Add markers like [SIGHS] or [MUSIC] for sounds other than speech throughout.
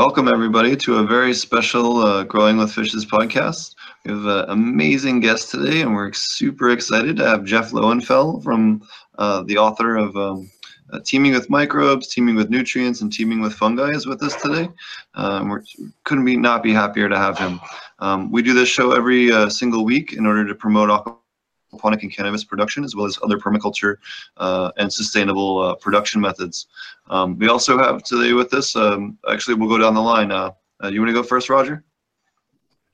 Welcome, everybody, to a very special uh, Growing with Fishes podcast. We have an amazing guest today, and we're super excited to have Jeff Lowenfels from uh, the author of um, uh, Teaming with Microbes, Teaming with Nutrients, and Teaming with Fungi is with us today. Um, we couldn't be not be happier to have him. Um, we do this show every uh, single week in order to promote aquaponic and cannabis production, as well as other permaculture uh, and sustainable uh, production methods. Um, we also have today with us, um, actually, we'll go down the line. Uh, uh, you want to go first, Roger?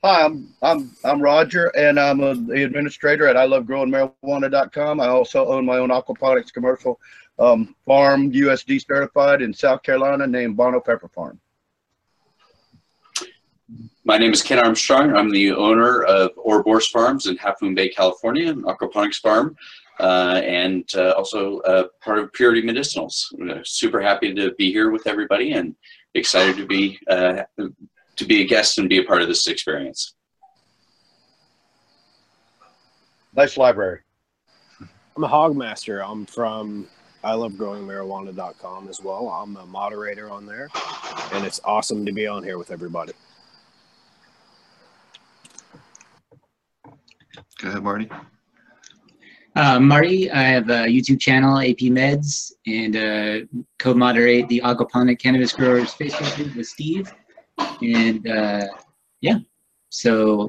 Hi, I'm I'm I'm Roger, and I'm a, the administrator at ilovegrowingmarijuana.com. I also own my own aquaponics commercial um, farm, USD certified in South Carolina, named Bono Pepper Farm. My name is Ken Armstrong. I'm the owner of Ouroboros Farms in Half Moon Bay, California, an aquaponics farm, uh, and uh, also uh, part of Purity Medicinals. We're super happy to be here with everybody and excited to be uh, to be a guest and be a part of this experience. Nice library. I'm a hog master. I'm from I love growing marijuana.com as well. I'm a moderator on there, and it's awesome to be on here with everybody. Go ahead, Marty. Uh, Marty, I have a YouTube channel, AP Meds, and uh, co-moderate the Aquaponic Cannabis Growers Facebook group with Steve. And uh, yeah, so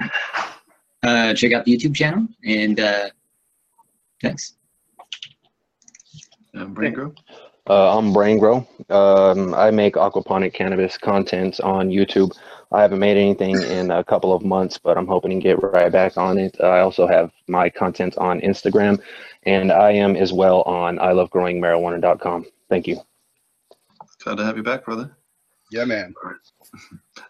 uh, check out the YouTube channel, and uh, thanks. Um, Brain Grow. Uh, I'm Brain Grow. Um, I make aquaponic cannabis content on YouTube. I haven't made anything in a couple of months, but I'm hoping to get right back on it. I also have my content on Instagram, and I am as well on ilovegrowingmarijuana.com. Thank you. Glad to have you back, brother. Yeah, man.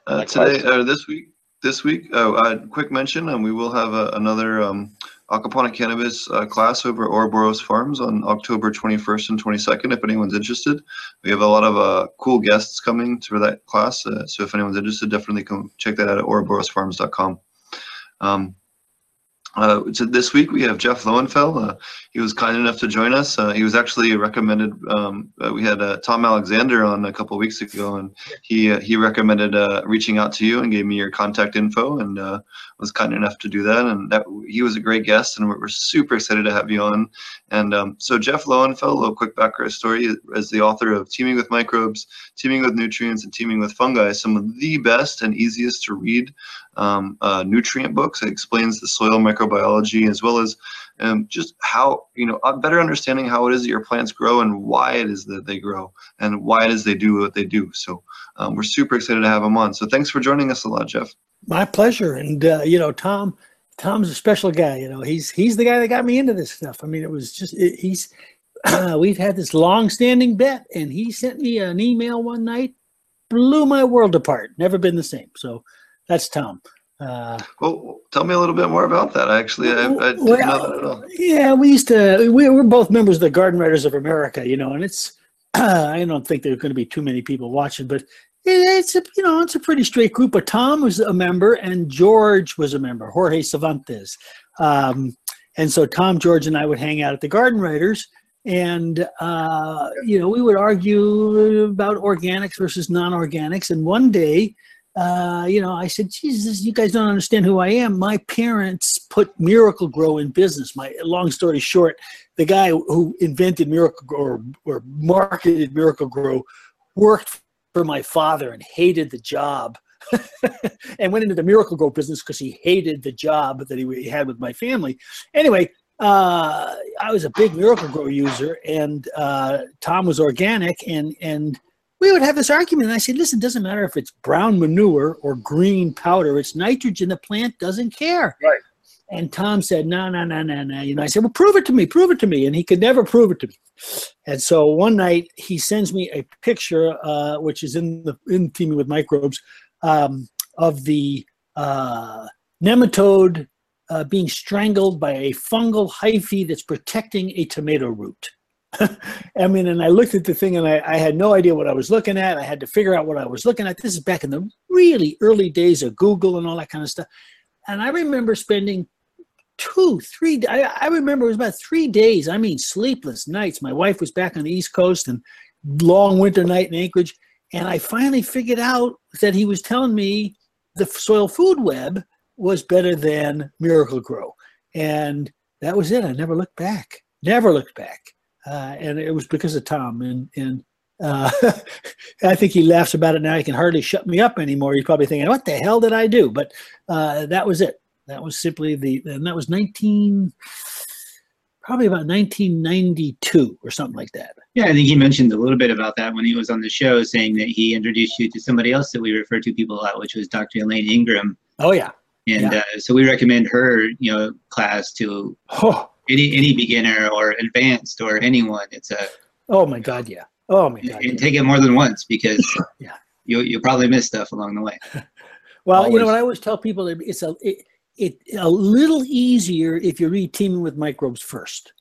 Uh, today, or this week, this week, oh, uh, quick mention, and we will have a, another um, aquaponic cannabis uh, class over at Ouroboros Farms on October 21st and 22nd. If anyone's interested, we have a lot of uh, cool guests coming for that class. Uh, so if anyone's interested, definitely come check that out at ouroborosfarms.com. Um, uh, this week we have Jeff Lowenfels. Uh, he was kind enough to join us. Uh, he was actually recommended. Um, uh, we had uh, Tom Alexander on a couple weeks ago, and he uh, he recommended reaching out to you and gave me your contact info, and was kind enough to do that. And that he was a great guest, and we're, we're super excited to have you on. And um, so Jeff Lowenfels, a little quick background story, is the author of Teaming with Microbes, Teaming with Nutrients, and Teaming with Fungi, some of the best and easiest to read um, uh, nutrient books. It explains the soil microbiology as well as um, just how, you know, a better understanding how it is that your plants grow and why it is that they grow and why it is they do what they do. So um, we're super excited to have him on. So thanks for joining us a lot, Jeff. My pleasure. And, uh, you know, Tom, Tom's a special guy. You know, he's he's the guy that got me into this stuff. I mean, it was just it, he's uh, [CLEARS THROAT] we've had this long-standing bet, and he sent me an email one night, blew my world apart. Never been the same. So that's Tom. Uh, well, tell me a little bit more about that. Actually, I, I didn't well, know that at all. Yeah, we used to. We were both members of the Garden Writers of America, you know, and it's. Uh, [CLEARS THROAT] I don't think there are going to be too many people watching, but it's a you know it's a pretty straight group. But Tom was a member, and George was a member, Jorge Cervantes, um, and so Tom, George, and I would hang out at the Garden Writers, and uh, you know we would argue about organics versus non-organics. And one day uh, you know, I said, Jesus, you guys don't understand who I am. My parents put Miracle-Gro in business. My long story short, the guy who invented Miracle-Gro or, or marketed Miracle-Gro worked for my father and hated the job. [LAUGHS] and went into the Miracle-Gro business because he hated the job that he had with my family. Anyway, uh, I was a big Miracle-Gro user, and uh, Tom was organic, and and we would have this argument. And I said, listen, it doesn't matter if it's brown manure or green powder, it's nitrogen. The plant doesn't care. Right. And Tom said, no, no, no, no, no. You know, I said, well, prove it to me, prove it to me. And he could never prove it to me. And so one night he sends me a picture, uh, which is in the in Teaming with Microbes, um, of the uh, nematode uh, being strangled by a fungal hyphae that's protecting a tomato root. [LAUGHS] I mean, and I looked at the thing and I, I, had no idea what I was looking at. I had to figure out what I was looking at. This is back in the really early days of Google and all that kind of stuff. And I remember spending two, three, I, I remember it was about three days. I mean, sleepless nights. My wife was back on the East Coast and long winter night in Anchorage. and I finally figured out that he was telling me the soil food web was better than Miracle-Gro, and that was it. I never looked back. Never looked back, uh, and it was because of Tom. And and uh, [LAUGHS] I think he laughs about it now. He can hardly shut me up anymore. He's probably thinking, "What the hell did I do?" But uh, that was it. That was simply the, and that was 19, probably about 1992 or something like that. Yeah, I think he mentioned a little bit about that when he was on the show, saying that he introduced you to somebody else that we refer to people a lot, which was Dr. Elaine Ingham. Oh yeah. And Yeah. uh, so we recommend her, you know, class to Oh, any any beginner or advanced or anyone. It's a oh my God, yeah. Oh my God. yeah. and take it more than once because [LAUGHS] Yeah. you'll you'll probably miss stuff along the way. [LAUGHS] Well, you know what I always tell people it's a it, it a little easier if you read Teaming with Microbes first.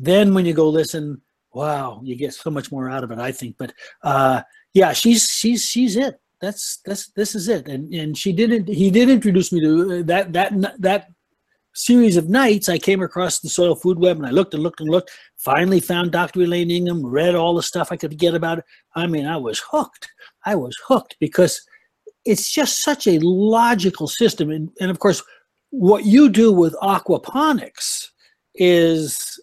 Then when you go listen, wow, you get so much more out of it. I think, but uh, yeah, she's she's she's it. That's that's this is it. And and she didn't. He did introduce me to uh, that that that series of nights. I came across the soil food web and I looked and looked and looked. Finally found Dr. Elaine Ingham. Read all the stuff I could get about it. I mean, I was hooked. I was hooked because it's just such a logical system. And, and of course, what you do with aquaponics is,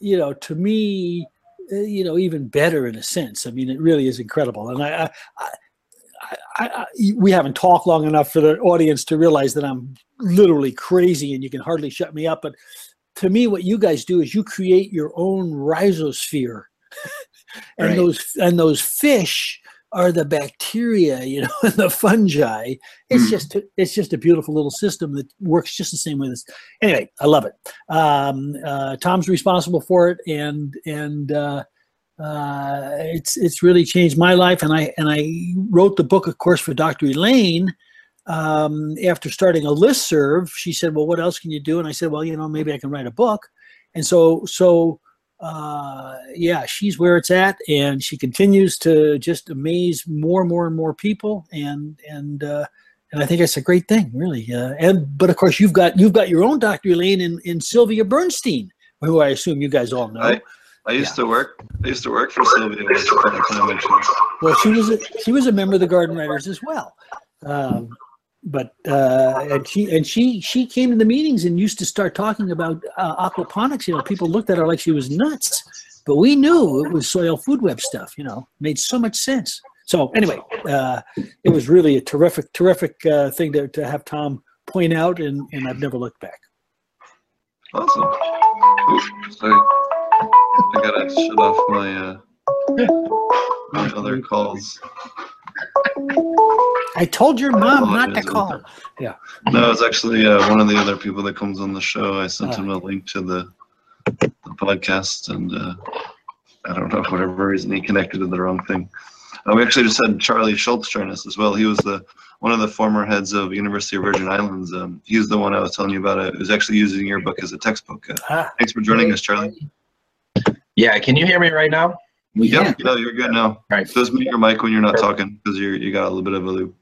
you know, to me, uh, you know, even better in a sense. I mean, it really is incredible. And I, I, I, I, we haven't talked long enough for the audience to realize that I'm literally crazy and you can hardly shut me up. But to me, what you guys do is you create your own rhizosphere. [LAUGHS] and Right. those and those fish are the bacteria, you know, and [LAUGHS] the fungi. It's Mm. just it's just a beautiful little system that works just the same way as. Anyway, I love it. Um, uh, Tom's responsible for it, and and uh, uh, it's it's really changed my life. And I and I wrote the book, of course, for Dr. Elaine. Um, after starting a listserv, she said, "Well, what else can you do?" And I said, "Well, you know, maybe I can write a book." And so so uh, yeah, she's where it's at, and she continues to just amaze more and more and more people, and and uh, and I think it's a great thing, really. Uh, and but of course, you've got you've got your own Dr. Elaine in, in Sylvia Bernstein, who I assume you guys all know. I, I used to work. I used to work for Sylvia. Which I kind of. Well, she was a, she was a member of the Garden Writers as well. Um, but uh, and she and she she came to the meetings and used to start talking about uh, aquaponics. You know, people looked at her like she was nuts, but we knew it was soil food web stuff. You know, made so much sense. So anyway, uh, it was really a terrific terrific uh, thing to, to have Tom point out, and and I've never looked back. Awesome. Ooh, sorry. I gotta shut off my uh, my other calls. I told your mom not to call. Yeah. No, it's actually uh, one of the other people that comes on the show. I sent him a link to the, the podcast, and uh, I don't know for whatever reason he connected to the wrong thing. Uh, we actually just had Charlie Schultz join us as well. He was the one of the former heads of University of Virgin Islands. Um, he's the one I was telling you about. It who's actually using your book as a textbook. Uh, Ah, thanks for joining us, Charlie. Yeah, can you hear me right now? We Yep, can. yeah, you're good now. Right. Just mute your mic when you're not talking because you you got a little bit of a loop.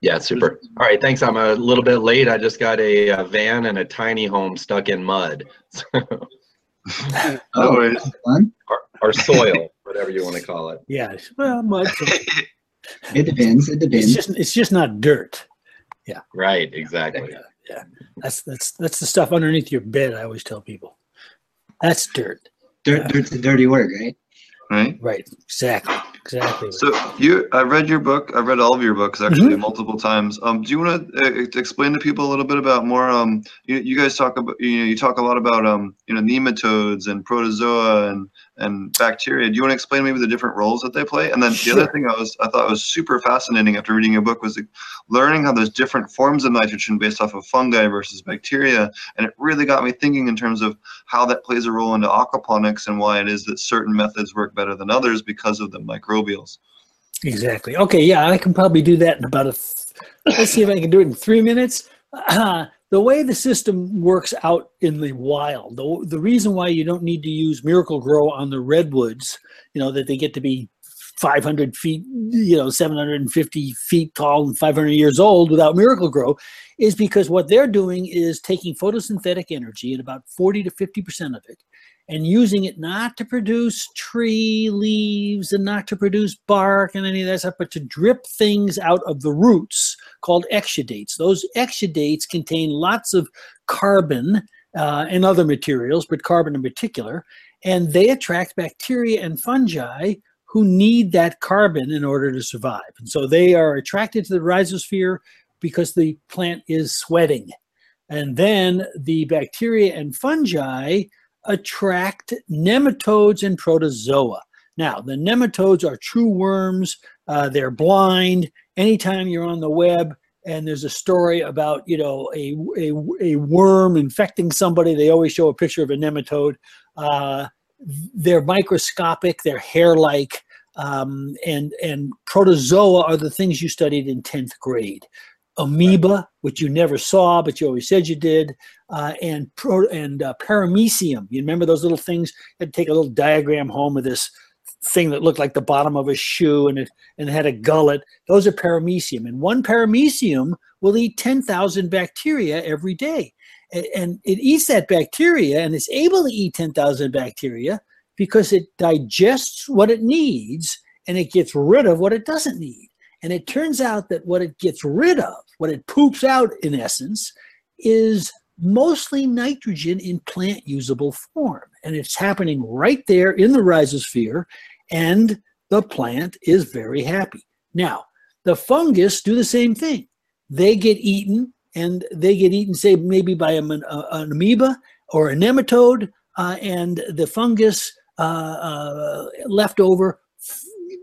Yeah, super. All right, thanks. I'm a little bit late. I just got a, uh van and a tiny home stuck in mud [LAUGHS] No Oh, worries. fun. or, or soil, whatever you want to call it. yeah. Well, mud. It depends. It It's depends. just it's just not dirt. Yeah. Right, exactly. Yeah, that's that's that's the stuff underneath your bed. I always tell people, that's dirt. Dirt, dirt's a dirty word, right? Right. Right. Exactly. Exactly. So you, I read your book. I read all of your books actually Mm-hmm. multiple times. Um, do you want to uh, explain to people a little bit about more? Um, you, you guys talk about you know you talk a lot about um you know nematodes and protozoa and and bacteria. Do you want to explain maybe the different roles that they play? And then the other thing I was I thought was super fascinating after reading your book was like, learning how there's different forms of nitrogen based off of fungi versus bacteria, and it really got me thinking in terms of how that plays a role into aquaponics and why it is that certain methods work better than others because of the microbials. Exactly. Okay. Yeah, I can probably do that in about a. Th- let's see if I can do it in three minutes. Uh, [CLEARS THROAT] the way the system works out in the wild, the, the reason why you don't need to use Miracle-Gro on the redwoods, you know, that they get to be 500 feet, you know, 750 feet tall and 500 years old without Miracle-Gro, is because what they're doing is taking photosynthetic energy and about 40 to 50 percent of it, and using it not to produce tree leaves and not to produce bark and any of that stuff, but to drip things out of the roots called exudates. Those exudates contain lots of carbon uh, and other materials, but carbon in particular, and they attract bacteria and fungi who need that carbon in order to survive. And so they are attracted to the rhizosphere because the plant is sweating. And then the bacteria and fungi attract nematodes and protozoa. Now, the nematodes are true worms. Uh, they're blind. Anytime you're on the web and there's a story about, you know, a, a, a worm infecting somebody, they always show a picture of a nematode. Uh, they're microscopic, they're hair-like, um, and, and protozoa are the things you studied in 10th grade amoeba, which you never saw, but you always said you did, uh, and pro- and uh, paramecium. You remember those little things? You had to take a little diagram home of this thing that looked like the bottom of a shoe and it and it had a gullet. Those are paramecium, and one paramecium will eat ten thousand bacteria every day, and, and it eats that bacteria and it's able to eat ten thousand bacteria because it digests what it needs and it gets rid of what it doesn't need. And it turns out that what it gets rid of, what it poops out in essence, is mostly nitrogen in plant usable form. And it's happening right there in the rhizosphere, and the plant is very happy. Now, the fungus do the same thing. They get eaten, and they get eaten, say, maybe by a, an amoeba or a nematode, uh, and the fungus uh, uh, left over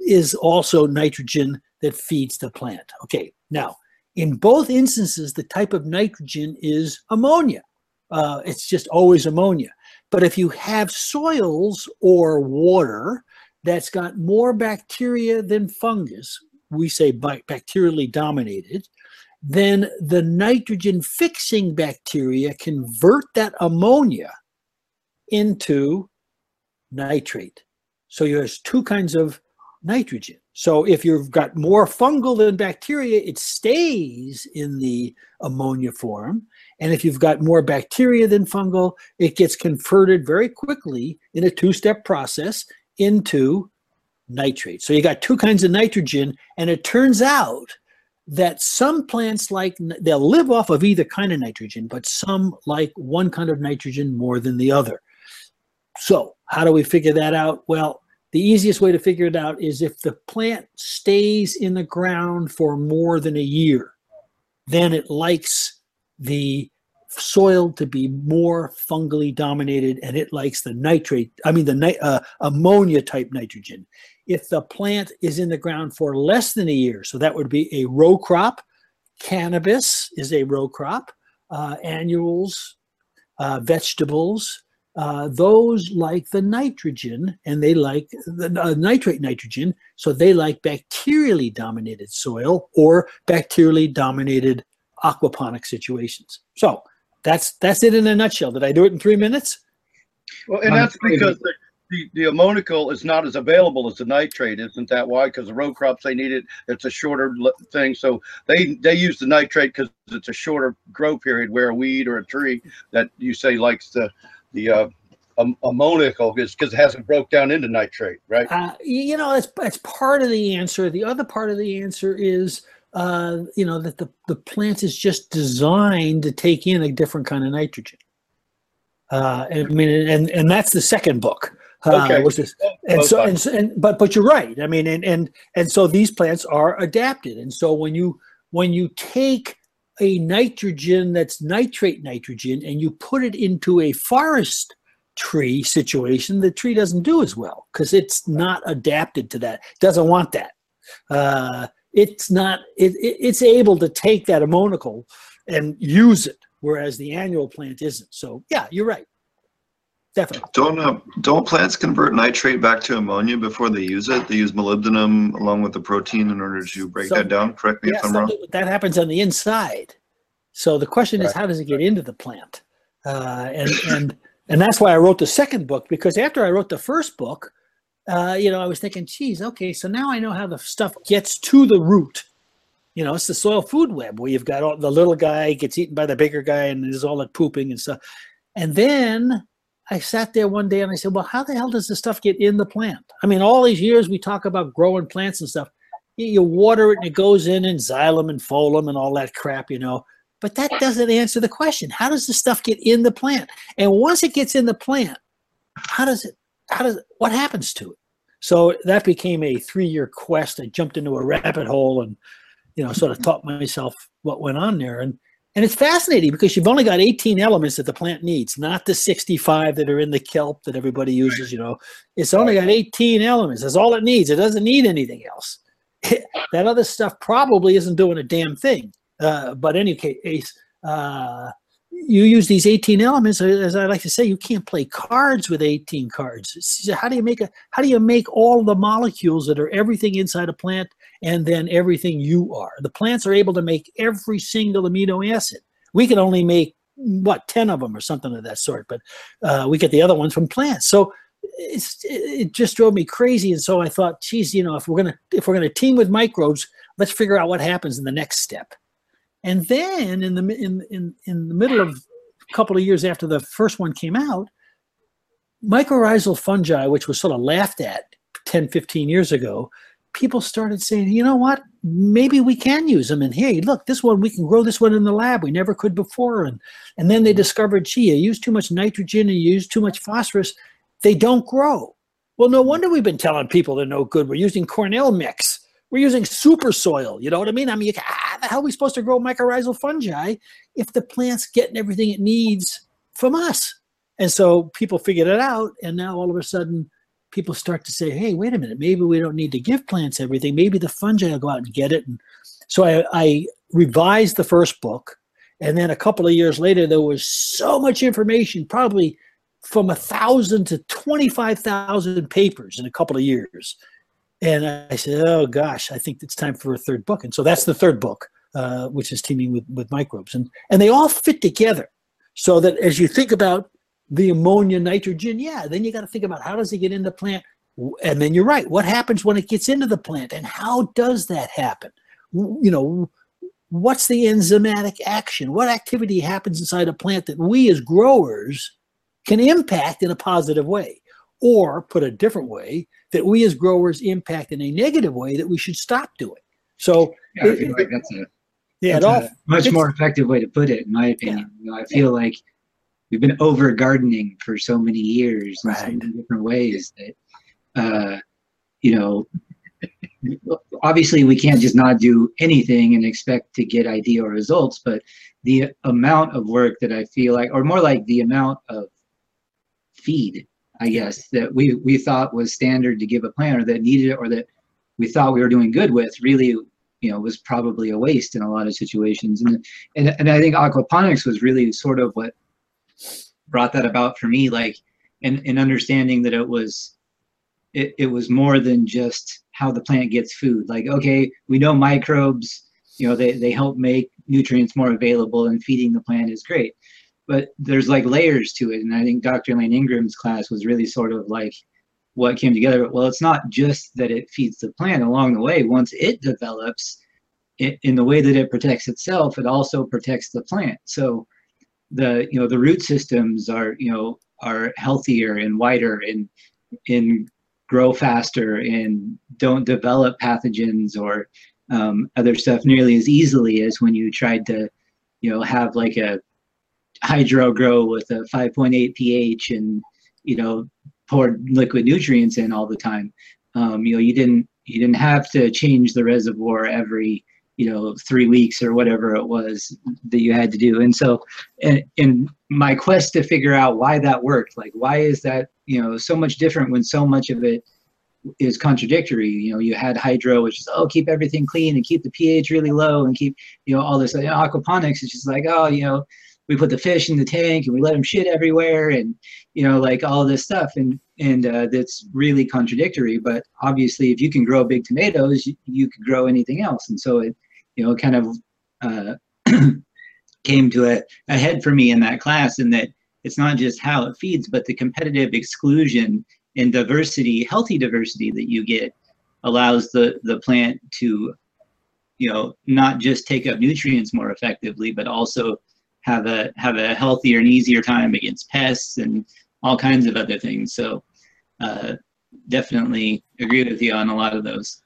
is also nitrogen that feeds the plant. Okay, now, in both instances, the type of nitrogen is ammonia. Uh, it's just always ammonia. But if you have soils or water that's got more bacteria than fungus, we say bacterially dominated, then the nitrogen fixing bacteria convert that ammonia into nitrate. So there's two kinds of nitrogen. So if you've got more fungal than bacteria, it stays in the ammonia form. And if you've got more bacteria than fungal, it gets converted very quickly in a two-step process into nitrate. So you got two kinds of nitrogen, and it turns out that some plants like they'll live off of either kind of nitrogen, but some like one kind of nitrogen more than the other. So how do we figure that out? Well, the easiest way to figure it out is if the plant stays in the ground for more than a year, then it likes the soil to be more fungally dominated and it likes the nitrate, I mean the uh, ammonia type nitrogen. If the plant is in the ground for less than a year, so that would be a row crop, cannabis is a row crop, uh, annuals, uh, vegetables, uh, those like the nitrogen and they like the uh, nitrate nitrogen, so they like bacterially dominated soil or bacterially dominated aquaponic situations. So that's that's it in a nutshell. Did I do it in three minutes? Well, and that's because the, the, the ammonical is not as available as the nitrate, isn't that why? Because the row crops they need it, it's a shorter thing, so they they use the nitrate because it's a shorter grow period. Where a weed or a tree that you say likes the the uh, ammoniacal is because it hasn't broke down into nitrate, right? Uh, you know, that's that's part of the answer. The other part of the answer is, uh, you know, that the the plant is just designed to take in a different kind of nitrogen. Uh, I mean, and and that's the second book. Uh, okay. Which is, and so and, and but but you're right. I mean, and and and so these plants are adapted, and so when you when you take a nitrogen that's nitrate nitrogen and you put it into a forest tree situation, the tree doesn't do as well because it's not adapted to that. It doesn't want that. Uh, it's not. It, it, it's able to take that ammonical and use it, whereas the annual plant isn't. So yeah, you're right. Definitely. Don't uh, don't plants convert nitrate back to ammonia before they use it? They use molybdenum along with the protein in order to break so, that down. Correct me yeah, if I'm wrong. That happens on the inside. So the question right. is, how does it get into the plant? Uh, and and and that's why I wrote the second book because after I wrote the first book, uh, you know, I was thinking, geez, okay, so now I know how the stuff gets to the root. You know, it's the soil food web where you've got all the little guy gets eaten by the bigger guy and there's all that pooping and stuff. And then I sat there one day and I said, well, how the hell does this stuff get in the plant? I mean, all these years we talk about growing plants and stuff. You, water it and it goes in and xylem and phloem and all that crap, you know. But that doesn't answer the question. How does the stuff get in the plant? And once it gets in the plant, how does it, how does, what happens to it? So that became a three-year quest. I jumped into a rabbit hole and, you know, sort of taught myself what went on there. And and it's fascinating because you've only got 18 elements that the plant needs, not the 65 that are in the kelp that everybody uses. You know, it's only got 18 elements. That's all it needs. It doesn't need anything else. [LAUGHS] that other stuff probably isn't doing a damn thing. Uh, but any case, uh, you use these 18 elements as i like to say you can't play cards with 18 cards how do you make a how do you make all the molecules that are everything inside a plant and then everything you are. The plants are able to make every single amino acid. We can only make what 10 of them or something of that sort but uh, we get the other ones from plants. So it just drove me crazy and so i thought geez you know if we're gonna if we're gonna team with microbes let's figure out what happens in the next step. And then in the in in, in the middle of a couple of years after the first one came out, mycorrhizal fungi, which was sort of laughed at 10, 15 years ago, people started saying, you know what, maybe we can use them. And hey, look, this one, we can grow this one in the lab. We never could before. And, and then they discovered, gee, you use too much nitrogen and you use too much phosphorus, they don't grow. Well, no wonder we've been telling people they're no good. We're using Cornell mix. We're using super soil. You know what I mean? I mean, how ah, the hell are we supposed to grow mycorrhizal fungi if the plant's getting everything it needs from us? And so people figured it out, and now all of a sudden, people start to say, "Hey, wait a minute, maybe we don't need to give plants everything. Maybe the fungi will go out and get it." And so I, I revised the first book, and then a couple of years later, there was so much information, probably from a thousand to twenty-five thousand papers in a couple of years and I said, "Oh gosh, I think it's time for a third book." And so that's the third book, uh, which is Teaming with with microbes, and and they all fit together, so that as you think about the ammonia, nitrogen, yeah, then you got to think about how does it get in the plant, and then you're right. What happens when it gets into the plant, and how does that happen? You know, what's the enzymatic action? What activity happens inside a plant that we as growers can impact in a positive way? Or put a different way, that we as growers impact in a negative way that we should stop doing. So yeah, it, like that's a yeah, that's all, a much more effective way to put it, in my opinion. Yeah. You know, I feel yeah. like we've been over gardening for so many years in so many different ways that uh, you know obviously we can't just not do anything and expect to get ideal results but the amount of work that i feel like or more like the amount of feed I guess, that we, we thought was standard to give a planter that needed it or that we thought we were doing good with really, you know, was probably a waste in a lot of situations. And, and, and I think aquaponics was really sort of what brought that about for me, like, in, in understanding that it was, it, it was more than just how the plant gets food. Like, okay, we know microbes, you know, they, they help make nutrients more available and feeding the plant is great but there's like layers to it. And I think Dr. Elaine Ingham's class was really sort of like what came together. Well, it's not just that it feeds the plant along the way. Once it develops, it, in the way that it protects itself, it also protects the plant. So the you know the root systems are you know are healthier and wider and and grow faster and don't develop pathogens or um, other stuff nearly as easily as when you tried to you know have like a hydro grow with a 5.8 pH and you know poured liquid nutrients in all the time. Um, you know you didn't you didn't have to change the reservoir every you know three weeks or whatever it was that you had to do. And so in, in my quest to figure out why that worked, like why is that you know so much different when so much of it is contradictory. You know, you had hydro, which is oh, keep everything clean and keep the pH really low and keep you know all this. Aquaponics is just like oh, you know, we put the fish in the tank and we let them shit everywhere and you know like all this stuff and and uh, that's really contradictory but obviously if you can grow big tomatoes you, you could grow anything else and so it you know kind of uh, [CLEARS THROAT] came to a, a head for me in that class in that it's not just how it feeds but the competitive exclusion and diversity healthy diversity that you get allows the the plant to you know not just take up nutrients more effectively but also have a have a healthier and easier time against pests and all kinds of other things. So uh, definitely agree with you on a lot of those.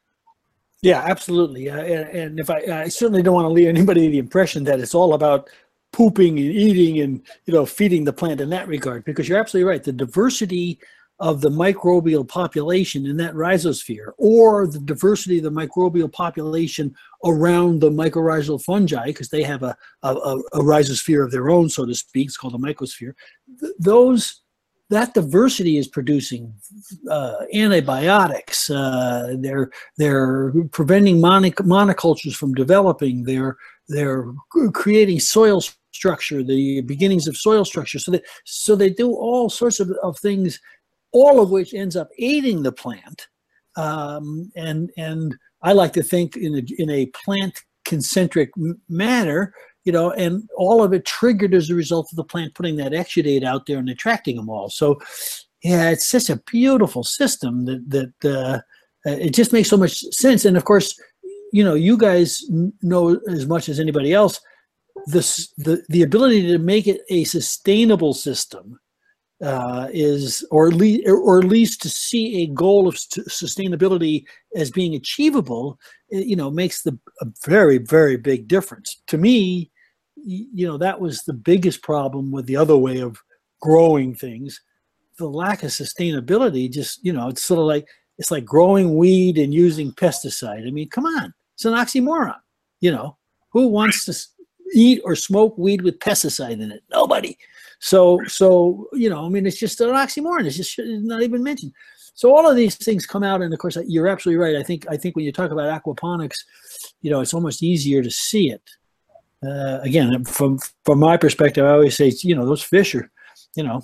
Yeah, absolutely. Uh, and, if I, I certainly don't want to leave anybody the impression that it's all about pooping and eating and you know feeding the plant in that regard, because you're absolutely right. The diversity of the microbial population in that rhizosphere, or the diversity of the microbial population around the mycorrhizal fungi, because they have a, a, a rhizosphere of their own, so to speak. It's called a mycosphere. Th- those that diversity is producing uh, antibiotics. Uh, they're they're preventing monoc- monocultures from developing. They're they're creating soil structure, the beginnings of soil structure. So that so they do all sorts of, of things, all of which ends up aiding the plant. Um, and and I like to think in a in a plant concentric manner you know, and all of it triggered as a result of the plant putting that exudate out there and attracting them all. So, yeah, it's such a beautiful system that that uh, it just makes so much sense. And of course, you know, you guys know as much as anybody else this the the ability to make it a sustainable system uh, is, or at least, or at least to see a goal of sustainability as being achievable, you know, makes the a very very big difference. To me, you know, that was the biggest problem with the other way of growing things. The lack of sustainability, just you know, it's sort of like it's like growing weed and using pesticide. I mean, come on, it's an oxymoron. You know, who wants to eat or smoke weed with pesticide in it? Nobody. So, so you know, I mean, it's just an oxymoron. It's just not even mentioned. So all of these things come out, and of course, you're absolutely right. I think I think when you talk about aquaponics, you know, it's almost easier to see it. Uh, again, from from my perspective, I always say, you know, those fish are, you know,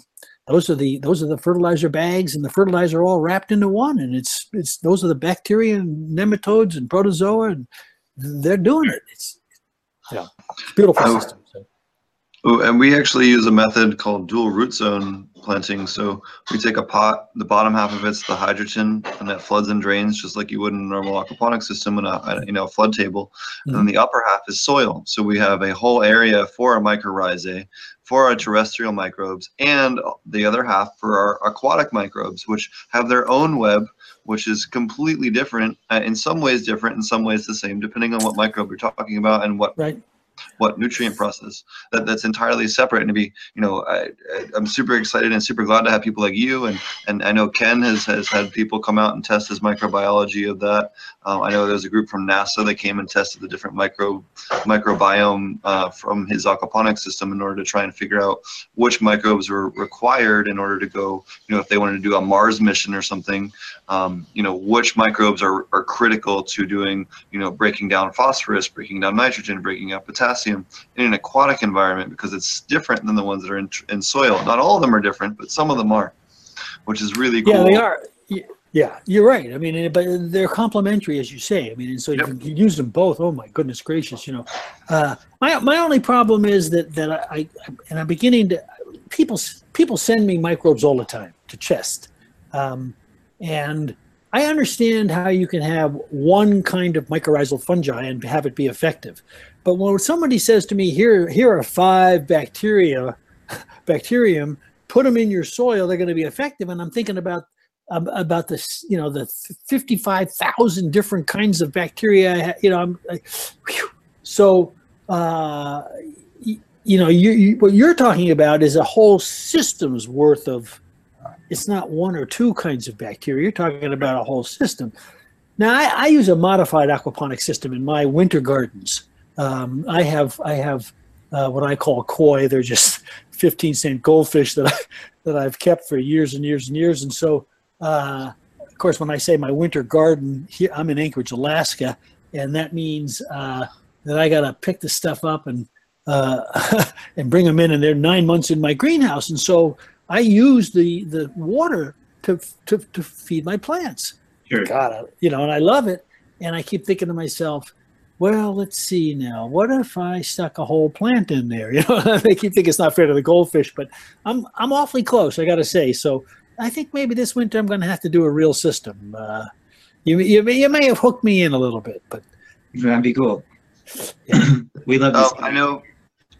those are the those are the fertilizer bags, and the fertilizer all wrapped into one, and it's it's those are the bacteria and nematodes and protozoa, and they're doing it. It's yeah, it's beautiful Oh. system. So. Oh, and we actually use a method called dual root zone planting. So we take a pot, the bottom half of it's the hydrogen, and that floods and drains just like you would in a normal aquaponic system in a, you know a flood table. And then the upper half is soil. So we have a whole area for our mycorrhizae, for our terrestrial microbes, and the other half for our aquatic microbes, which have their own web, which is completely different. Uh, in some ways different, in some ways the same, depending on what microbe you're talking about and what Right. What nutrient process that, that's entirely separate and to be you know I, i'm super excited and super glad to have people like you and and i know ken has has had people come out and test his microbiology of that. Um, i know there's a group from nasa that came and tested the different micro microbiome uh, from his aquaponics system in order to try and figure out which microbes were required in order to go you know if they wanted to do a mars mission or something um, you know which microbes are, are critical to doing you know breaking down phosphorus breaking down nitrogen breaking up potassium in an aquatic environment because it's different than the ones that are in, in soil not all of them are different but some of them are which is really cool Yeah, they are. Yeah, you're right. I mean, eh, but they're complementary, as you say. I mean, and so you can use them both. Oh my goodness gracious! You know, uh, my my only problem is that that I, I and I'm beginning to people people send me microbes all the time to chest, um, and I understand how you can have one kind of mycorrhizal fungi and have it be effective, but when somebody says to me, "Here here are five bacteria, bacterium," put them in your soil, they're going to be effective, and I'm thinking about about this, you know, the 55,000 different kinds of bacteria. You know, I'm like, whew. so, uh, y- you know, you, you, what you're talking about is a whole system's worth of, it's not one or two kinds of bacteria. You're talking about a whole system. Now, I, I use a modified aquaponic system in my winter gardens. Um, I have, I have uh, what I call koi. They're just [LAUGHS] 15 cent goldfish that I, [LAUGHS] that I've kept for years and years and years. And so, uh, of course, when I say my winter garden, here, I'm in Anchorage, Alaska, and that means uh, that I got to pick the stuff up and uh, [LAUGHS] and bring them in, and they're nine months in my greenhouse, and so I use the the water to to, to feed my plants. Sure. God, I- you know, and I love it, and I keep thinking to myself. Well, let's see now. What if I stuck a whole plant in there? [LAUGHS] You know, they keep thinking it's not fair to the goldfish, but I'm I'm awfully close. I got to say. So I think maybe this winter I'm going to have to do a real system. Uh, you, you, may, you may have hooked me in a little bit, but That'd be cool. [CLEARS THROAT] we love Oh. I know.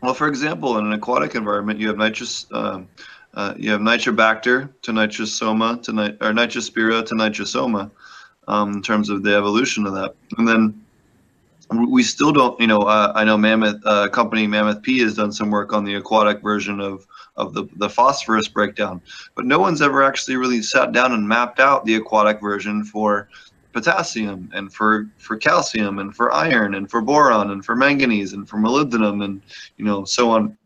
Well, for example, in an aquatic environment, you have nitrous um, uh, you have Nitrobacter to Nitrosoma to nit- or Nitrospira to Nitrosoma um, in terms of the evolution of that. And then we still don't, you know, uh, I know Mammoth uh, company Mammoth P has done some work on the aquatic version of of the, the phosphorus breakdown, but no one's ever actually really sat down and mapped out the aquatic version for potassium and for for calcium and for iron and for boron and for manganese and for molybdenum and you know so on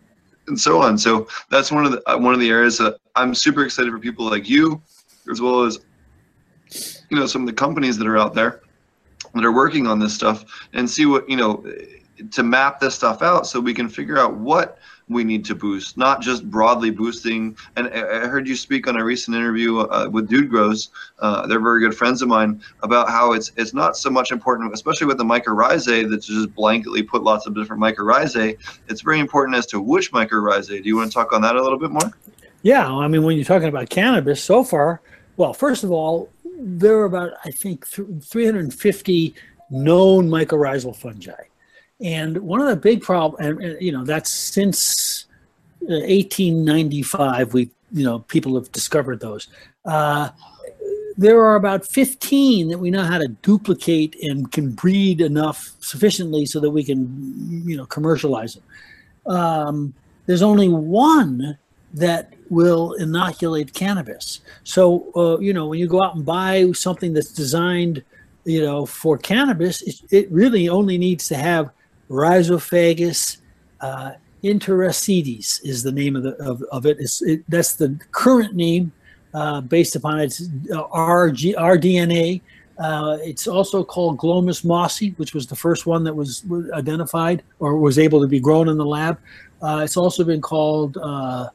and so on. So that's one of the uh, one of the areas that I'm super excited for people like you, as well as you know some of the companies that are out there that are working on this stuff and see what you know to map this stuff out so we can figure out what we need to boost, not just broadly boosting. And I heard you speak on a recent interview uh, with Dude Grows. Uh, they're very good friends of mine about how it's it's not so much important, especially with the mycorrhizae, that to just blanketly put lots of different mycorrhizae. It's very important as to which mycorrhizae. Do you want to talk on that a little bit more? Yeah, I mean, when you're talking about cannabis, so far, well, first of all, there are about I think 350 known mycorrhizal fungi. And one of the big problems, and, you know, that's since 1895, uh, we, you know, people have discovered those. Uh, there are about 15 that we know how to duplicate and can breed enough sufficiently so that we can, you know, commercialize them. Um, there's only one that will inoculate cannabis. So, uh, you know, when you go out and buy something that's designed, you know, for cannabis, it, it really only needs to have Rhizophagus uh, intraradices is the name of, the, of, of it. it. That's the current name uh, based upon its uh, RG, rDNA. Uh, it's also called Glomus mosseae, which was the first one that was identified or was able to be grown in the lab. Uh, it's also been called uh,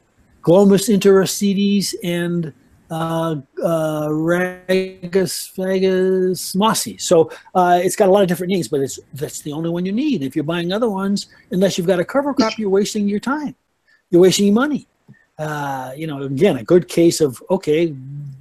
Glomus intraradices and uh, uh, Ragus Vagus Mossi. So uh, it's got a lot of different names, but it's that's the only one you need. If you're buying other ones, unless you've got a cover crop, you're wasting your time. You're wasting your money. Uh, you know, again, a good case of okay,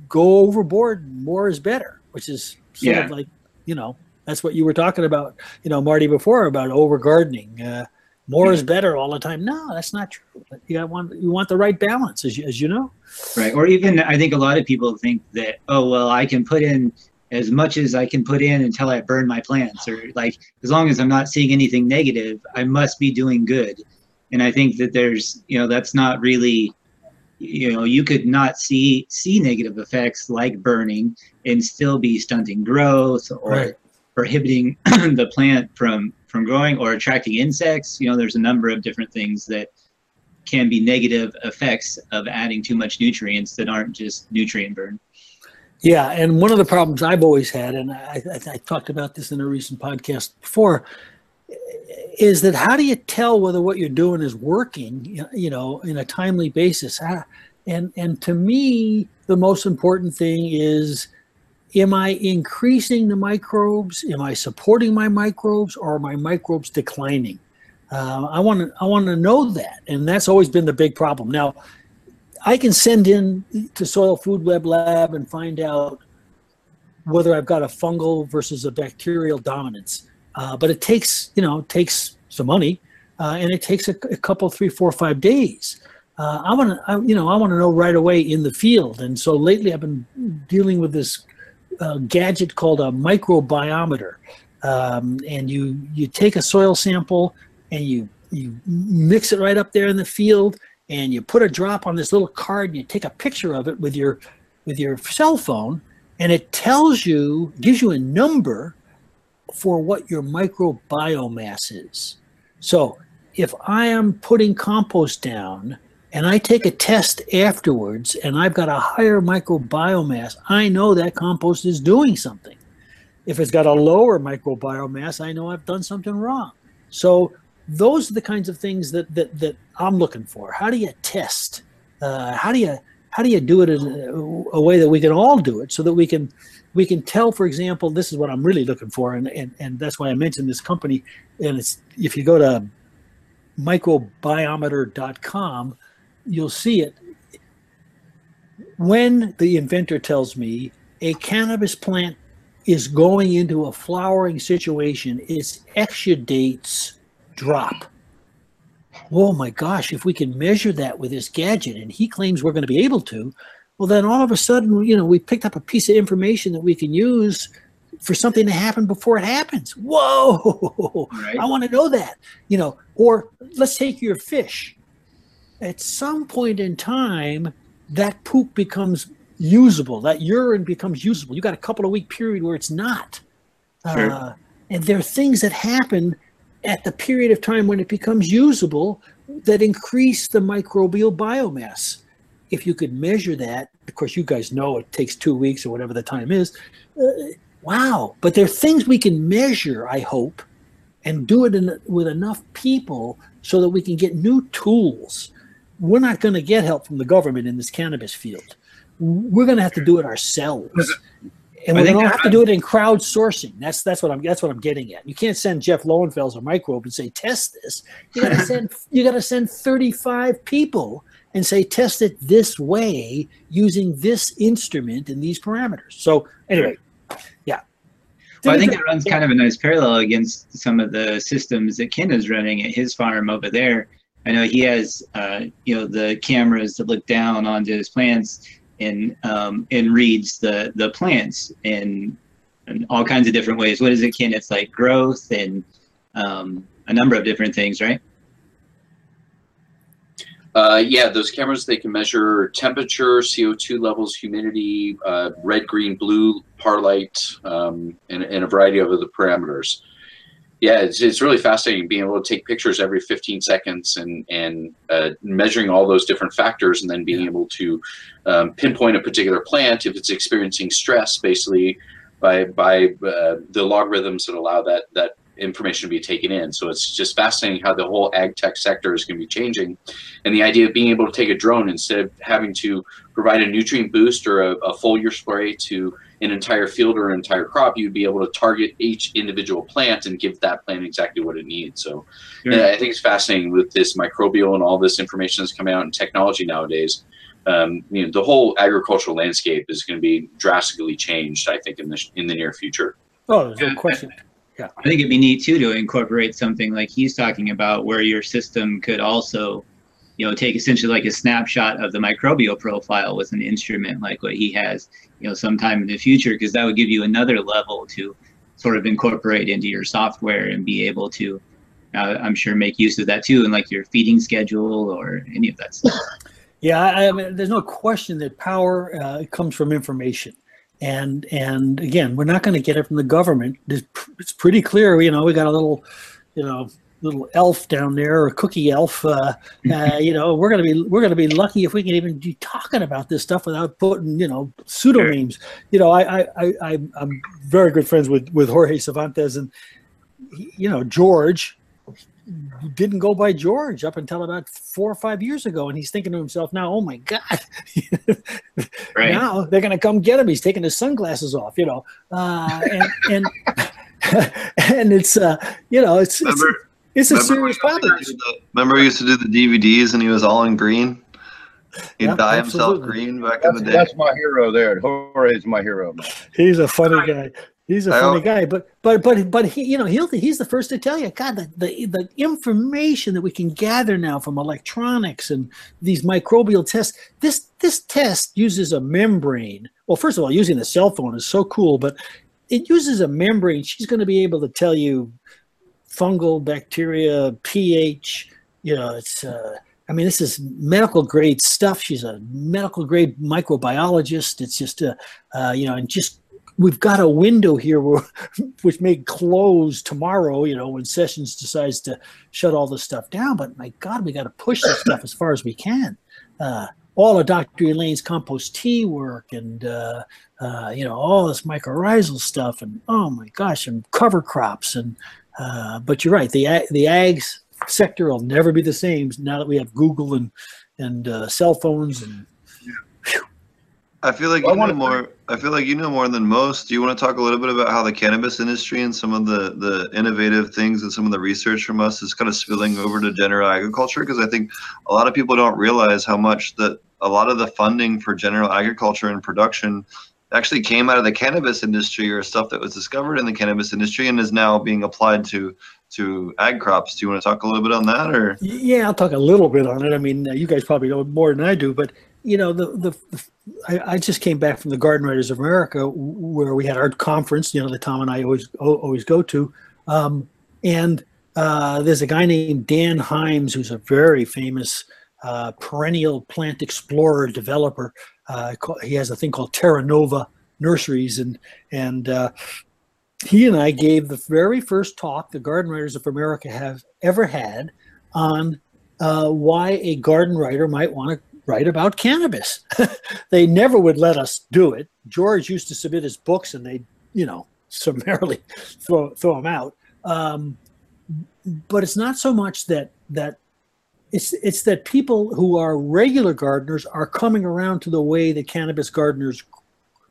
go overboard. More is better, which is sort yeah. of like you know that's what you were talking about. You know, Marty before about over gardening. Uh, more is hmm. better all the time. No, that's not true. You want you want the right balance, as you, as you know. Right. Or even I think a lot of people think that oh well I can put in as much as I can put in until I burn my plants, or like as long as I'm not seeing anything negative, I must be doing good. And I think that there's you know that's not really you know you could not see see negative effects like burning and still be stunting growth or right. prohibiting [CLEARS THROAT] the plant from from growing or attracting insects. You know, there's a number of different things that can be negative effects of adding too much nutrients that aren't just nutrient burn. Yeah, and one of the problems I've always had, and I, I, I, talked about this in a recent podcast before, is that how do you tell whether what you're doing is working, you know, in a timely basis? Ah, and and to me, the most important thing is am I increasing the microbes? Am I supporting my microbes, or are my microbes declining? Uh, I want to I want to know that, and that's always been the big problem. Now, I can send in to Soil Food Web Lab and find out whether I've got a fungal versus a bacterial dominance, uh, but it takes you know takes some money, uh, and it takes a, a, couple, three, four, five days. Uh, I want to you know I want to know right away in the field, and so lately I've been dealing with this a gadget called a microbiometer, um, and you you take a soil sample and you you mix it right up there in the field, and you put a drop on this little card, and you take a picture of it with your with your cell phone, and it tells you gives you a number for what your microbiomass is. So if I am putting compost down and I take a test afterwards and I've got a higher microbiomass, I know that compost is doing something. If it's got a lower microbiomass, I know I've done something wrong. So those are the kinds of things that that, that I'm looking for. How do you test? Uh, how do you how do you do it in a, a, way that we can all do it so that we can we can tell for example this is what i'm really looking for and, and, and that's why i mentioned this company and it's if you go to microbiometer.com you'll see it when the inventor tells me a cannabis plant is going into a flowering situation, its exudates drop. oh my gosh, if we can measure that with this gadget, and he claims we're going to be able to, well, then all of a sudden, you know, we picked up a piece of information that we can use for something to happen before it happens. Whoa, Right. I want to know that, you know, or let's take your fish. At some point in time, that poop becomes usable, that urine becomes usable. You got a couple of week period where it's not. Sure. Uh, and there are things that happen at the period of time when it becomes usable that increase the microbial biomass. If you could measure that, of course, you guys know it takes two weeks or whatever the time is. Uh, wow. But there are things we can measure, I hope, and do it in, with enough people so that we can get new tools. We're not going to get help from the government in this cannabis field. We're going to have to do it ourselves. And we're going to have to do it in crowdsourcing. That's that's what I'm that's what I'm getting at. You can't send Jeff Lowenfels a microbe and say test this. You got to [LAUGHS] send you got to send 35 people and say test it this way using this instrument and these parameters. So anyway, yeah. Well, I think it runs kind of a nice parallel against some of the systems that Ken is running at his farm over there. I know he has, uh, you know, the cameras that look down onto his plants and um, and reads the the plants in, in all kinds of different ways. What is it, Ken? It's like growth and um, a number of different things, right? Uh, yeah, those cameras they can measure temperature, CO2 levels, humidity, uh, red, green, blue, par light, um, and, and a variety of other parameters. Yeah, it's, it's really fascinating being able to take pictures every 15 seconds and and uh, measuring all those different factors, and then being able to um, pinpoint a particular plant if it's experiencing stress, basically by by uh, the logarithms that allow that that information to be taken in. So it's just fascinating how the whole ag tech sector is going to be changing, and the idea of being able to take a drone instead of having to provide a nutrient boost or a, a foliar spray to an entire field or an entire crop, you'd be able to target each individual plant and give that plant exactly what it needs. So Sure. yeah, I think it's fascinating with this microbial and all this information that's coming out in technology nowadays. Um, you know, the whole agricultural landscape is going to be drastically changed. I think in the in the near future. Oh, there's no question. Yeah. I think it'd be neat too to incorporate something like he's talking about, where your system could also, you know, take essentially like a snapshot of the microbial profile with an instrument like what he has, you know, sometime in the future, because that would give you another level to sort of incorporate into your software and be able to, uh, I'm sure, make use of that too, and like your feeding schedule or any of that stuff. Yeah, I, mean, there's no question that power uh, comes from information, and and again, we're not going to get it from the government. It's, it's pretty clear. You know, we got a little, you know, little elf down there, or cookie elf. Uh, [LAUGHS] uh, you know, we're gonna be we're gonna be lucky if we can even be talking about this stuff without putting you know pseudonyms. You know, I I, I I'm- I'm very good friends with with Jorge Cervantes, and he- you know George didn't go by George up until about four or five years ago, and he's thinking to himself now, "Oh my God, [LAUGHS] Right. now they're going to come get him. He's taking his sunglasses off, you know, uh, and and [LAUGHS] and it's uh, you know it's, Remember- it's a remember serious when problem. used to do the- Remember, he used to do the DVDs and he was all in green. He'd Yep, dye himself green back in the day. that's my hero there. Jorge's my hero. Man. He's a funny guy. He's a I funny al- guy, but but but but he, you know, he'll he's the first to tell you, God, the, the the information that we can gather now from electronics and these microbial tests. This this test uses a membrane. Well, first of all, using the cell phone is so cool, but it uses a membrane. She's going to be able to tell you fungal, bacteria, pH. You know, it's. Uh, I mean, this is medical grade stuff. She's a medical grade microbiologist. It's just, uh, uh, you know, and just we've got a window here where, [LAUGHS] which may close tomorrow. You know, when Sessions decides to shut all this stuff down. But my God, we got to push this stuff as far as we can. Uh, all of Dr. Elaine's compost tea work and uh, uh, you know all this mycorrhizal stuff and oh my gosh and cover crops and uh, but you're right the ag- the ags sector will never be the same now that we have Google and and uh, cell phones and I feel like Well, I you know wanna- more. I feel like you know more than most. Do you want to talk a little bit about how the cannabis industry and some of the the innovative things and some of the research from us is kind of spilling over to general agriculture? Because I think a lot of people don't realize how much that a lot of the funding for general agriculture and production actually came out of the cannabis industry or stuff that was discovered in the cannabis industry and is now being applied to to ag crops. Do you want to talk a little bit on that, or? Yeah, I'll talk a little bit on it. I mean, you guys probably know more than I do, but you know, the the, the I, I, just came back from the Garden Writers of America where we had our conference. You know, that Tom and I always always go to, um, and uh, there's a guy named Dan Heims who's a very famous uh, perennial plant explorer developer. Uh, he has a thing called Terra Nova Nurseries, and and uh, he and I gave the very first talk the Garden Writers of America have ever had on uh, why a garden writer might want to write about cannabis. [LAUGHS] they never would let us do it. George used to submit his books, and they, you know, [LAUGHS] summarily throw throw them out. Um, but it's not so much that that it's it's that people who are regular gardeners are coming around to the way that cannabis gardeners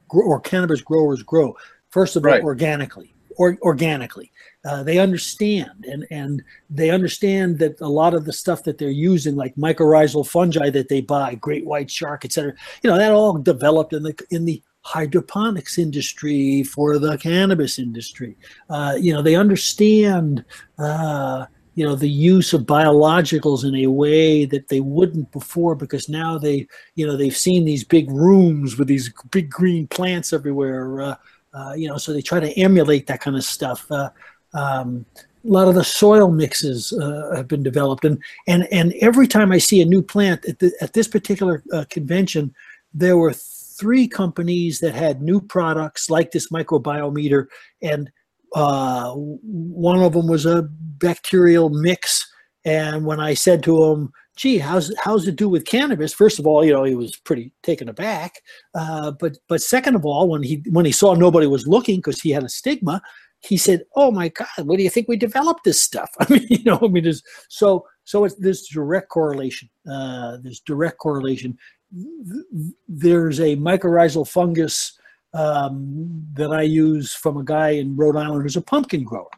grow, or cannabis growers grow. First of all, organically, or organically, uh, they understand and and they understand that a lot of the stuff that they're using, like mycorrhizal fungi that they buy, great white shark, etc. You know, that all developed in the in the hydroponics industry for the cannabis industry. Uh, you know, they understand. Uh, you know the use of biologicals in a way that they wouldn't before because now they you know they've seen these big rooms with these big green plants everywhere uh, uh, you know so they try to emulate that kind of stuff. Uh, um, a lot of the soil mixes uh, have been developed. And and and every time i see a new plant at, the, at this particular uh, convention there were three companies that had new products like this microbiometer and uh, one of them was a bacterial mix. And when I said to him, gee, how's how's it do with cannabis? First of all, you know, he was pretty taken aback. Uh, but but second of all, when he when he saw nobody was looking because he had a stigma, he said, "Oh my God, what do you think we developed this stuff?" [LAUGHS] I mean, you know, I mean, there's so so it's this direct correlation. Uh, there's direct correlation. There's a mycorrhizal fungus um, that I use from a guy in Rhode Island who's a pumpkin grower.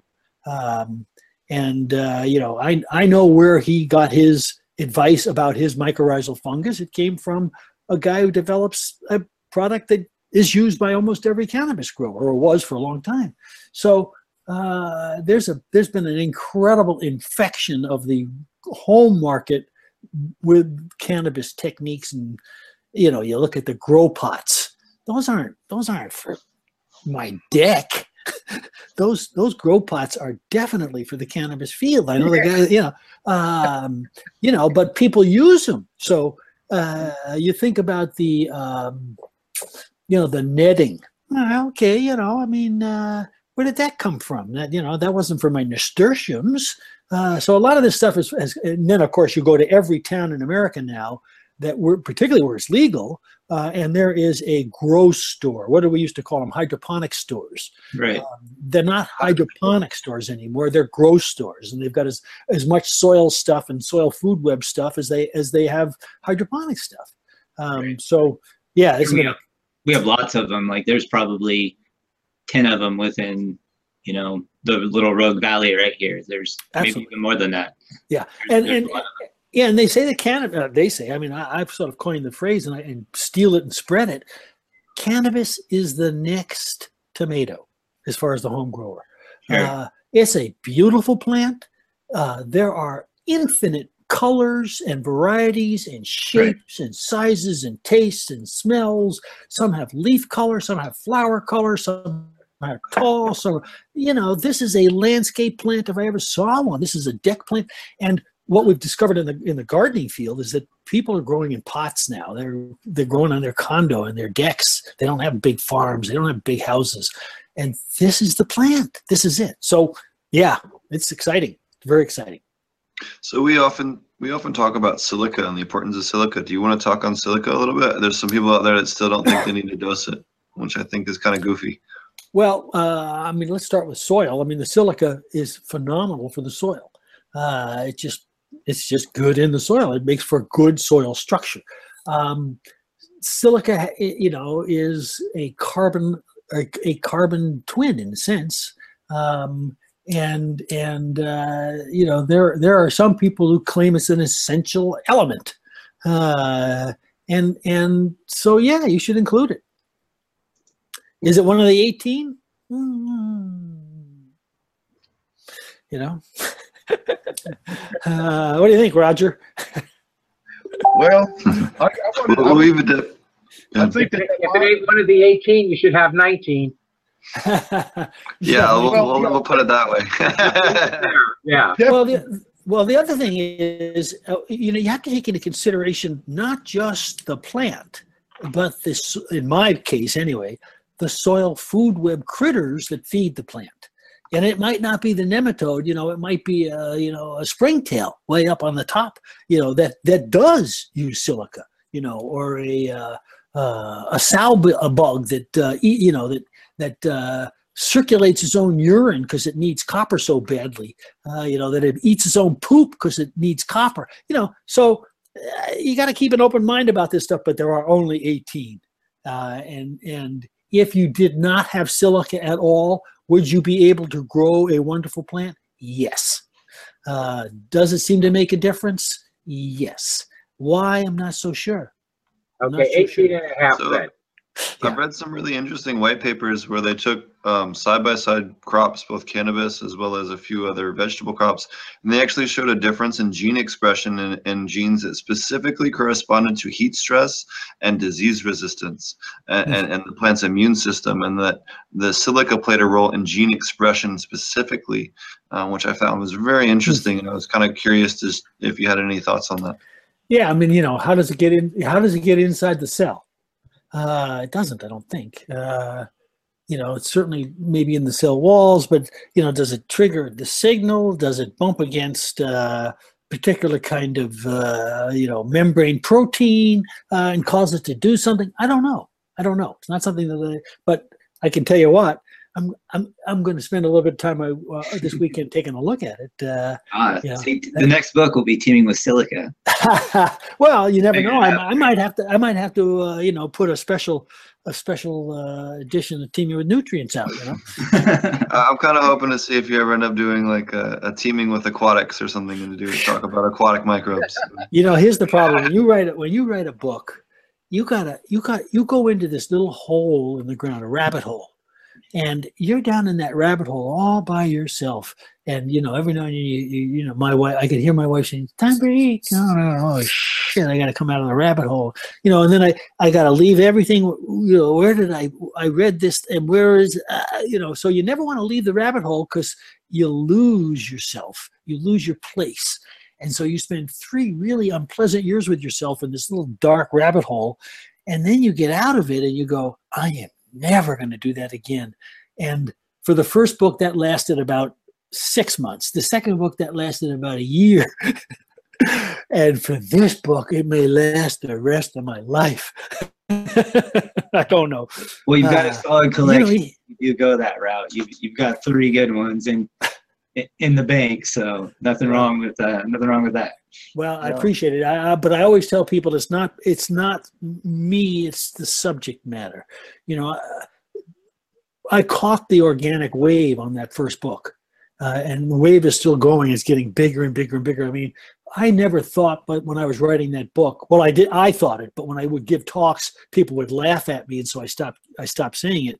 Um, and, uh, you know, I, I know where he got his advice about his mycorrhizal fungus. It came from a guy who develops a product that is used by almost every cannabis grower or was for a long time. So uh, there's a there's been an incredible infection of the home market with cannabis techniques and you know you look at the grow pots those aren't those aren't for my dick. [LAUGHS] those those grow pots are definitely for the cannabis field. I know the guy, you know, um, you know, but people use them. So uh, you think about the, um, you know, the netting. Okay, you know, I mean, uh, where did that come from? That you know, that wasn't for my nasturtiums. Uh, so a lot of this stuff is, is, and then of course you go to every town in America now that were particularly where it's legal, uh, and there is a grow store. What do we used to call them? Hydroponic stores. Right. Um, they're not hydroponic stores anymore. They're grow stores, and they've got as, as much soil stuff and soil food web stuff as they as they have hydroponic stuff. Um, right. So yeah, we have, we have lots of them. Like there's probably ten of them within you know the little Rogue Valley right here. There's Absolutely. maybe even more than that. Yeah, there's, and there's and yeah, and they say that cannabis. Uh, they say, I mean, I, have sort of coined the phrase and, I, and steal it and spread it. Cannabis is the next tomato as far as the home grower. Sure. Uh, it's a beautiful plant. Uh, there are infinite colors and varieties and shapes right. and sizes and tastes and smells. Some have leaf color, some have flower color, some are tall. [LAUGHS] So, you know, this is a landscape plant if I ever saw one. This is a deck plant. And what we've discovered in the in the gardening field is that people are growing in pots now. They're they're growing on their condo and their decks. They don't have big farms. They don't have big houses, and this is the plant. This is it. So yeah, it's exciting. Very exciting. So we often we often talk about silica and the importance of silica. Do you want to talk on silica a little bit? There's some people out there that still don't think they need to dose it, which I think is kind of goofy. Well, uh, I mean, let's start with soil. I mean, the silica is phenomenal for the soil. Uh, it just it's just good in the soil. It makes for good soil structure. Um, silica, you know, is a carbon a, a carbon twin in a sense. Um, and and uh, you know there there are some people who claim it's an essential element, uh, and and so yeah, you should include it. Is it one of the 18? Mm. You know? [LAUGHS] [LAUGHS] uh, what do you think, Roger? Well, [LAUGHS] I, I, We'll wouldn't- leave it to. I think that If it ain't one of the 18, you should have 19. [LAUGHS] Yeah, we'll, well, we'll, we'll put it that way. Yeah. well, the, well, the other thing is, uh, you know, you have to take into consideration not just the plant, but this, in my case anyway, the soil food web critters that feed the plant. And it might not be the nematode, you know, it might be, a, you know, a springtail way up on the top, you know, that that does use silica, you know, or a uh, uh, a sow a bug that uh, you know that that uh, circulates its own urine because it needs copper so badly uh, you know that it eats its own poop because it needs copper you know. So uh, you got to keep an open mind about this stuff but there are only 18 uh, and and if you did not have silica at all would you be able to grow a wonderful plant? Yes. Uh, does it seem to make a difference? Yes. Why? I'm not so sure. I'm not Okay, so sure. and a half So- then. I've read some really interesting white papers where they took um, side-by-side crops, both cannabis as well as a few other vegetable crops, and they actually showed a difference in gene expression in, in genes that specifically corresponded to heat stress and disease resistance and, and, and the plant's immune system, and that the silica played a role in gene expression specifically, uh, which I found was very interesting, and I was kind of curious to, if you had any thoughts on that. Yeah, I mean, you know, how does it get in? How does it get inside the cell? Uh, it doesn't, I don't think. Uh, you know, it's certainly maybe in the cell walls, but you know, does it trigger the signal? Does it bump against uh, particular kind of uh, you know membrane protein uh, and cause it to do something? I don't know. I don't know. It's not something that I. But I can tell you what. I'm I'm I'm going to spend a little bit of time uh, this [LAUGHS] weekend taking a look at it. Uh, Ah, Yeah. see, the next book will be teaming with silica. [LAUGHS] well, you never Figure know. I. I might have to. I might have to. Uh, you know, put a special, a special uh, edition of Teaming with Nutrients out. You know. [LAUGHS] Uh, I'm kind of hoping to see if you ever end up doing like a, a teaming with aquatics or something to do talk about aquatic microbes. You know, here's the problem. When you write it, when you write a book, you gotta, you got, you go into this little hole in the ground, a rabbit hole, and you're down in that rabbit hole all by yourself. And you know, every now and then, you, you, you know, my wife, I could hear my wife saying, "Time to eat." Oh, no, oh shit! I got to come out of the rabbit hole. You know, and then I, I got to leave everything. You know, where did I, I read this, and where is, uh, you know, so you never want to leave the rabbit hole because you lose yourself, you lose your place. And so you spend three really unpleasant years with yourself in this little dark rabbit hole. And then you get out of it and you go, I am never going to do that again. And for the first book, that lasted about six months. The second book, that lasted about a year. [LAUGHS] and for this book, it may last the rest of my life. [LAUGHS] I don't know. well, you've got Uh, a solid You know, collection. you go that route. You've you've got three good ones in in the bank, so nothing wrong with that. nothing wrong with that. Well, I appreciate it, I, I, but I always tell people it's not it's not me; it's the subject matter. You know, I, I caught the organic wave on that first book, uh, and the wave is still going. It's getting bigger and bigger and bigger. I mean, I never thought, but when I was writing that book, well, I did. I thought it, but when I would give talks, people would laugh at me, and so I stopped. I stopped saying it.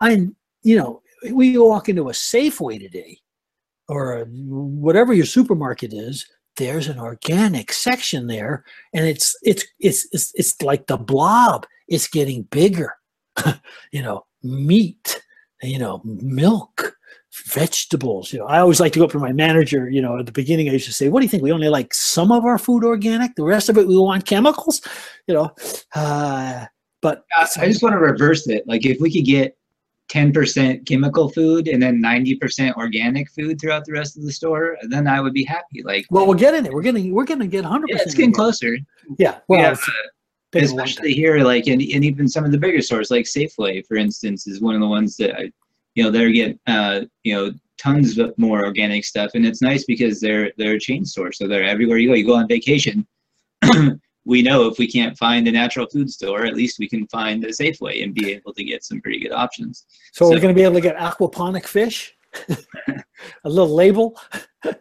I, you know, we walk into a Safeway today, or a, whatever your supermarket is there's an organic section there and it's it's it's it's, it's like the blob it's getting bigger. [LAUGHS] You know meat you know milk vegetables you know. I always like to go up to my manager you know at the beginning i used to say what do you think? We only like some of our food organic? The rest of it we want chemicals? You know uh, but I I just want to reverse it. Like if we could get 10% chemical food and then 90% organic food throughout the rest of the store, then I would be happy. Like, well we're getting it we're getting we're going to get 100% yeah, it's getting organic. closer. yeah well Yeah, it's been a long time. especially here, like, and, and even some of the bigger stores, like Safeway, for instance, is one of the ones that I, you know, they're getting, uh, you know, tons of more organic stuff, and it's nice because they're they're a chain store, so they're everywhere you go. You go on vacation. [CLEARS THROAT] we know if we can't find a natural food store, at least we can find a Safeway and be able to get some pretty good options. So, we're going to be able to get aquaponic fish, [LAUGHS] a little label.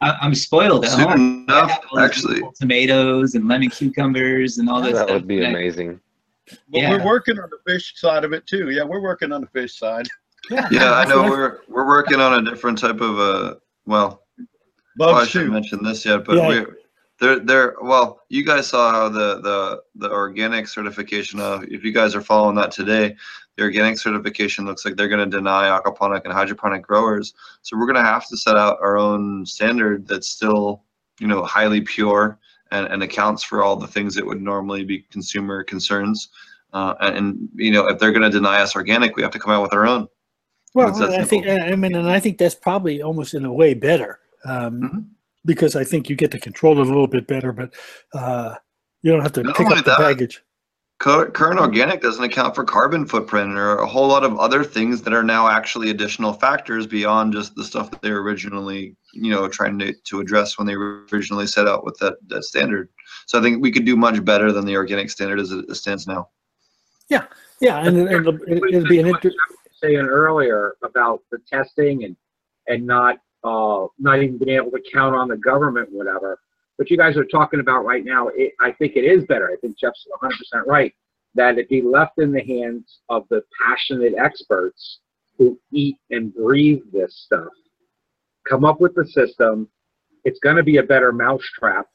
I, I'm spoiled at Soon home. Enough, have all these actually. tomatoes and lemon cucumbers and all this That stuff. would be and amazing. But Yeah. we're working on the fish side of it too. Yeah, we're working on the fish side. Yeah, I know we're we're working on a different type of uh well, well I shouldn't mention this yet, but Yeah. we're they're they're well, you guys saw how the the the organic certification of if you guys are following that today, the organic certification looks like they're gonna deny aquaponic and hydroponic growers. So we're gonna have to set out our own standard that's still, you know, highly pure and, and accounts for all the things that would normally be consumer concerns. Uh, and, and you know, if they're gonna deny us organic, we have to come out with our own. Well, I think. I mean, and I think that's probably almost in a way better, um, Mhm. Because I think you get to control it a little bit better, but uh, you don't have to Not pick up the that, baggage. Current organic doesn't account for carbon footprint or a whole lot of other things that are now actually additional factors beyond just the stuff that they were originally, you know, trying to, to address when they originally set out with that, that standard. So I think we could do much better than the organic standard as it stands now. Yeah, yeah, and, and it'll, it'll be an interesting. Saying earlier about the testing and, and not, uh, not even being able to count on the government, whatever. But you guys are talking about right now, it, I think it is better. I think Jeff's hundred percent right. That it be left in the hands of the passionate experts who eat and breathe this stuff. Come up with the system. It's gonna be a better mousetrap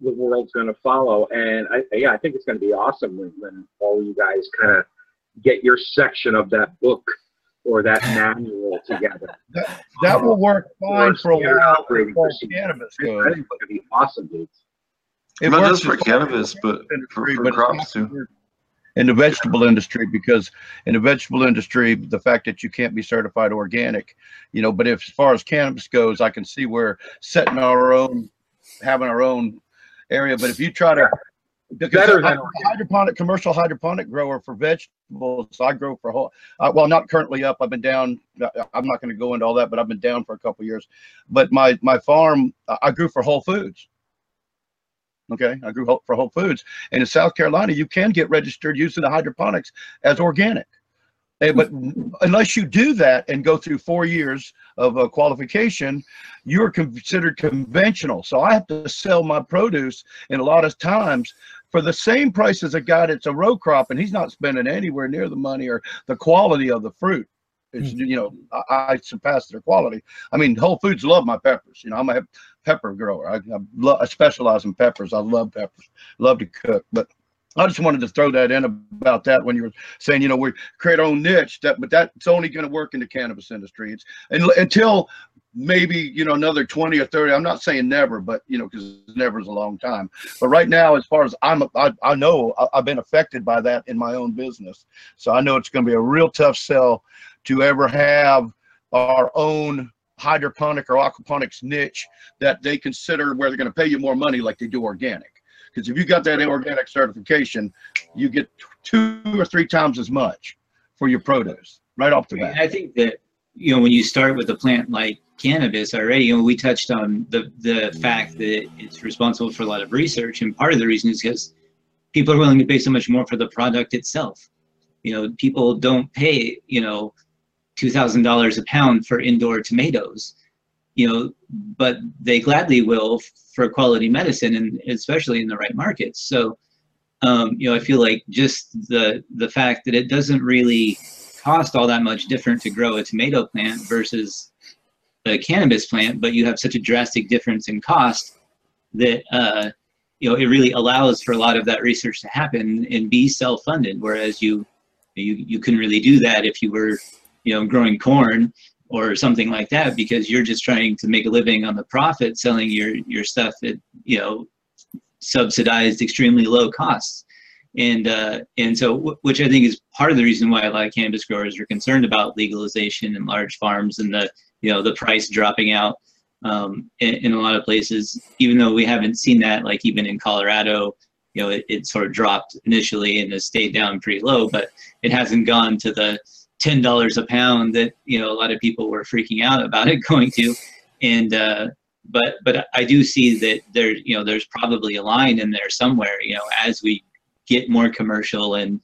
the world's going to follow. And I, yeah, I think it's going to be awesome when, when all you guys kind of get your section of that book or that manual together. That will work fine for a while operating as far cannabis I think it's going to be awesome, dudes. It Not works just for as far as cannabis, but for, for but crops too. for- In the vegetable industry, because in the vegetable industry, the fact that you can't be certified organic, you know, but if, as far as cannabis goes, I can see where setting our own, having our own area, but if you try to. Because Better than I'm a hydroponic, commercial hydroponic grower for vegetables, I grow for whole, uh, well, not currently up, I've been down, I'm not gonna go into all that, but I've been down for a couple years. But my, my farm, I grew for Whole Foods. Okay, I grew for Whole Foods. And in South Carolina, you can get registered using the hydroponics as organic. But unless you do that and go through four years of uh, qualification, you're considered conventional. So I have to sell my produce in a lot of times for the same price as a guy that's a row crop, and he's not spending anywhere near the money or the quality of the fruit. It's, hmm. you know, I, I surpass their quality. I mean, Whole Foods love my peppers. You know, I'm a pepper grower. I, I, lo- I specialize in peppers. I love peppers. Love to cook. But I just wanted to throw that in about that when you were saying, you know, we create our own niche. That, but that's only going to work in the cannabis industry. It's and, until maybe you know another 20 or 30 i'm not saying never but you know because never is a long time. But right now as far as i'm i, I know I, i've been affected by that in my own business. So i know it's going to be a real tough sell to ever have our own hydroponic or aquaponics niche that they consider where they're going to pay you more money like they do organic. Because if you got that organic certification you get two or three times as much for your produce right off the bat. I think that you know when you start with a plant like cannabis already, you know, we touched on the the fact that it's responsible for a lot of research, and part of the reason is because people are willing to pay so much more for the product itself. You know, people don't pay you know two thousand dollars a pound for indoor tomatoes. You know, but they gladly will for quality medicine, and especially in the right markets. So, um, you know, I feel like just the the fact that it doesn't really cost all that much different to grow a tomato plant versus a cannabis plant, but you have such a drastic difference in cost that uh, you know it really allows for a lot of that research to happen and be self-funded. Whereas you you you couldn't really do that if you were you know growing corn or something like that because you're just trying to make a living on the profit selling your your stuff at you know subsidized extremely low costs and uh, and so which I think is part of the reason why a lot of cannabis growers are concerned about legalization and large farms and the you know the price dropping out um, in, in a lot of places. Even though we haven't seen that, like even in Colorado, you know, it, it sort of dropped initially and has stayed down pretty low, but it hasn't gone to the ten dollars a pound that you know a lot of people were freaking out about it [LAUGHS] going to, and. Uh, but but I do see that there you know there's probably a line in there somewhere you know as we get more commercial and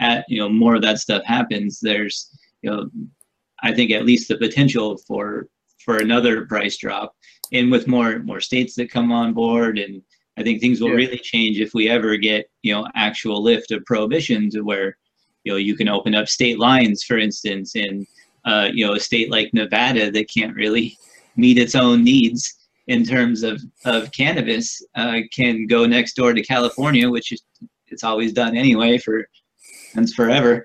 at you know more of that stuff happens there's you know i think at least the potential for for another price drop and with more more states that come on board and I think things will Yeah. really change if we ever get, you know, actual lift of prohibition to where, you know, you can open up state lines, for instance, in, uh, you know, a state like Nevada that can't really meet its own needs in terms of, of cannabis uh, can go next door to California, which is, it's always done anyway for since forever.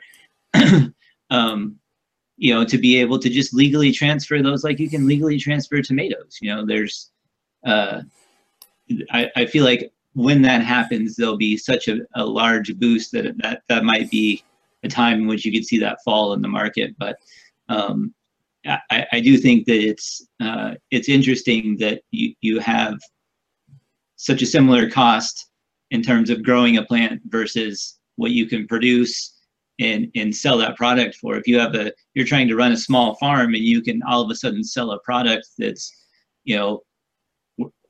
[CLEARS THROAT] um, you know, to be able to just legally transfer those like you can legally transfer tomatoes. You know, there's, uh, I, I feel like when that happens, there'll be such a, a large boost that, that that might be a time in which you could see that fall in the market. But um, I, I do think that it's uh, it's interesting that you, you have such a similar cost in terms of growing a plant versus what you can produce and and sell that product for. If you have a you're trying to run a small farm and you can all of a sudden sell a product that's you know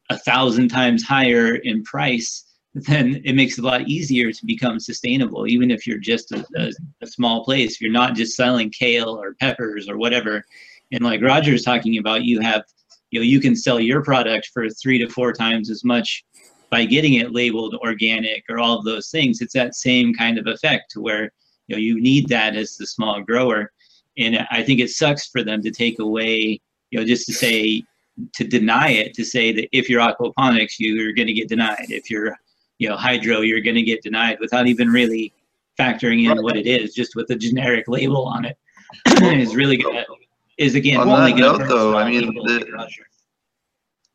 a thousand times higher in price then it makes it a lot easier to become sustainable even if you're just a, a, a small place you're not just selling kale or peppers or whatever and like roger's talking about you have you know you can sell your product for three to four times as much by getting it labeled organic or all of those things it's that same kind of effect to where you know you need that as the small grower. And i think it sucks for them to take away you know just to say to deny it to say that if you're aquaponics you're going to get denied. If you're you know hydro you're going to get denied without even really factoring in what it is just with a generic label on it. [CLEARS THROAT] Is really going to is again On that note, though, I mean, the-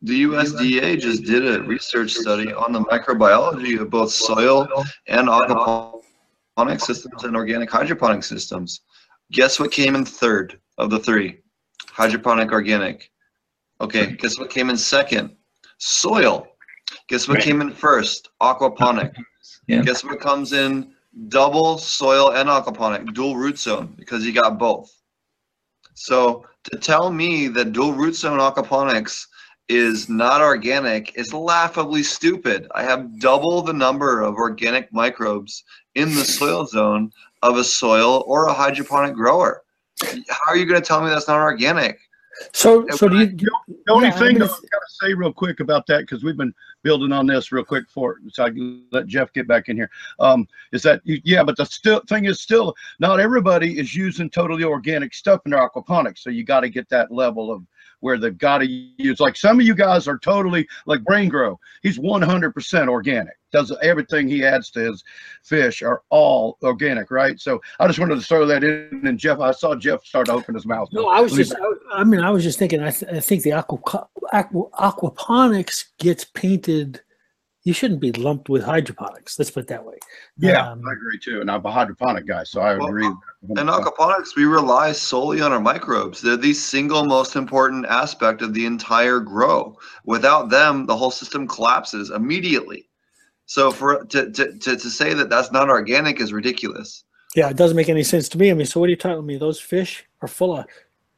The USDA just did a research study on the microbiology of both soil and aquaponic systems and organic hydroponic systems. Guess what came in third of the three? Hydroponic organic. Okay, guess what came in second? Soil. Guess what Right. came in first? Aquaponic. Yeah. Guess what comes in double soil and aquaponic? Dual root zone, because you got both. So to tell me that dual root zone aquaponics is not organic is laughably stupid. I have double the number of organic microbes in the soil zone of a soil or a hydroponic grower. How are you going to tell me that's not organic? So, so do you? The only Yeah, thing I've got to say real quick about that, because we've been building on this real quick for, so I can let Jeff get back in here. Um, is that, you- yeah, but the still thing is still, not everybody is using totally organic stuff in their aquaponics. So you got to get that level of where they've got to use, like some of you guys are totally like Brain Grow. He's 100% organic. Does everything he adds to his fish are all organic, right? So I just wanted to throw that in. And Jeff, I saw Jeff start to open his mouth. No, I was just, I, I mean, I was just thinking, I, th- I think the aqua, aqua, aquaponics gets painted, you shouldn't be lumped with hydroponics. Let's put it that way. Yeah, Um, I agree too. And I'm a hydroponic guy, so I Well, agree. In aquaponics, we rely solely on our microbes. They're the single most important aspect of the entire grow. Without them, the whole system collapses immediately. So for to, to, to, to say that that's not organic is ridiculous. Yeah, it doesn't make any sense to me. I mean, so what are you telling me? Those fish are full of,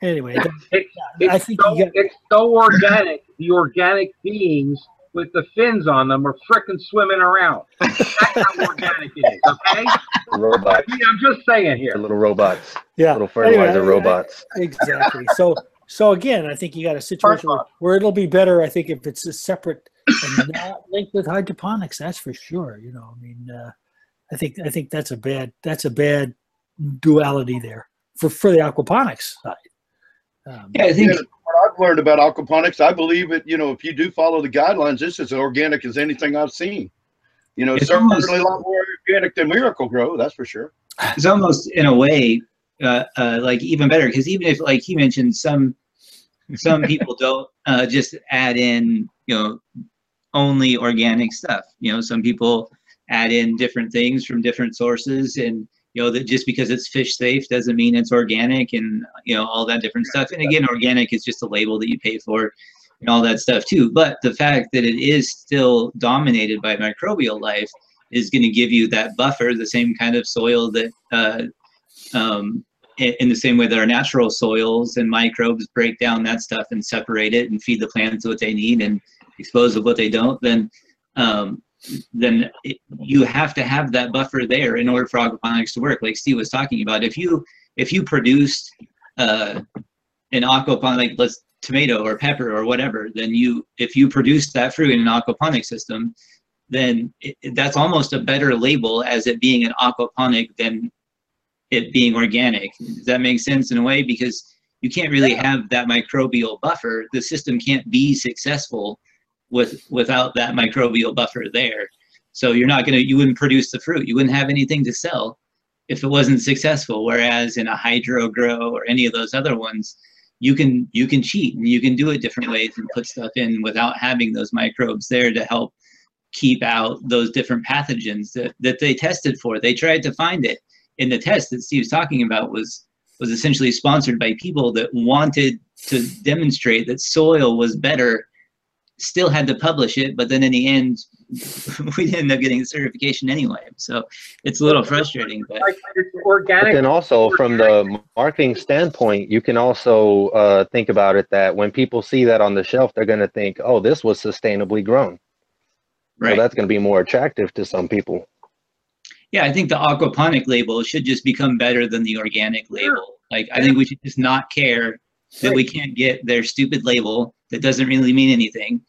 anyway, it- It's, I think so, you got- it's so organic. The organic beings with the fins on them are frickin' swimming around. [LAUGHS] That's how organic it is. Okay, Robots. I mean, I'm just saying They're here. little robots. yeah. Little fertilizer Anyway, I- robots. Exactly. So, so again, I think you got a situation where, where it'll be better. I think if it's a separate and not linked with hydroponics, that's for sure. You know, I mean, uh, I think I think that's a bad that's a bad duality there for for the aquaponics side. Um, yeah i think Yeah, what I've learned about aquaponics, I believe it. You know, if you do follow the guidelines, this is as organic as anything I've seen. You know, It's certainly almost- a lot more organic than Miracle-Gro, that's for sure. it's almost in a way uh, uh, like even better because even if like he mentioned some some [LAUGHS] people don't uh, just add in you know only organic stuff you know some people add in different things from different sources and you know that just because it's fish safe doesn't mean it's organic and you know all that different stuff. And again organic is just a label that you pay for and all that stuff too. But the fact that it is still dominated by microbial life is going to give you that buffer the same kind of soil that uh, um, in, the same way that our natural soils and microbes break down that stuff and separate it and feed the plants what they need and expose of what they don't, then um, then it, you have to have that buffer there in order for aquaponics to work. Like Steve was talking about, if you if you produced uh, an aquaponic, let's tomato or pepper or whatever, then you if you produced that fruit in an aquaponic system, then it, that's almost a better label as it being an aquaponic than it being organic. Does that make sense in a way? Because you can't really have that microbial buffer. The system can't be successful with without that microbial buffer there. So you're not gonna you wouldn't produce the fruit. You wouldn't have anything to sell if it wasn't successful. Whereas in a hydro grow or any of those other ones, you can you can cheat and you can do it different ways and put stuff in without having those microbes there to help keep out those different pathogens that, that they tested for. They tried to find it in the test that Steve's talking about was was essentially sponsored by people that wanted to demonstrate that soil was better still had to publish it but then in the end [LAUGHS] we didn't end up getting the certification anyway so it's a little frustrating but Like, But organic. then also from the marketing standpoint, you can also uh, think about it that when people see that on the shelf, they're going to think, "Oh, this was sustainably grown." So right that's going to be more attractive to some people. yeah i think the aquaponic label should just become better than the organic label like i think we should just not care that we can't get their stupid label that doesn't really mean anything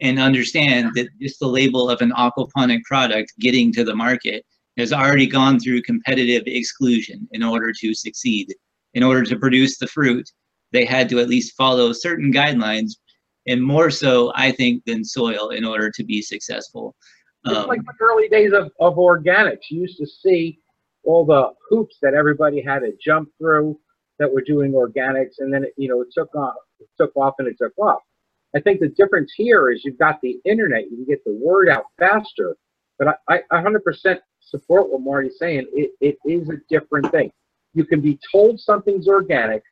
and understand that just the label of an aquaponic product getting to the market has already gone through competitive exclusion in order to succeed. In order to produce the fruit, they had to at least follow certain guidelines, and more so, I think, than soil in order to be successful. It's Um, like the early days of, of organics. You used to see all the hoops that everybody had to jump through that were doing organics, and then it, you know it took off, it took off, and it took off. I think the difference here is you've got the internet. You can get the word out faster. But I, I 100% support what Marty's saying. It, it is a different thing. You can be told something's organic,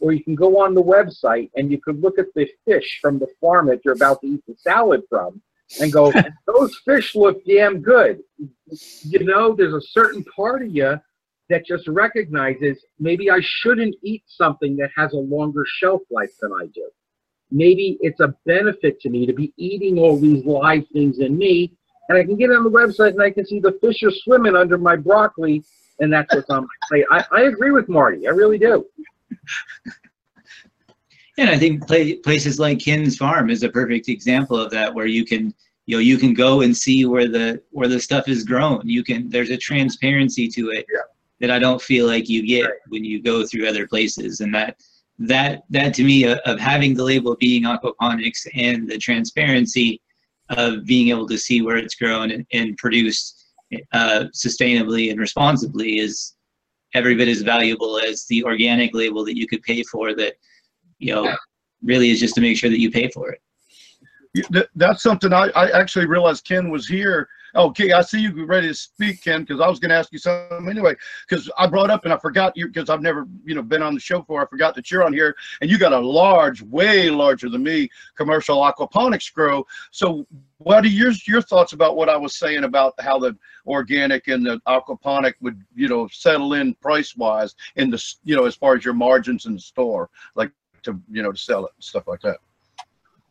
or you can go on the website and you can look at the fish from the farm that you're about to eat the salad from and go, [LAUGHS] those fish look damn good. You know, there's a certain part of you that just recognizes maybe I shouldn't eat something that has a longer shelf life than I do. Maybe it's a benefit to me to be eating all these live things in me, and I can get on the website and I can see the fish are swimming under my broccoli, and that's what's on my plate. I, I agree with Marty. I really do. And I think pla- places like Ken's Farm is a perfect example of that, where you can, you know, you can go and see where the where the stuff is grown. You can there's a transparency to it Yeah. that I don't feel like you get when you go through other places, and that that that to me uh, of having the label being aquaponics and the transparency of being able to see where it's grown and, and produced uh, sustainably and responsibly is every bit as valuable as the organic label that you could pay for that you know really is just to make sure that you pay for it That's something I, I actually realized Ken was here. Oh, okay, I see you ready to speak, Ken, because I was going to ask you something anyway. Because I brought up and I forgot you because I've never, you know, been on the show before. I forgot that you're on here, and you got a large, way larger than me, commercial aquaponics grow. So, what are your your thoughts about what I was saying about how the organic and the aquaponic would, you know, settle in price wise in the, you know, as far as your margins in the store, like to, you know, to sell it stuff like that.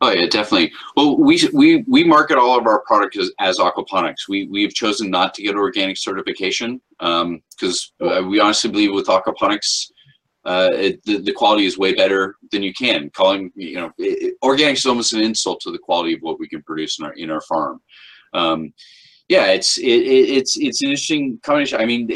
Oh yeah, definitely. Well, we we we market all of our products as, as aquaponics. We we've chosen not to get organic certification because uh, we honestly believe with aquaponics, uh, it, the the quality is way better than you can. Calling you know, it, organic is almost an insult to the quality of what we can produce in our in our farm. Um, yeah, it's it, it, it's it's an interesting combination. I mean,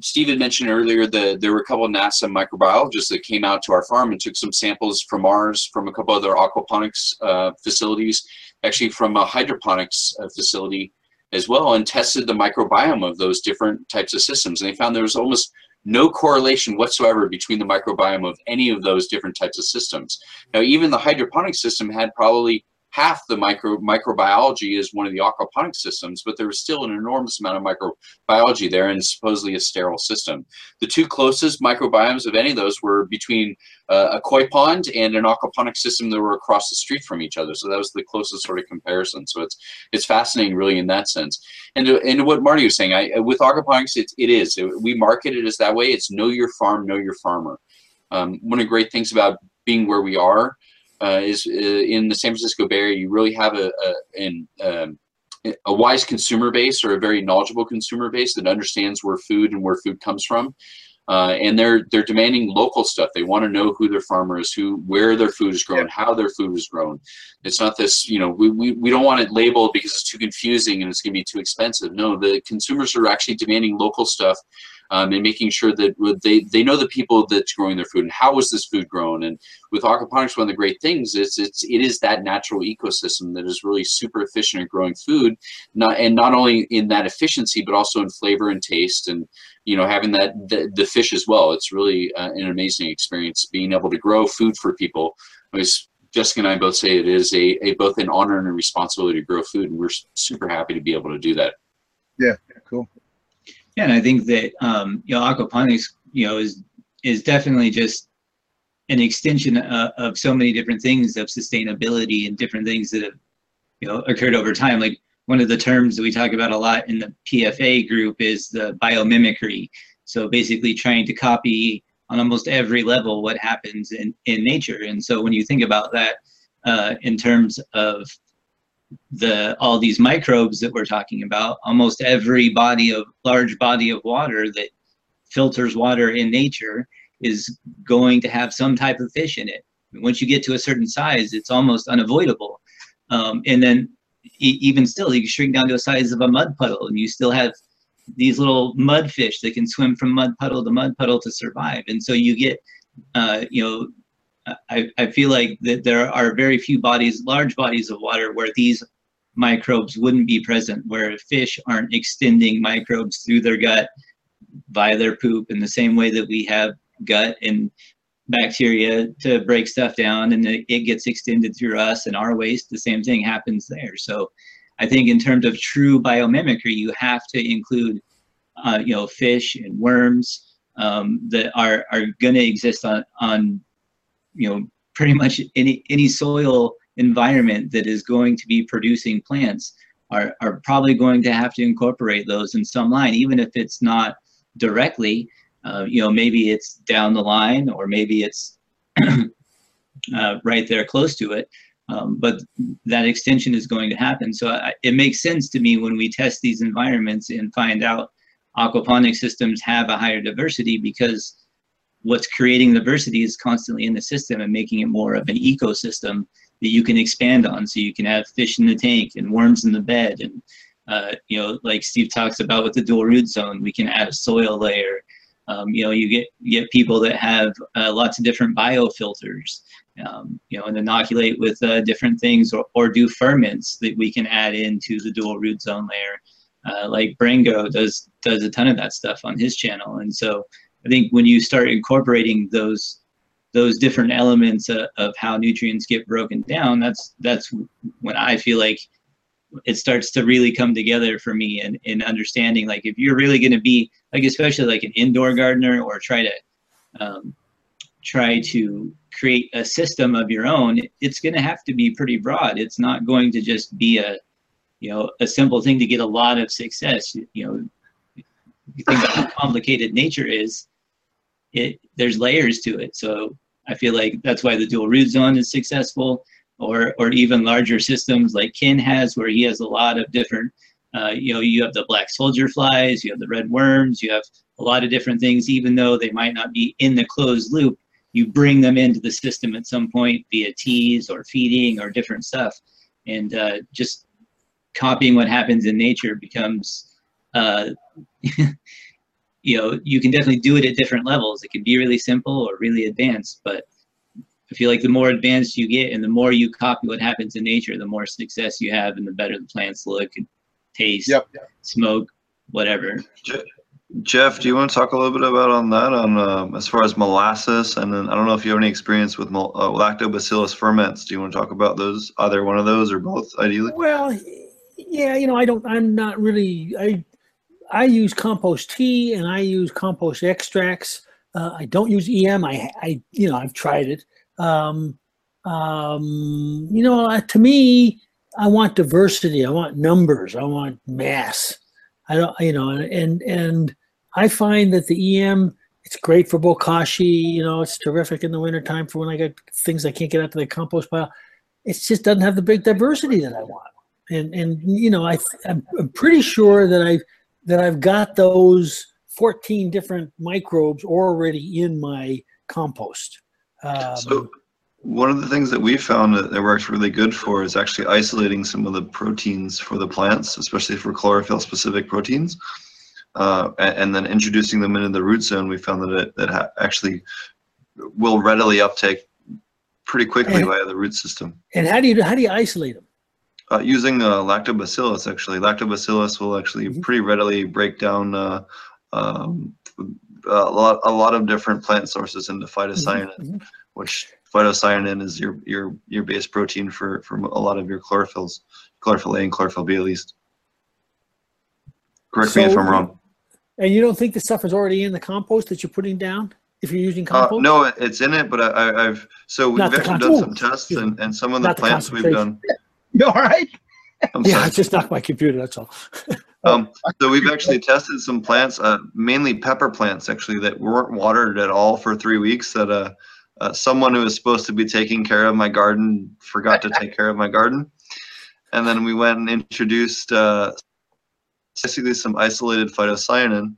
Steve had mentioned earlier that there were a couple of NASA microbiologists that came out to our farm and took some samples from ours, from a couple other aquaponics uh, facilities, actually from a hydroponics uh, facility as well, and tested the microbiome of those different types of systems. And they found there was almost no correlation whatsoever between the microbiome of any of those different types of systems. Now, even the hydroponic system had probably half the micro microbiology is one of the aquaponic systems, but there was still an enormous amount of microbiology there and supposedly a sterile system. The two closest microbiomes of any of those were between uh, a koi pond and an aquaponic system that were across the street from each other. So that was the closest sort of comparison. So it's it's fascinating, really, in that sense. And and what Marty was saying, I, with aquaponics, it, it is. we market it as that way. It's know your farm, know your farmer. Um, one of the great things about being where we are uh, is uh, in the San Francisco Bay Area, you really have a, a, an, um, a wise consumer base or a very knowledgeable consumer base that understands where food and where food comes from. uh, and they're they're demanding local stuff. They want to know who their farmer is, who where their food is grown, how their food is grown. It's not this, you know, we, we, we don't want it labeled because it's too confusing and it's going to be too expensive. No, the consumers are actually demanding local stuff um, and making sure that they, they know the people that's growing their food and how was this food grown. And with aquaponics, one of the great things is it's it is that natural ecosystem that is really super efficient at growing food, not and not only in that efficiency but also in flavor and taste and you know having that the, the fish as well. It's really uh, an amazing experience being able to grow food for people. As Jessica and I both say, it is a, a both an honor and a responsibility to grow food, and we're super happy to be able to do that. Yeah, cool. Yeah, and I think that um, you know aquaponics, you know, is is definitely just an extension of, of so many different things of sustainability and different things that have you know occurred over time. Like one of the terms that we talk about a lot in the PFA group is the biomimicry. So basically, trying to copy on almost every level what happens in in nature. And so when you think about that uh, in terms of the all these microbes that we're talking about almost every body of large body of water that filters water in nature is going to have some type of fish in it. Once you get to a certain size it's almost unavoidable. Um, and then e- even still you shrink down to a size of a mud puddle and you still have these little mud fish that can swim from mud puddle to mud puddle to survive. And so you get uh, you know I, I feel like that there are very few bodies, large bodies of water where these microbes wouldn't be present, where fish aren't extending microbes through their gut via their poop in the same way that we have gut and bacteria to break stuff down and it gets extended through us and our waste. The same thing happens there. So I think in terms of true biomimicry, you have to include, uh, you know, fish and worms um, that are, are going to exist on, on you know pretty much any any soil environment that is going to be producing plants are, are probably going to have to incorporate those in some line even if it's not directly. Uh, you know maybe it's down the line or maybe it's [CLEARS THROAT] uh, right there close to it. Um, but that extension is going to happen. So I, it makes sense to me when we test these environments and find out aquaponic systems have a higher diversity because what's creating diversity is constantly in the system and making it more of an ecosystem that you can expand on. So you can have fish in the tank and worms in the bed, and uh, you know, like Steve talks about with the dual root zone, we can add a soil layer. Um, you know, you get you get people that have uh, lots of different biofilters, um, you know, and inoculate with uh, different things or, or do ferments that we can add into the dual root zone layer. Uh, like Brango does does a ton of that stuff on his channel, and so I think when you start incorporating those those different elements of, of how nutrients get broken down, that's that's when I feel like it starts to really come together for me and in, in understanding like if you're really going to be like especially like an indoor gardener or try to um, try to create a system of your own it's going to have to be pretty broad. It's not going to just be a you know a simple thing to get a lot of success. You know you think about how complicated nature is, it there's layers to it. So I feel like that's why the dual root zone is successful, or or even larger systems like Ken has, where he has a lot of different. Uh, you know, you have the black soldier flies, you have the red worms, you have a lot of different things. Even though they might not be in the closed loop, you bring them into the system at some point via teas or feeding or different stuff, and uh, just copying what happens in nature becomes uh, [LAUGHS] you know, you can definitely do it at different levels. It can be really simple or really advanced, but I feel like the more advanced you get and the more you copy what happens in nature, the more success you have and the better the plants look and taste, Yep. smoke, whatever. Jeff, do you want to talk a little bit about on that on um, as far as molasses and then I don't know if you have any experience with mol- uh, lactobacillus ferments. Do you want to talk about those either one of those or both ideally? Well, yeah, you know, I don't. I'm not really. I I use compost tea and I use compost extracts. Uh, I don't use EM. I, I, you know, I've tried it. Um, um, you know, uh, to me, I want diversity. I want numbers. I want mass. I don't, you know, and and I find that the EM it's great for bokashi. You know, it's terrific in the wintertime for when I get things I can't get out to the compost pile. It just doesn't have the big diversity that I want. And and you know, I I'm, I'm pretty sure that I that I've got those 14 different microbes already in my compost. Um, So one of the things that we found that, that works really good for is actually isolating some of the proteins for the plants, especially for chlorophyll specific proteins. Uh, a- and, then introducing them into the root zone, we found that it that ha- actually will readily uptake pretty quickly And- via the root system. and how do you how do you isolate them? Uh, using uh, lactobacillus, actually, lactobacillus will actually Mhm. pretty readily break down uh, um, a lot a lot of different plant sources into phytocyanin, Mhm. which phytocyanin is your your your base protein for for a lot of your chlorophylls, chlorophyll A and chlorophyll B at least. Correct me if I'm wrong. And you don't think the stuff is already in the compost that you're putting down if you're using Uh, compost? no, it's in it, but I, I, I've so we've actually done some tests and, and some of the the plants we've done. You all right? I'm yeah, sorry. I just knocked my computer. That's all. [LAUGHS] Um, so we've actually tested some plants, uh, mainly pepper plants, actually that weren't watered at all for three weeks. That uh, uh, someone who was supposed to be taking care of my garden forgot to take care of my garden, and then we went and introduced uh, basically some isolated phytocyanin,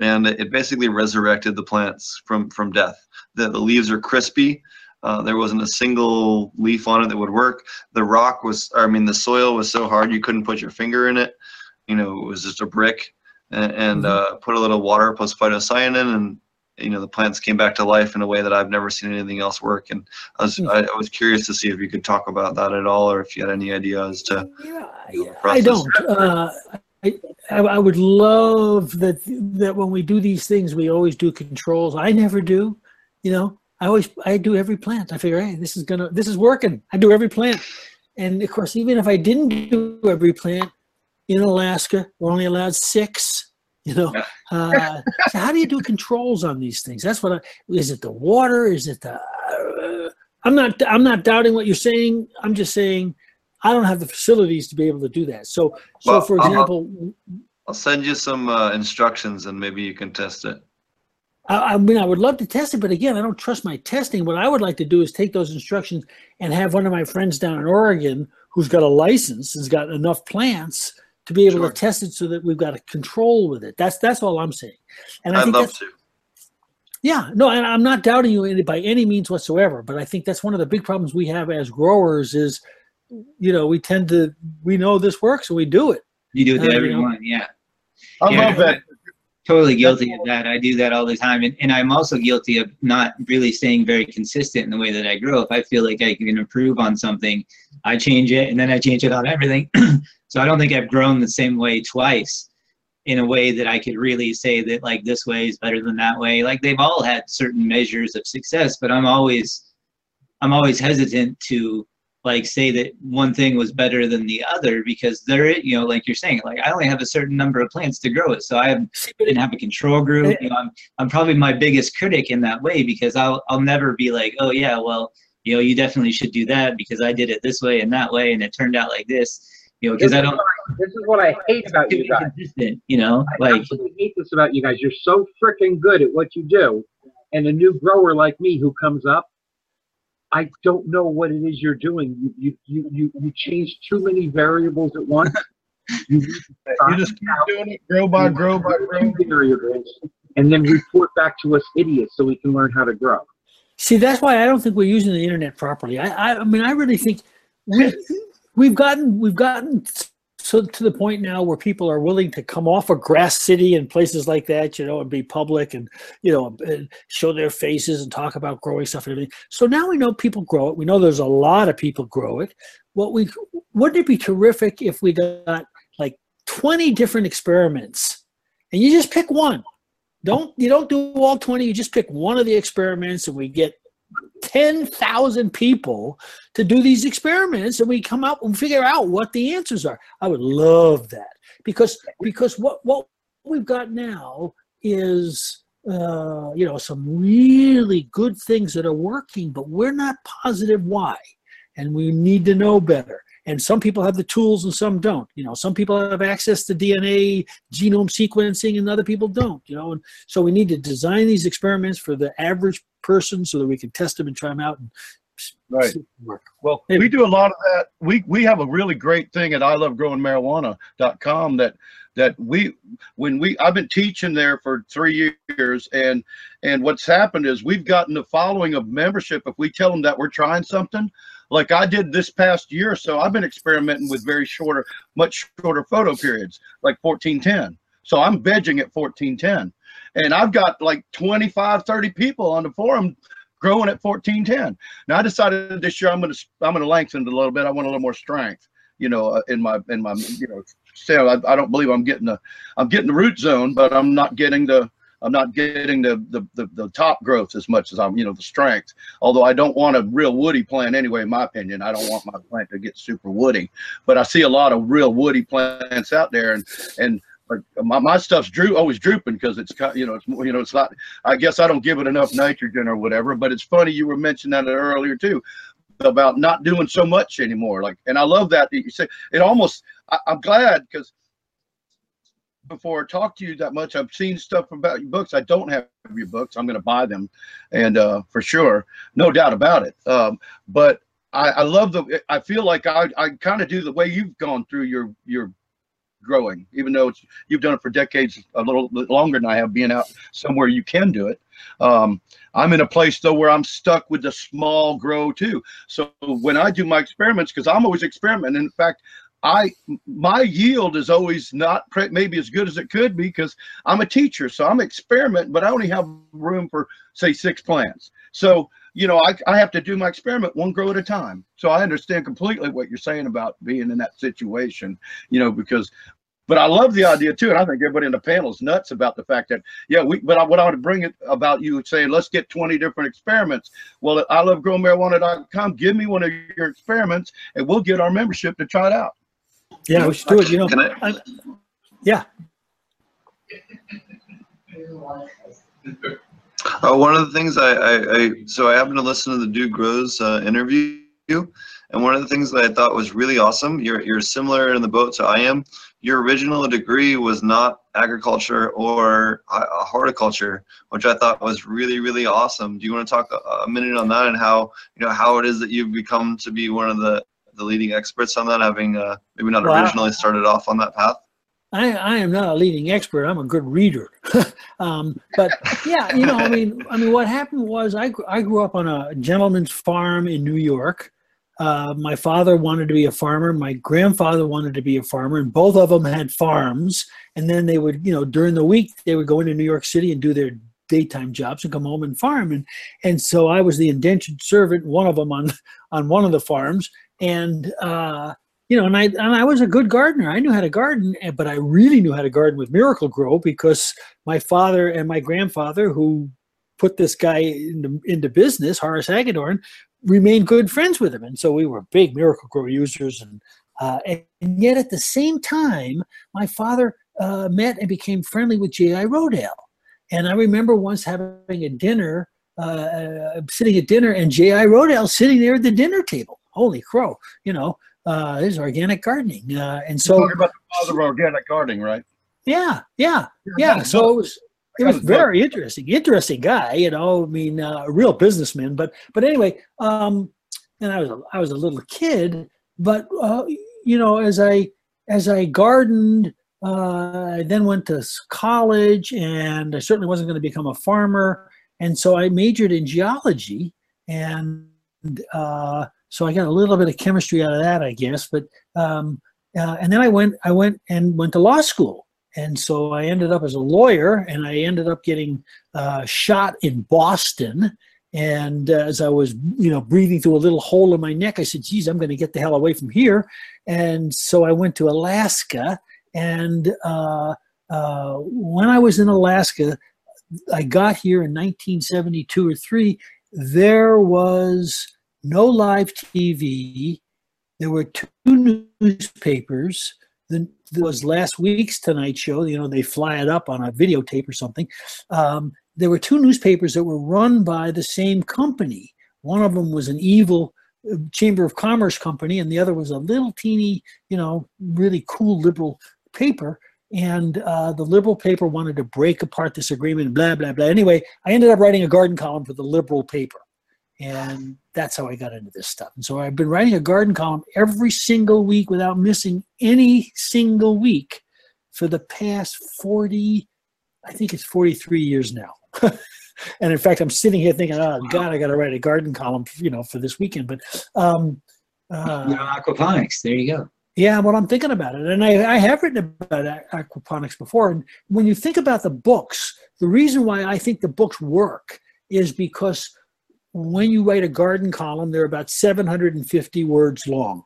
and it basically resurrected the plants from from death. The, the leaves are crispy. Uh, there wasn't a single leaf on it that would work. The rock was, I mean, the soil was so hard you couldn't put your finger in it you know, it was just a brick and, and uh, put a little water plus phytocyanin and, you know, the plants came back to life in a way that I've never seen anything else work. And I was, Hmm. I, I was curious to see if you could talk about that at all, or if you had any idea as to, Yeah, the I don't. Uh, I, I I would love that that when we do these things, we always do controls. I never do. You know, I always I do every plant. I figure, hey, this is gonna this is working. I do every plant, and of course, even if I didn't do every plant in Alaska, we're only allowed six. [LAUGHS] You know, uh, so how do you do controls on these things? That's what I. Is it the water? Is it the? Uh, I'm not. I'm not doubting what you're saying. I'm just saying. I don't have the facilities to be able to do that. So, so Well, for I'll- example, I'll send you some uh, instructions and maybe you can test it. I, I mean, I would love to test it, but again, I don't trust my testing. What I would like to do is take those instructions and have one of my friends down in Oregon who's got a license, has got enough plants to be able Sure. to test it so that we've got a control with it. That's that's all I'm saying. And I I'd think love to. yeah, no, and I'm not doubting you by any means whatsoever. But I think that's one of the big problems we have as growers is, you know, we tend to we know this works and we do it. You do it Uh, to you know. everyone, yeah. I Yeah. love that. Totally guilty of that. I do that all the time. And, and I'm also guilty of not really staying very consistent in the way that I grow. If I feel like I can improve on something, I change it and then I change it on everything. [CLEARS THROAT] so I don't think I've grown the same way twice in a way that I could really say that like this way is better than that way. Like they've all had certain measures of success, but I'm always I'm always hesitant to like say that one thing was better than the other because there you know like you're saying like I only have a certain number of plants to grow it. So I have didn't have a control group. You know, I'm, I'm probably my biggest critic in that way because I'll I'll never be like, oh yeah, well, you know, you definitely should do that because I did it this way and that way and it turned out like this. You know, because I don't I- This is what I hate about you guys. You know, I like absolutely hate this about you guys. You're so freaking good at what you do. And a new grower like me who comes up, I don't know what it is you're doing. You you you you, you change too many variables at once. [LAUGHS] You, You just keep doing it, grow by grow by grow. variables, and then report back to us idiots so we can learn how to grow. See, that's why I don't think we're using the internet properly. I, I, I mean, I really think we, we've gotten we've gotten so to the point now where people are willing to come off of Grass City and places like that, you know, and be public and you know and show their faces and talk about growing stuff and everything. So now we know people grow it. We know there's a lot of people grow it. What we wouldn't it be terrific if we got like 20 different experiments and you just pick one don't you don't do all 20 you just pick one of the experiments and we get 10,000 people to do these experiments and we come out and figure out what the answers are. I would love that because because what what we've got now is uh, you know some really good things that are working but we're not positive why and we need to know better and some people have the tools and some don't you know some people have access to dna genome sequencing and other people don't you know and so we need to design these experiments for the average person so that we can test them and try them out and Right. see if work. Well, we do a lot of that. We we have a really great thing at I love growing marijuana.com that that we when we I've been teaching there for three years and and what's happened is we've gotten the following of membership if we tell them that we're trying something like I did this past year or so I've been experimenting with very shorter much shorter photo periods like 1410 so I'm vegging at 1410 and I've got like 25 30 people on the forum growing at 1410 now I decided this year I'm going to I'm to lengthen it a little bit. I want a little more strength you know, uh, in my in my you know, so I, I don't believe I'm getting the I'm getting the root zone, but I'm not getting the I'm not getting the, the the the top growth as much as I'm you know the strength. Although I don't want a real woody plant anyway, in my opinion. I don't want my plant to get super woody, but I see a lot of real woody plants out there, and and my, my stuff's droop always drooping because it's you know it's you know it's not I guess I don't give it enough nitrogen or whatever. But it's funny you were mentioning that earlier too about not doing so much anymore. Like, and I love that you say it almost. I, am glad because before talk to you that much, I've seen stuff about your books. I don't have your books. I'm going to buy them, and uh, for sure, no doubt about it. Um, but I, I love the. I feel like I I kind of do the way you've gone through your your growing, even though you've done it for decades, a little bit longer than I have, being out somewhere you can do it. Um, I'm in a place though where I'm stuck with the small grow too. So when I do my experiments, because I'm always experimenting. In fact, I my yield is always not maybe as good as it could be because I'm a teacher, so I'm experimenting, but I only have room for say six plants. So you know, I, I have to do my experiment one grow at a time. So I understand completely what you're saying about being in that situation, you know, because, but I love the idea too. And I think everybody in the panel is nuts about the fact that, yeah, we, but I, what I to bring it about you saying, let's get 20 different experiments. Well, I love growmarijuana.com. Give me one of your experiments and we'll get our membership to try it out. Yeah, we should do it. You know, I, yeah. Uh, one of the things I, I, I, so I happened to listen to the Dude Grows uh, interview, and one of the things that I thought was really awesome. You're you're similar in the boat to I am. Your original degree was not agriculture or uh, horticulture, which I thought was really really awesome. Do you want to talk a, a minute on that and how you know how it is that you've become to be one of the the leading experts on that, having uh, maybe not well, originally started off on that path? I, I am not a leading expert. I'm a good reader. [LAUGHS] um, but yeah, you know, I mean, I mean, what happened was I, I grew up on a gentleman's farm in New York. Uh, my father wanted to be a farmer. My grandfather wanted to be a farmer, and both of them had farms. And then they would, you know, during the week they would go into New York City and do their daytime jobs and come home and farm. And and so I was the indentured servant, one of them on [LAUGHS] on one of the farms. And uh, you know, and I and I was a good gardener. I knew how to garden, eh, but I really knew how to garden with Miracle-Gro because my father and my grandfather, who put this guy into, into business, Horace Hagedorn, remained good friends with him, and so we were big Miracle-Gro users. And uh, and yet at the same time, my father uh, met and became friendly with J.I. Rodale. And I remember once having a dinner, uh, uh sitting at dinner, and J.I. Rodale sitting there at the dinner table. Holy crow, you know uh, is organic gardening. Uh, and so about the father of organic gardening, right? Yeah, yeah, yeah. So it was it was very interesting. Interesting guy, you know. I mean, uh, a real businessman. But but anyway, um, and I was a, I was a little kid, but uh, you know, as I as I gardened, uh, I then went to college, and I certainly wasn't going to become a farmer, and so I majored in geology, and uh, so I got a little bit of chemistry out of that, I guess. But um, uh, and then I went I went and went to law school, and so I ended up as a lawyer, and I ended up getting uh, shot in Boston. And uh, as I was, you know, breathing through a little hole in my neck, I said, "Geez, I'm going to get the hell away from here." And so I went to Alaska, and uh, uh, when I was in Alaska, I got here in 1972 or three. There was no live TV. There were two newspapers. There was last week's Tonight Show. You know, they fly it up on a videotape or something. Um, there were two newspapers that were run by the same company. One of them was an evil uh, Chamber of Commerce company, and the other was a little teeny, you know, really cool liberal paper. And uh, the liberal paper wanted to break apart this agreement, blah, blah, blah. Anyway, I ended up writing a garden column for the liberal paper. And that's how I got into this stuff. And so I've been writing a garden column every single week without missing any single week for the past 40, I think it's 43 years now. [LAUGHS] and in fact, I'm sitting here thinking, oh God, I got to write a garden column, you know, for this weekend. But um, uh, aquaponics. There you go. yeah, well, I'm thinking about it, and I, I have written about aquaponics before. And when you think about the books, the reason why I think the books work is because when you write a garden column, they're about 750 words long.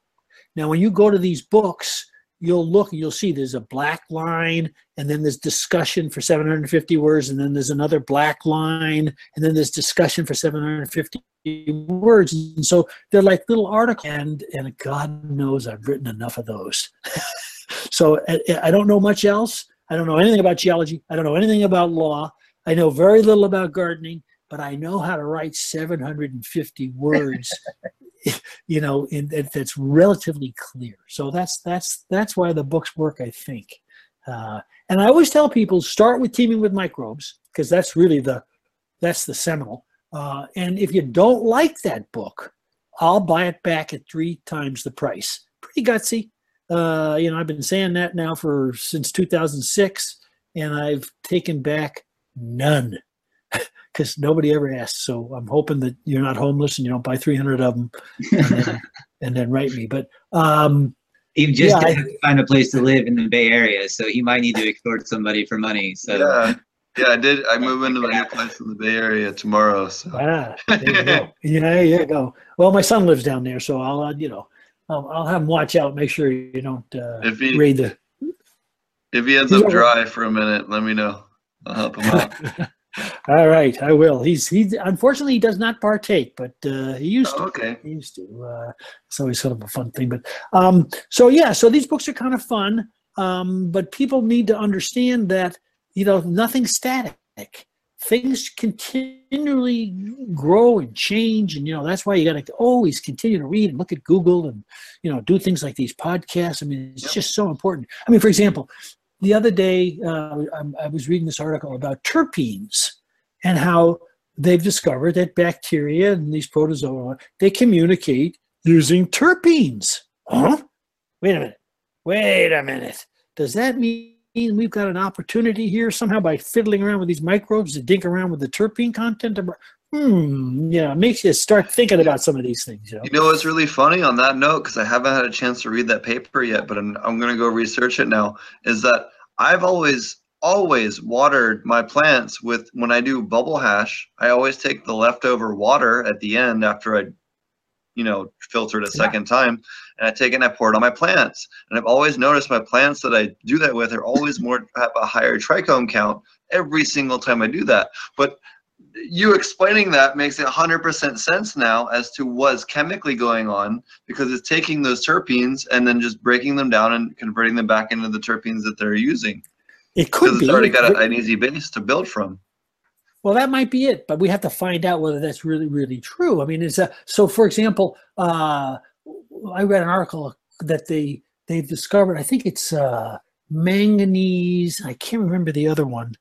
Now, when you go to these books, you'll look and you'll see there's a black line, and then there's discussion for 750 words, and then there's another black line, and then there's discussion for 750 words. And so they're like little articles, and and God knows I've written enough of those. [LAUGHS] so I, I don't know much else. I don't know anything about geology. I don't know anything about law. I know very little about gardening, but I know how to write 750 words. [LAUGHS] you know, in, that- that's relatively clear. So that's that's that's why the books work, I think. Uh, and I always tell people start with teaming with microbes because that's really the that's the seminal. Uh, and if you don't like that book, I'll buy it back at three times the price. Pretty gutsy. Uh, you know, I've been saying that now for since 2006, and I've taken back none because nobody ever asked. So I'm hoping that you're not homeless and you don't buy 300 of them and then, [LAUGHS] and then write me. But um, He just Yeah, I- had to find a place to live in the Bay Area, so he might need to extort somebody for money. So Yeah, yeah, I did. I move into my new place in the Bay Area tomorrow. So ah, there you go. [LAUGHS] Yeah, there you go. Well, my son lives down there, so I'll, uh, you know, I'll, I'll have him watch out, make sure you don't uh, if he raid the. if he ends up dry for a minute, let me know. I'll help him out. [LAUGHS] All right, I will. He's he's unfortunately he does not partake, but uh, he used to. Oh, okay. He used to. Uh, it's always sort of a fun thing. But um, so yeah, so these books are kind of fun. Um, but people need to understand that you know nothing's static. Things continually grow and change, and you know that's why you got to always continue to read and look at Google and you know do things like these podcasts. I mean, it's Yep. just so important. I mean, for example, the other day uh, I, I was reading this article about terpenes and how they've discovered that bacteria and these protozoa they communicate using terpenes. Huh? Wait a minute. Wait a minute. Does that mean we've got an opportunity here somehow by fiddling around with these microbes to dink around with the terpene content? of- Hmm. Yeah, it makes you start thinking about some of these things. You know? You know what's really funny on that note, because I haven't had a chance to read that paper yet, but I'm, I'm going to go research it now, is that I've always, always watered my plants with, when I do bubble hash, I always take the leftover water at the end after I, you know, filtered it a Yeah. second time, and I take it and I pour it on my plants. And I've always noticed my plants that I do that with are always more, have a higher trichome count every single time I do that. But you explaining that makes it 100% sense now as to what's chemically going on because it's taking those terpenes and then just breaking them down and converting them back into the terpenes that they're using It could because be. it's already got a, an easy base to build from. Well, that might be it, but we have to find out whether that's really, really true. I mean, it's a, so. For example, uh, I read an article that they they've discovered. I think it's uh, manganese. I can't remember the other one.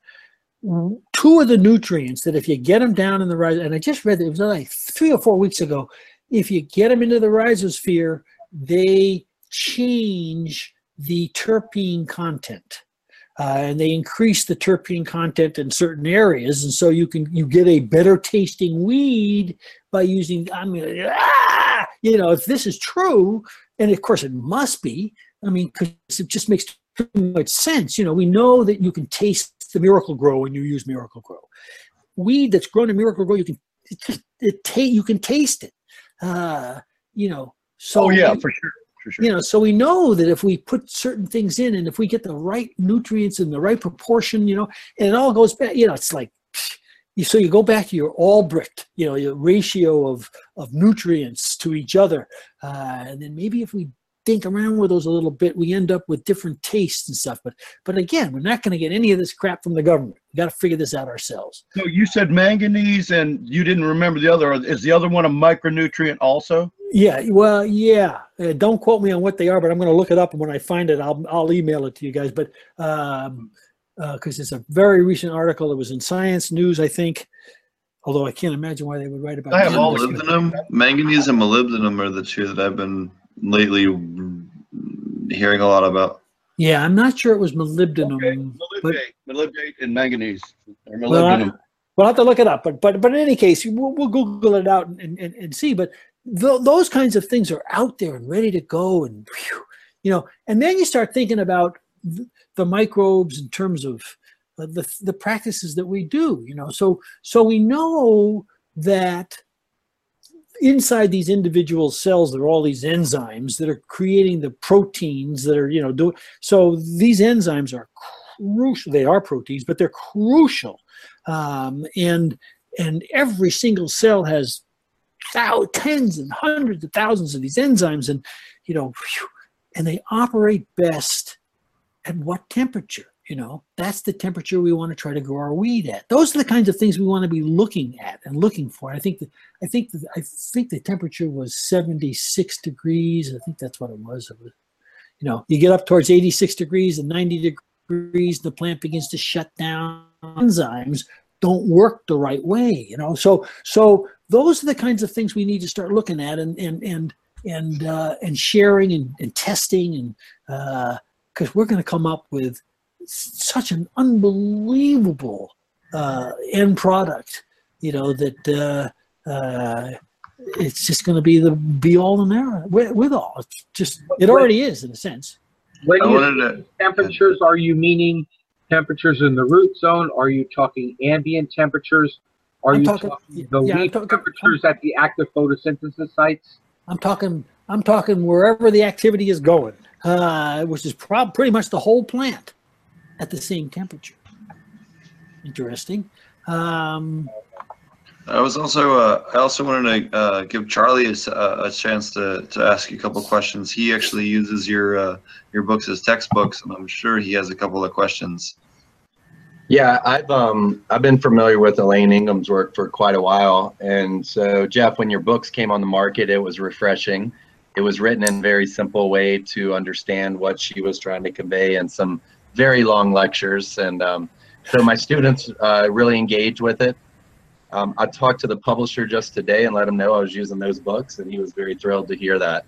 Two of the nutrients that if you get them down in the rise, and I just read it, it was like three or four weeks ago. If you get them into the rhizosphere, they change the terpene content uh, and they increase the terpene content in certain areas, and so you can you get a better tasting weed by using. I mean, ah! you know, if this is true, and of course it must be. I mean, because it just makes too much sense. You know, we know that you can taste the Miracle-Gro when you use Miracle-Gro. Weed that's grown in Miracle-Gro, you can it just it ta- you can taste it. Uh, you know, so Oh yeah, we- for sure, for sure. you know so we know that if we put certain things in and if we get the right nutrients in the right proportion you know and it all goes back you know it's like you so you go back to your albrecht you know your ratio of of nutrients to each other uh, and then maybe if we think around with those a little bit we end up with different tastes and stuff but but again we're not going to get any of this crap from the government we got to figure this out ourselves So you said manganese, and you didn't remember the other. Is the other one a micronutrient also? Yeah, well, yeah. Uh, don't quote me on what they are, but I'm going to look it up, and when I find it, I'll I'll email it to you guys. But um, because it's a very recent article, it was in Science News, I think. Although I can't imagine why they would write about. I have it. all the- molybdenum, manganese and molybdenum are the two that I've been lately hearing a lot about. Yeah, I'm not sure it was molybdenum. Okay, but- molybdate, molybdate and manganese, or Well, I- We'll have to look it up, but but but in any case, we'll, we'll Google it out and, and, and see. But th- those kinds of things are out there and ready to go, and phew, you know, and then you start thinking about th- the microbes in terms of uh, the the practices that we do. You know, so so we know that inside these individual cells there are all these enzymes that are creating the proteins that are you know do so these enzymes are crucial they are proteins but they're crucial. Um, and and every single cell has thou- tens and hundreds of thousands of these enzymes and you know and they operate best at what temperature you know that's the temperature we want to try to grow our weed at. Those are the kinds of things we want to be looking at and looking for. I think that i think that i think the temperature was 76 degrees. I think that's what it was. It was you know you get up towards 86 degrees and 90 degrees the plant begins to shut down. Enzymes don't work the right way you know? So so those are the kinds of things we need to start looking at and and and and uh, and sharing and, and testing and because we're going to come up with such an unbelievable uh, end product you know that uh, uh, it's just going to be the be all and there with, with all it's just it already is in a sense When you wanted say to, temperatures, are you meaning temperatures in the root zone? Are you talking ambient temperatures? Are I'm you talking- talking, the yeah, leaf talking- temperatures at the active photosynthesis sites? I'm talking I'm talking wherever the activity is going, uh, which is prob- pretty much the whole plant at the same temperature. Interesting. Um, I was also, uh, I also wanted to, uh, give Charlie a, a, chance to, to ask you a couple questions. He actually uses your, uh, your books as textbooks, and I'm sure he has a couple of questions. Yeah, I've um I've been familiar with Elaine Ingham's work for quite a while, and so Jeff, when your books came on the market, it was refreshing. It was written in a very simple way to understand what she was trying to convey, and some very long lectures, and um, so my students uh, really engaged with it. Um, I talked to the publisher just today and let him know I was using those books, and he was very thrilled to hear that.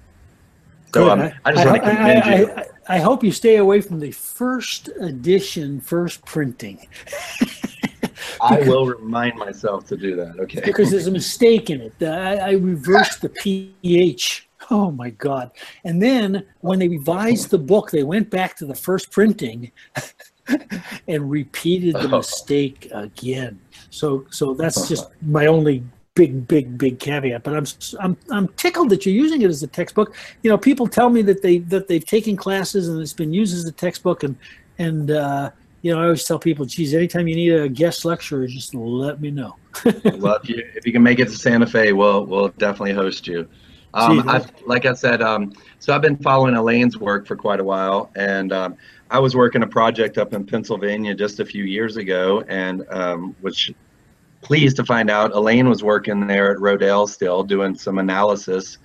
So um, I just want to I, commend I, you. I, I hope you stay away from the first edition, first printing, I will remind myself to do that. Okay. because there's a mistake in it. I, I reversed the pH. Oh my God! And then when they revised the book, they went back to the first printing [LAUGHS] and repeated the Oh. mistake again. So, so that's just my only big, big, big caveat. But I'm, I'm, I'm tickled that you're using it as a textbook. You know, people tell me that they that they've taken classes and it's been used as a textbook, and and uh, you know, I always tell people, geez, anytime you need a guest lecturer, just let me know. [LAUGHS] well, if you, if you can make it to Santa Fe, we'll we'll definitely host you. Um, Gee, I, like I said, um, so I've been following Elaine's work for quite a while, and um, I was working a project up in Pennsylvania just a few years ago, and um, was pleased to find out Elaine was working there at Rodale still doing some analysis,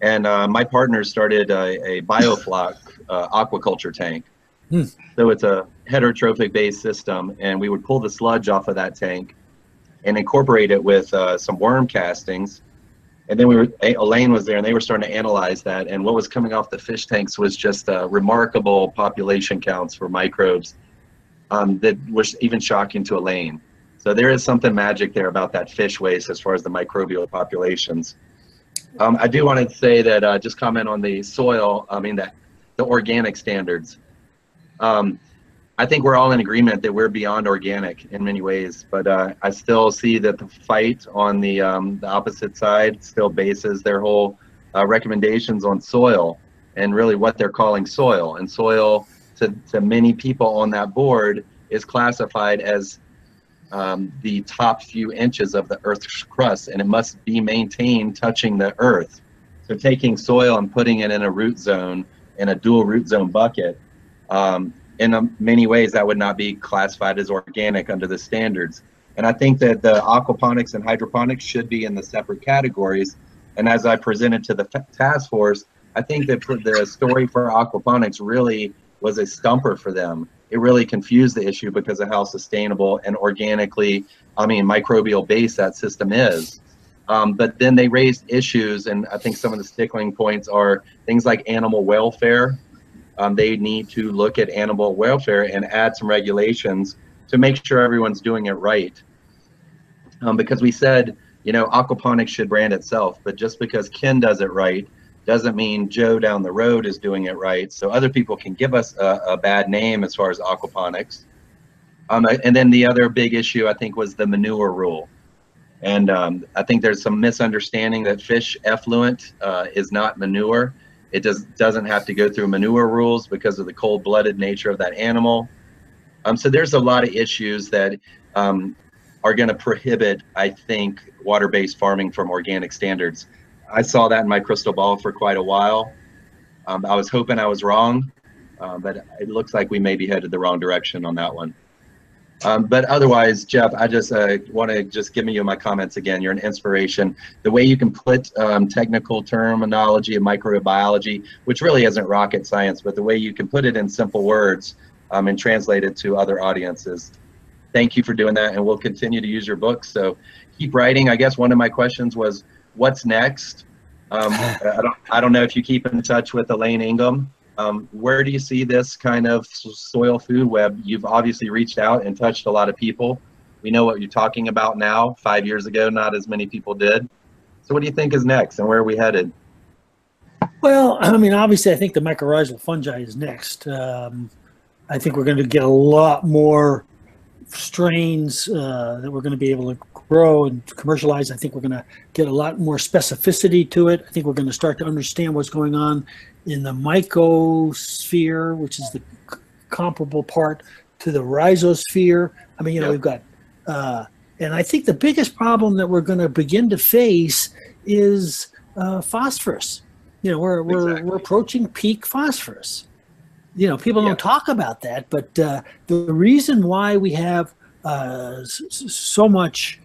and uh, my partner started a, a biofloc uh, aquaculture tank. Hmm. So it's a heterotrophic based system, and we would pull the sludge off of that tank and incorporate it with uh, some worm castings. And then we were, Elaine was there and they were starting to analyze that. And what was coming off the fish tanks was just uh, remarkable population counts for microbes um, that was even shocking to Elaine. So there is something magic there about that fish waste as far as the microbial populations. Um, I do want to say that uh, just comment on the soil, I mean, that the organic standards. Um, I think we're all in agreement that we're beyond organic in many ways, but uh, I still see that the fight on the um, the opposite side still bases their whole uh, recommendations on soil and really what they're calling soil. And soil, to, to many people on that board, is classified as um, the top few inches of the Earth's crust, and it must be maintained touching the Earth. So taking soil and putting it in a root zone in a dual root zone bucket. Um, in many ways that would not be classified as organic under the standards. And I think that the aquaponics and hydroponics should be in the separate categories. And as I presented to the task force, I think that the story for aquaponics really was a stumper for them. It really confused the issue because of how sustainable and organically, I mean, microbial based that system is. Um, but then they raised issues, and I think some of the stickling points are things like animal welfare um, they need to look at animal welfare and add some regulations to make sure everyone's doing it right. Um, because we said, you know, aquaponics should brand itself, but just because Ken does it right doesn't mean Joe down the road is doing it right. So other people can give us a, a bad name as far as aquaponics. Um, and then the other big issue I think was the manure rule. And um, I think there's some misunderstanding that fish effluent uh, is not manure. It does, doesn't have to go through manure rules because of the cold-blooded nature of that animal. Um, so there's a lot of issues that um, are going to prohibit, I think, water-based farming from organic standards. I saw that in my crystal ball for quite a while. Um, I was hoping I was wrong, uh, but it looks like we may be headed the wrong direction on that one. Um, but otherwise, Jeff, I just uh, want to just give you my comments again. You're an inspiration. The way you can put um, technical terminology of microbiology, which really isn't rocket science, but the way you can put it in simple words um, and translate it to other audiences. Thank you for doing that, and we'll continue to use your books. So keep writing. I guess one of my questions was, what's next? Um, [LAUGHS] I don't I don't know if you keep in touch with Elaine Ingham. Um, where do you see this kind of soil food web? You've obviously reached out and touched a lot of people. We know what you're talking about now. Five years ago, not as many people did. So, what do you think is next, and where are we headed? Well, [CLEARS THROAT] I mean, obviously, I think the mycorrhizal fungi is next. Um, I think we're going to get a lot more strains uh, that we're going to be able to grow and commercialize. I think we're going to get a lot more specificity to it. I think we're going to start to understand what's going on in the mycosphere, which is the c- comparable part to the rhizosphere. I mean, you know, Yep. we've got, uh, and I think the biggest problem that we're going to begin to face is uh, phosphorus. You know, we're we're, Exactly. we're approaching peak phosphorus. You know, people Yeah. don't talk about that, but uh, the reason why we have uh, so much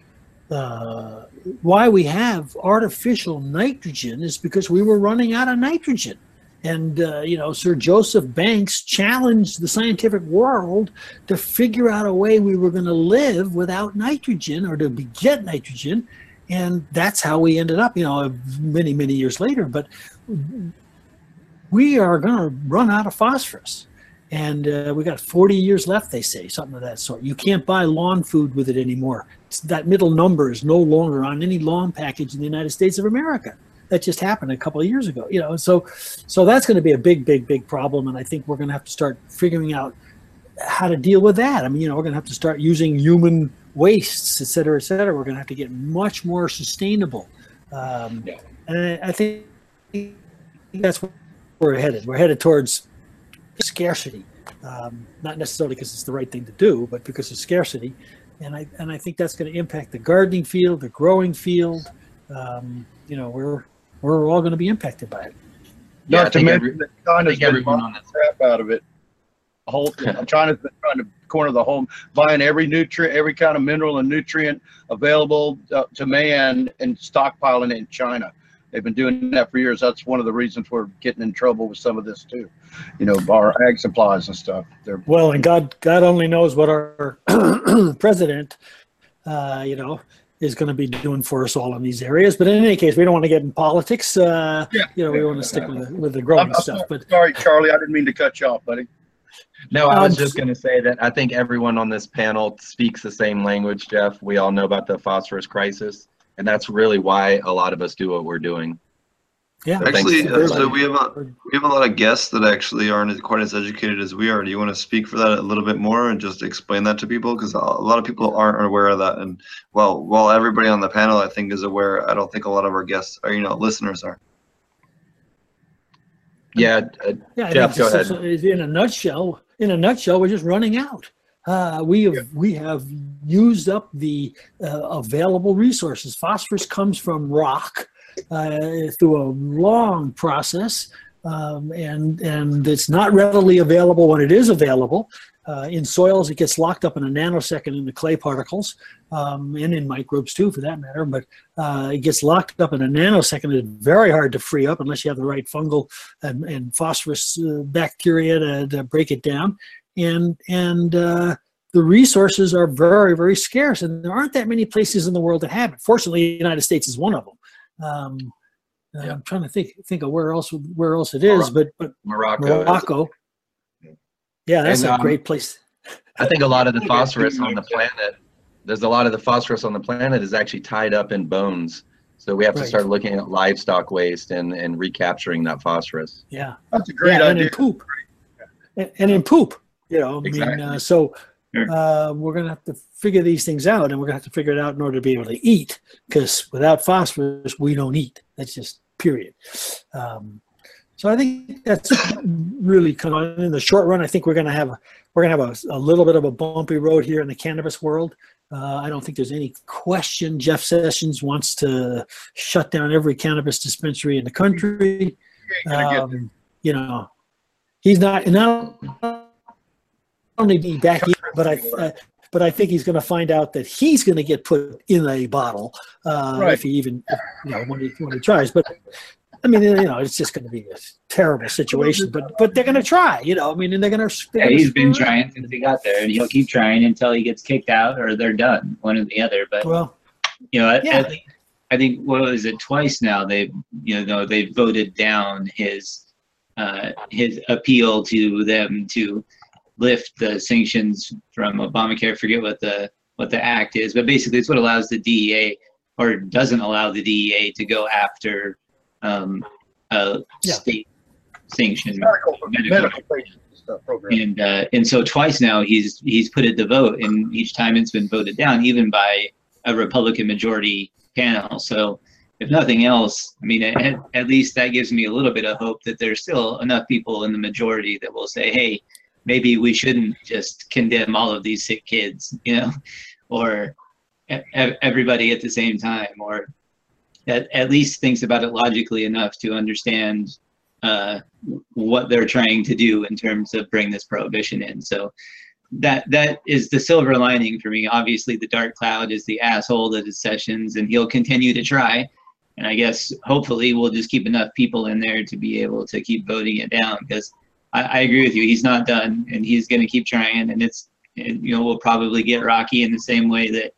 uh, why we have artificial nitrogen is because we were running out of nitrogen. And, uh, you know, Sir Joseph Banks challenged the scientific world to figure out a way we were going to live without nitrogen or to get nitrogen. And that's how we ended up, you know, many, many years later. But we are going to run out of phosphorus. And uh, we got 40 years left, they say, something of that sort. You can't buy lawn food with it anymore. It's, that middle number is no longer on any lawn package in the United States of America. That just happened a couple of years ago, you know. So, so that's going to be a big, big, big problem, and I think we're going to have to start figuring out how to deal with that. I mean, you know, we're going to have to start using human wastes, et cetera, et cetera. We're going to have to get much more sustainable, um, Yeah. and I, think that's where we're headed. We're headed towards scarcity, um, not necessarily because it's the right thing to do, but because of scarcity. And I and I think that's going to impact the gardening field, the growing field. Um, you know, we're we're all going to be impacted by it. Yeah, I Not to mention every- that I China's think everyone buying on this. the crap out of it. Whole, [LAUGHS] China's been trying to corner the whole, buying every nutrient, every kind of mineral and nutrient available uh, to man and stockpiling it in China. They've been doing that for years. That's one of the reasons we're getting in trouble with some of this too. You know, our ag supplies and stuff. They're Well, and God God only knows what our [CLEARS THROAT] president, uh, you know, is going to be doing for us all in these areas. But in any case, we don't want to get in politics. Uh, Yeah. You know, we want to stick with the, with the growing I'm, I'm stuff. But sorry, Charlie. I didn't mean to cut you off, buddy. No, I was Um, just going to say that I think everyone on this panel speaks the same language, Jeff. We all know about the phosphorus crisis, and that's really why a lot of us do what we're doing. Yeah, Actually, uh, so we have a we have a lot of guests that actually aren't quite as educated as we are. Do you want to speak for that a little bit more and just explain that to people? Because a lot of people aren't aware of that. And well, while everybody on the panel I think is aware, I don't think a lot of our guests or you know listeners are. Yeah, uh, Yeah, I Jeff, think go just- In a nutshell, in a nutshell, we're just running out. Uh, we have we have used up the uh, available resources. Phosphorus comes from rock uh, through a long process, um, and and it's not readily available when it is available. Uh, in soils, it gets locked up in a nanosecond in the clay particles, um, and in microbes too, for that matter. But uh, it gets locked up in a nanosecond. It's very hard to free up unless you have the right fungal and, and phosphorus uh, bacteria to, to break it down. And and uh, the resources are very very scarce, and there aren't that many places in the world that have it. Fortunately, the United States is one of them. Um, Yeah. I'm trying to think think of where else where else it is, but but Morocco. Morocco, Yeah, that's And, a um, great place. I think a lot of the [LAUGHS] phosphorus on the planet, there's a lot of the phosphorus on the planet is actually tied up in bones. So we have to Right. start looking at livestock waste and, and recapturing that phosphorus. Yeah. That's a great yeah, and idea. in poop, and, and in poop, you know. I mean, uh, so uh, we're gonna have to figure these things out, and we're gonna have to figure it out in order to be able to eat. Because without phosphorus, we don't eat. That's just period. Um, so I think that's really kind of in the short run. I think we're gonna have we're gonna have a, a little bit of a bumpy road here in the cannabis world. Uh, I don't think there's any question Jeff Sessions wants to shut down every cannabis dispensary in the country. Um, you know, he's not not only be back but I uh, but I think he's going to find out that he's going to get put in a bottle uh, Right. if he even you know when he when he tries. But I mean, you know, it's just going to be a terrible situation. But but they're going to try. You know, I mean, and they're going to. Yeah, he's been trying since he got there, and he'll keep trying until he gets kicked out or they're done, one or the other. But Well, you know, I, Yeah. I think I think what was it twice now? They you know they voted down his uh, his appeal to them to lift the sanctions from Obamacare. I forget what the what the act is, but basically it's what allows the DEA or doesn't allow the DEA to go after um, a Yeah. state sanctioned Medical, medical medical stuff program. and uh, and so twice now he's he's put it to vote, and each time it's been voted down, even by a Republican majority panel. So if nothing else, I mean, at, at least that gives me a little bit of hope that there's still enough people in the majority that will say, hey, maybe we shouldn't just condemn all of these sick kids, [LAUGHS] you know, or everybody at the same time, or at, at least thinks about it logically enough to understand uh, what they're trying to do in terms of bring this prohibition in. So that that is the silver lining for me. Obviously, the dark cloud is the asshole that is Sessions, and he'll continue to try. And I guess hopefully we'll just keep enough people in there to be able to keep voting it down. Because I, I agree with you, he's not done, and he's going to keep trying. And it's you know we'll probably get rocky in the same way that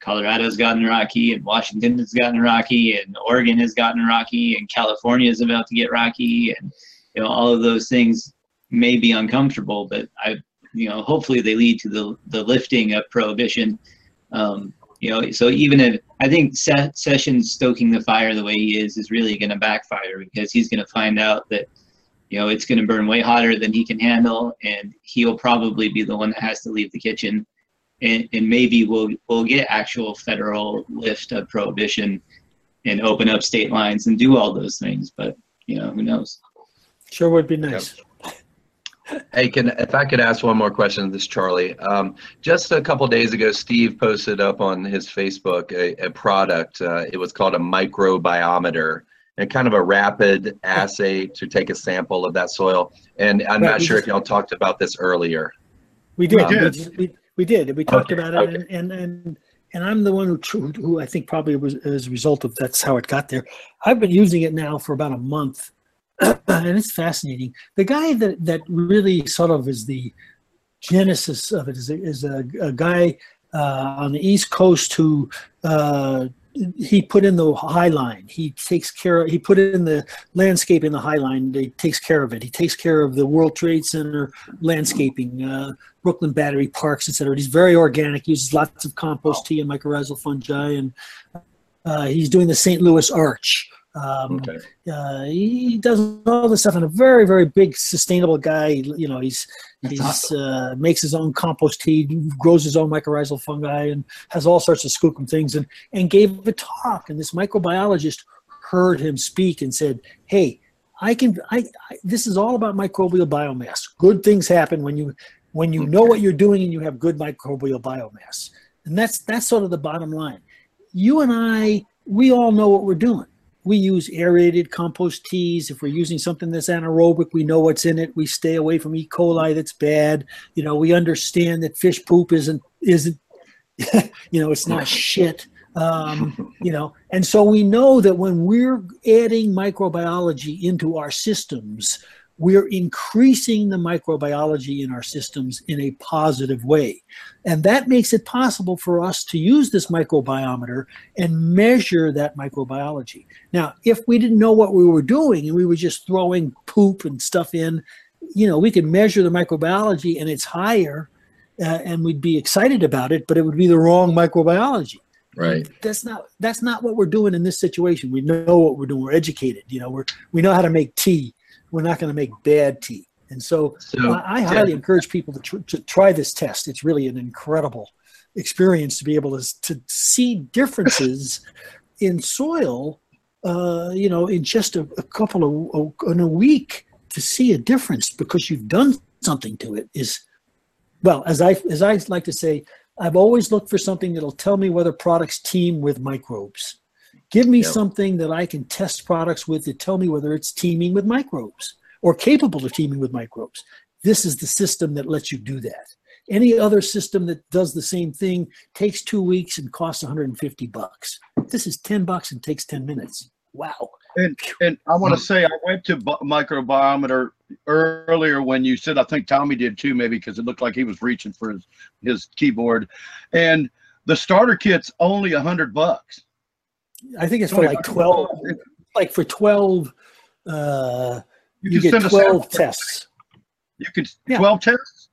Colorado's gotten rocky, and Washington has gotten rocky, and Oregon has gotten rocky, and California is about to get rocky, and you know all of those things may be uncomfortable, but I, you know, hopefully they lead to the the lifting of prohibition. Um, you know, so even if I think Sessions stoking the fire the way he is is really going to backfire because he's going to find out that you know it's going to burn way hotter than he can handle, and he'll probably be the one that has to leave the kitchen. And, and maybe we'll we'll get actual federal lift of prohibition and open up state lines and do all those things. But you know, who knows? sure would be nice. Hey, can if I could ask one more question, of this Charlie. Um, just a couple days ago, Steve posted up on his Facebook a, a product. Uh, it was called a microbiometer, and kind of a rapid assay to take a sample of that soil. And I'm Right, not sure just- if y'all talked about this earlier. We did. We We, did. we, we did. We talked Okay, about it, and, and and and I'm the one who who I think probably was as a result of that's how it got there. I've been using it now for about a month, [CLEARS THROAT] and it's fascinating. The guy that that really sort of is the genesis of it is a, is a, a guy uh, on the East Coast who. Uh, he put in the high line. He takes care of. He put in the landscape in the high line. He takes care of it. He takes care of the World Trade Center landscaping. Uh, Brooklyn Battery Parks, etc. He's very organic, uses lots of compost tea and mycorrhizal fungi, and uh, he's doing the St. Louis Arch. Um, Okay. uh, he does all this stuff, and a very, very big, sustainable guy. You know, he's That's he's awesome. uh, makes his own compost tea, grows his own mycorrhizal fungi, and has all sorts of skookum things. And and gave a talk, and this microbiologist heard him speak and said, "Hey, I can. I, I this is all about microbial biomass. Good things happen when you when you know what you're doing and you have good microbial biomass. And that's that's sort of the bottom line. You and I, we all know what we're doing. We use aerated compost teas. If we're using something that's anaerobic, we know what's in it. We stay away from E. coli that's bad. You know, we understand that fish poop isn't isn't [LAUGHS] you know, it's not shit. Um, you know, and so we know that when we're adding microbiology into our systems, we're increasing the microbiology in our systems in a positive way. And that makes it possible for us to use this microbiometer and measure that microbiology. Now, if we didn't know what we were doing and we were just throwing poop and stuff in, you know, we could measure the microbiology and it's higher, uh, and we'd be excited about it, but it would be the wrong microbiology. Right. That's not that's not what we're doing in this situation. We know what we're doing. We're educated. You know, we're we know how to make tea. We're not going to make bad tea. And so, So, I, I highly encourage people to, tr- to try this test. It's really an incredible experience to be able to to see differences [LAUGHS] in soil. Uh, you know, in just a, a couple of in a week to see a difference because you've done something to it is well as i as i like to say i've always looked for something that'll tell me whether products team with microbes give me Yep. something that i can test products with to tell me whether it's teaming with microbes or capable of teaming with microbes. This is the system that lets you do that. Any other system that does the same thing takes two weeks and costs 150 bucks. This is 10 bucks and takes 10 minutes. Wow. And and I want to say I went to microbiometer earlier when you said I think Tommy did too maybe because it looked like he was reaching for his his keyboard, and the starter kit's only a hundred bucks. I think it's for like 12 like for 12 uh you, get send 12 tests You can Yeah. twelve tests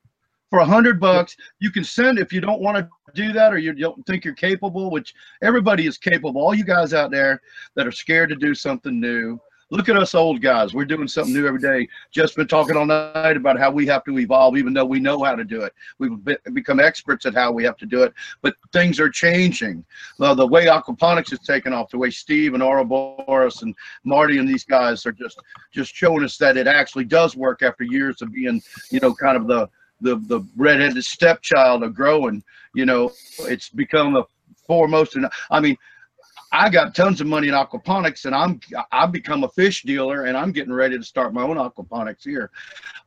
for a hundred bucks. You can send if you don't want to do that or you don't think you're capable, which everybody is capable. All you guys out there that are scared to do something new. Look at us old guys. We're doing something new every day. Just been talking all night about how we have to evolve, even though we know how to do it. We've be- become experts at how we have to do it, but things are changing. Well, the way aquaponics is taking off, the way Steve and Ouroboros and Marty and these guys are just just showing us that it actually does work after years of being, you know, kind of the the the redheaded stepchild of growing. You know, it's become a foremost. And I mean, I got tons of money in aquaponics, and I'm I've become a fish dealer, and I'm getting ready to start my own aquaponics here.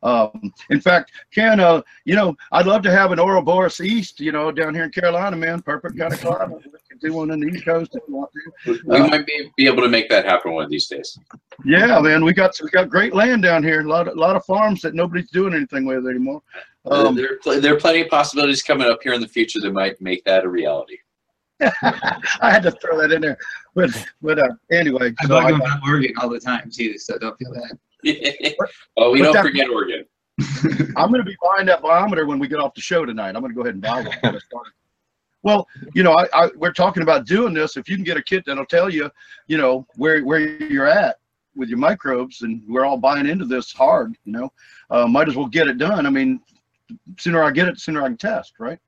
Um, in fact, Ken, uh, you know, I'd love to have an Ouroboros East, you know, down here in Carolina, man. Perfect kind of climate. We do one on the East Coast if you want to. We might be, be able to make that happen one of these days. Yeah, man, we got we got great land down here. A lot, a lot of farms that nobody's doing anything with anymore. Uh, Um, there, there are plenty of possibilities coming up here in the future that might make that a reality. I had to throw that in there, but but uh, anyway, I so I bug got- about Oregon all the time too, so don't feel bad. [LAUGHS] oh, we But don't forget Oregon. [LAUGHS] I'm going to be buying that biometer when we get off the show tonight. I'm going to go ahead and buy one. when I start. Well, you know, I, I we're talking about doing this. If you can get a kit that'll tell you, you know, where where you're at with your microbes, and we're all buying into this hard. You know, uh, might as well get it done. I mean, sooner I get it, sooner I can test, right?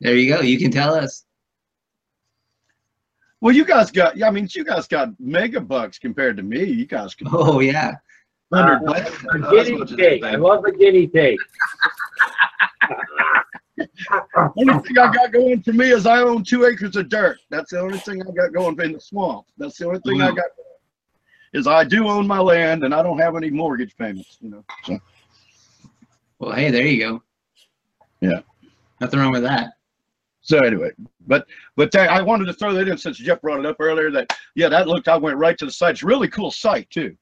There you go. You can tell us. Well, you guys got, yeah, I mean, you guys got mega bucks compared to me. You guys can. Oh yeah. Hundred Uh, bucks. [LAUGHS] A guinea pig. I love a guinea pig. Only thing I got going for me is I own two acres of dirt. That's the only thing I got going in the swamp. That's the only thing I got. Is I do own my land and I don't have any mortgage payments. You know. So Well, hey, there you go. Yeah. Nothing wrong with that. So anyway, but but that, I wanted to throw that in since Jeff brought it up earlier. That yeah, that looked. I went right to the site. It's really cool site too.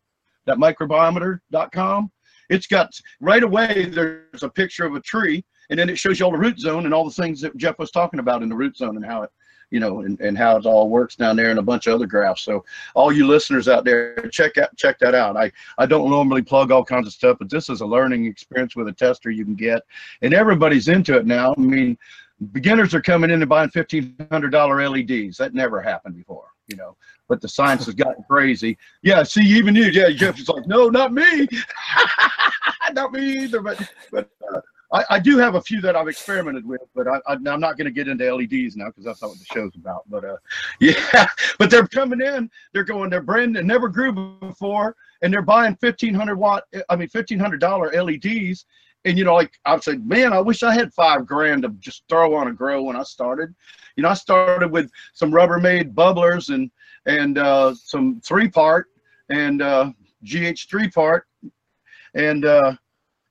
That microbiometer.com. It's got right away. There's a picture of a tree, and then it shows you all the root zone and all the things that Jeff was talking about in the root zone and how it, you know, and, and how it all works down there and a bunch of other graphs. So all you listeners out there, check out check that out. I I don't normally plug all kinds of stuff, but this is a learning experience with a tester you can get, and everybody's into it now. I mean, beginners are coming in and buying fifteen hundred dollar LEDs. That never happened before, you know. But the science has gotten crazy. Yeah, see, even you, yeah, Jeff is like, no, not me, [LAUGHS] not me either. But but uh, I, I do have a few that I've experimented with, but I, I'm not going to get into LEDs now because that's not what the show's about. But uh, [LAUGHS] yeah, but they're coming in. They're going. They're brand. They never grew before, and they're buying fifteen hundred watt. I mean, fifteen hundred dollar LEDs. And you know, like I say, man, I wish I had five grand to just throw on a grow when I started. You know, I started with some Rubbermaid bubblers and and uh, some three part and uh, GH three part, and uh,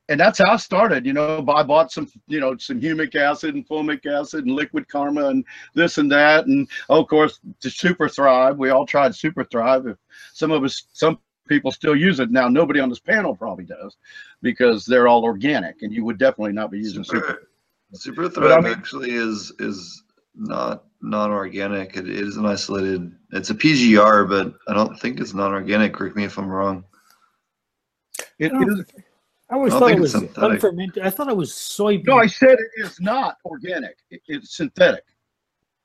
and that's how I started. You know, I bought some, you know, some humic acid and fulvic acid and liquid karma and this and that, and oh, of course the Super Thrive. We all tried Super Thrive. Some of us, some people still use it now. Nobody on this panel probably does because they're all organic, and you would definitely not be using Super. Super, Super But I mean- actually is is not non-organic. It is an isolated. It's a PGR, but I don't think it's non-organic. Correct me if I'm wrong. It, Oh. it is, I always I thought it was it's synthetic. unfermented. I thought it was soybean. No, I said it is not organic. It, it's synthetic.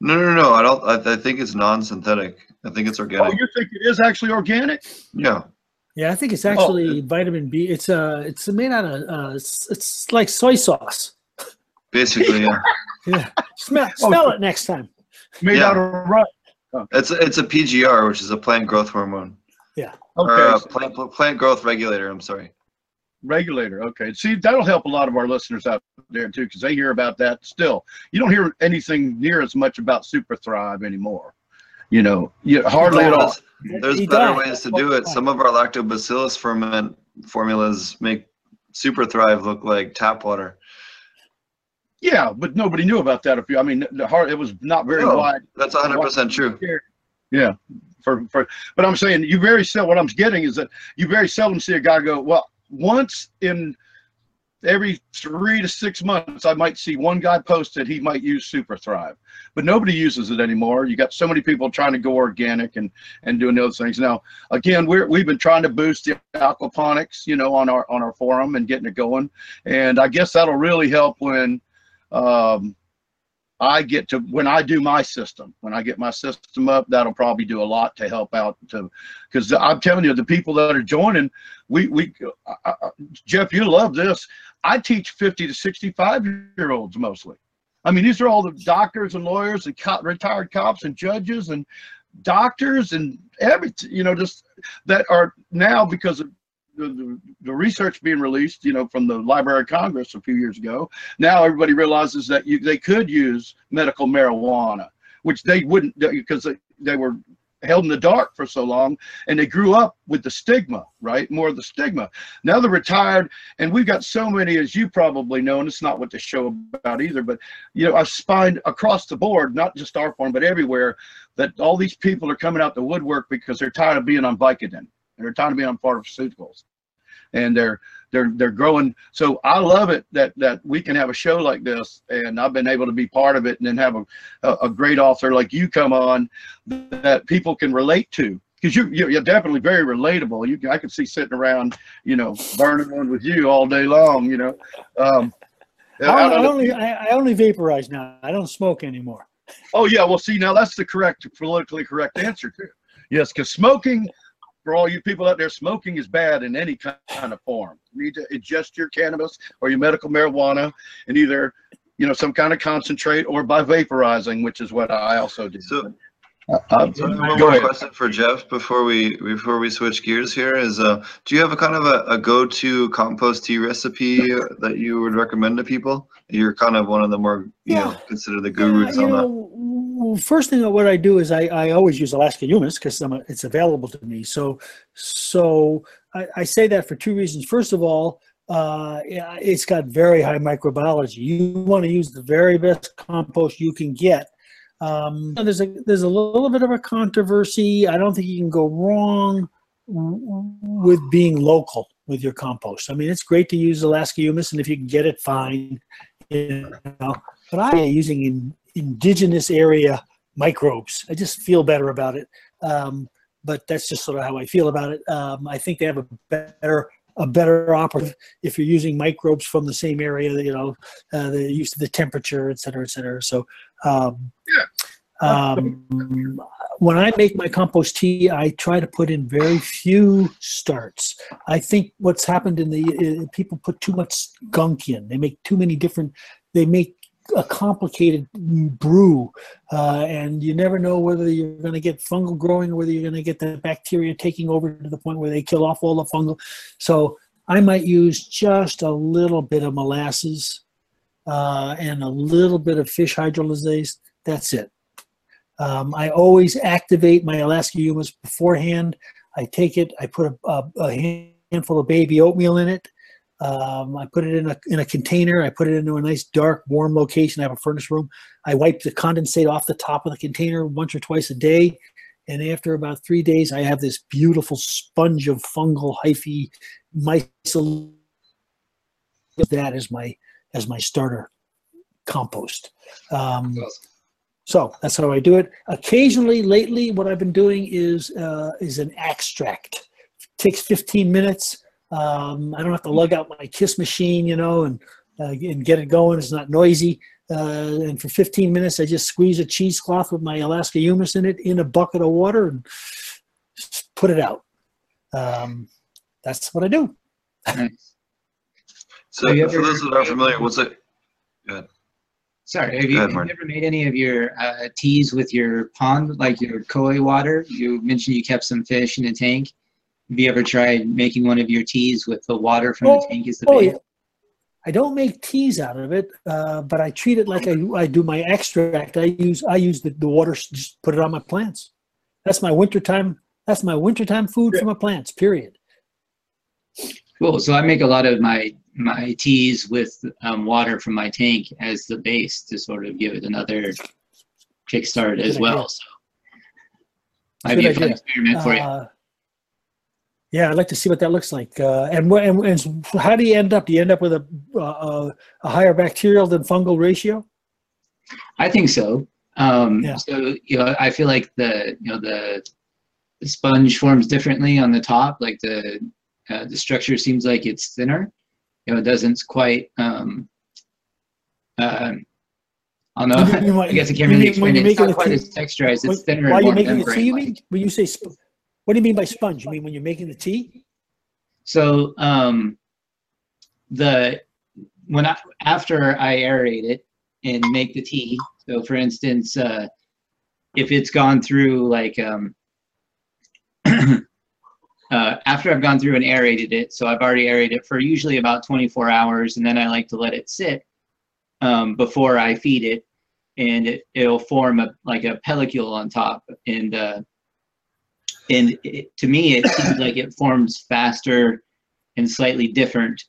No, no, no. I don't. I, I think it's non-synthetic. I think it's Oh, organic. you think it is actually organic? yeah. yeah, I think Oh, it's actually vitamin B. It's uh, it's made out of uh, it's, it's like soy sauce. Basically, yeah. [LAUGHS] Yeah, smell Oh, smell it next time. Made Yeah. out of rice. It's a, it's a PGR, which is a plant growth hormone, Yeah. Okay, a so plant plant growth regulator. I'm sorry. regulator. Okay, see that'll help a lot of our listeners out there too, because they hear about that. Still, you don't hear anything near as much about Super Thrive anymore. You know, you hardly at all. There's, there's He better died. ways to do it. Some of our lactobacillus ferment formulas make Super Thrive look like tap water. Yeah, but nobody knew about that. If you, I mean, the hard, it was not very No. wide. That's 100% true. Yeah, for for. But I'm saying you very seldom. What I'm getting is that you very seldom see a guy go, well, once in every three to six months, I might see one guy post that he might use Super Thrive, but nobody uses it anymore. You got so many people trying to go organic and and doing those things. Now, again, we're we've been trying to boost the aquaponics, you know, on our on our forum and getting it going, and I guess that'll really help when. Um, I get to when I do my system, when I get my system up, that'll probably do a lot to help out to, because I'm telling you, the people that are joining, we we I, Jeff, you love this. I teach 50 to 65 year olds mostly. I mean, these are all the doctors and lawyers and co- retired cops and judges and doctors and everything, you know, just that are now because of the, the, the research being released, you know, from the Library of Congress a few years ago. Now everybody realizes that you, they could use medical marijuana, which they wouldn't because they, they were held in the dark for so long and they grew up with the stigma, right? More of the stigma. Now they're retired and we've got so many, as you probably know, and it's not what the show about either, but you know, I find across the board, not just our farm, but everywhere, that all these people are coming out the woodwork because they're tired of being on Vicodin. And they're tired of being on pharmaceuticals. And they're they're they're growing. So I love it that that we can have a show like this, and I've been able to be part of it, and then have a a, a great author like you come on that people can relate to. Because you, you you're definitely very relatable. You I could see sitting around, you know, burning one with you all day long. You know, um, I, out I only I, I only vaporize now. I don't smoke anymore. Oh yeah, well see now that's the correct politically correct answer too. Yes, because smoking for all you people out there, smoking is bad in any kind of form. You need to ingest your cannabis or your medical marijuana and either you know some kind of concentrate or by vaporizing, which is what I also do. So- Uh, uh, So one more ahead. question for Jeff before we before we switch gears here is uh do you have a kind of a, a go-to compost tea recipe that you would recommend to people? You're kind of one of the more you know consider the gurus you on that. First thing that what I do is I, I always use Alaska humus because it's available to me. So so I, I say that for two reasons. First of all, uh, it's got very high microbiology. You want to use the very best compost you can get. Um, there's a there's a little bit of a controversy. I don't think you can go wrong with being local with your compost. I mean, it's great to use Alaska humus, and if you can get it, fine. You know, but I am using in, indigenous area microbes. I just feel better about it. Um, but that's just sort of how I feel about it. Um, I think they have a better a better operative if you're using microbes from the same area. You know, uh, they're used to the temperature, et cetera, et cetera. So. Um, um, when I make my compost tea, I try to put in very few starts. I think what's happened in the uh, people put too much gunk in. They make too many different. They make a complicated brew, uh, and you never know whether you're going to get fungal growing or whether you're going to get the bacteria taking over to the point where they kill off all the fungal. So I might use just a little bit of molasses uh, and a little bit of fish hydrolysate. That's it. Um, I always activate my Alaska humus beforehand. I take it, I put a, a, a handful of baby oatmeal in it. Um, I put it in a, in a container. I put it into a nice dark, warm location. I have a furnace room. I wipe the condensate off the top of the container once or twice a day. And after about three days, I have this beautiful sponge of fungal hyphae mycel. That is my as my starter compost. Um, so that's how I do it. Occasionally, lately, what I've been doing is uh, is an extract. takes 15 minutes. Um, I don't have to lug out my Kiss machine, you know, and uh, and get it going. It's not noisy. Uh, and for 15 minutes, I just squeeze a cheesecloth with my Alaska humus in it in a bucket of water and put it out. Um, that's what I do. Nice. So Have you for ever- those that are familiar, what's it? Sorry, have you, ahead, have you ever made any of your uh, teas with your pond, like your koi water? You mentioned you kept some fish in a tank. Have you ever tried making one of your teas with the water from Oh, the tank as the Oh base? yeah. I don't make teas out of it, uh, but I treat it like I, I do my extract. I use I use the, the water, just put it on my plants. That's my wintertime. That's my wintertime food for my plants. Period. Cool. So I make a lot of my my teas with um, water from my tank as the base to sort of give it another kickstart as well. So might be a fun idea. experiment for you. Uh, yeah, I'd like to see what that looks like. Uh, and, what- and and how do you end up? Do you end up with a uh, a higher bacterial than fungal ratio? I think so. Um, Yeah. So you know, I feel like the you know the, the sponge forms differently on the top. Like the uh, the structure seems like it's thinner. You know, it doesn't quite. Um, um, I don't know. You you [LAUGHS] I guess I can't really explain it. It's not quite as texturized. It's thinner and you're more making the tea, you mean when you say sp- what do you mean by sponge? You mean when you're making the tea? So um, the when I after I aerate it and make the tea. So for instance, uh, if it's gone through like um, [CLEARS THROAT] uh, after I've gone through and aerated it, so I've already aerated it for usually about 24 hours, and then I like to let it sit um, before I feed it, and it, it'll form a like a pellicle on top, and uh, and it, to me it seems like it forms faster and slightly different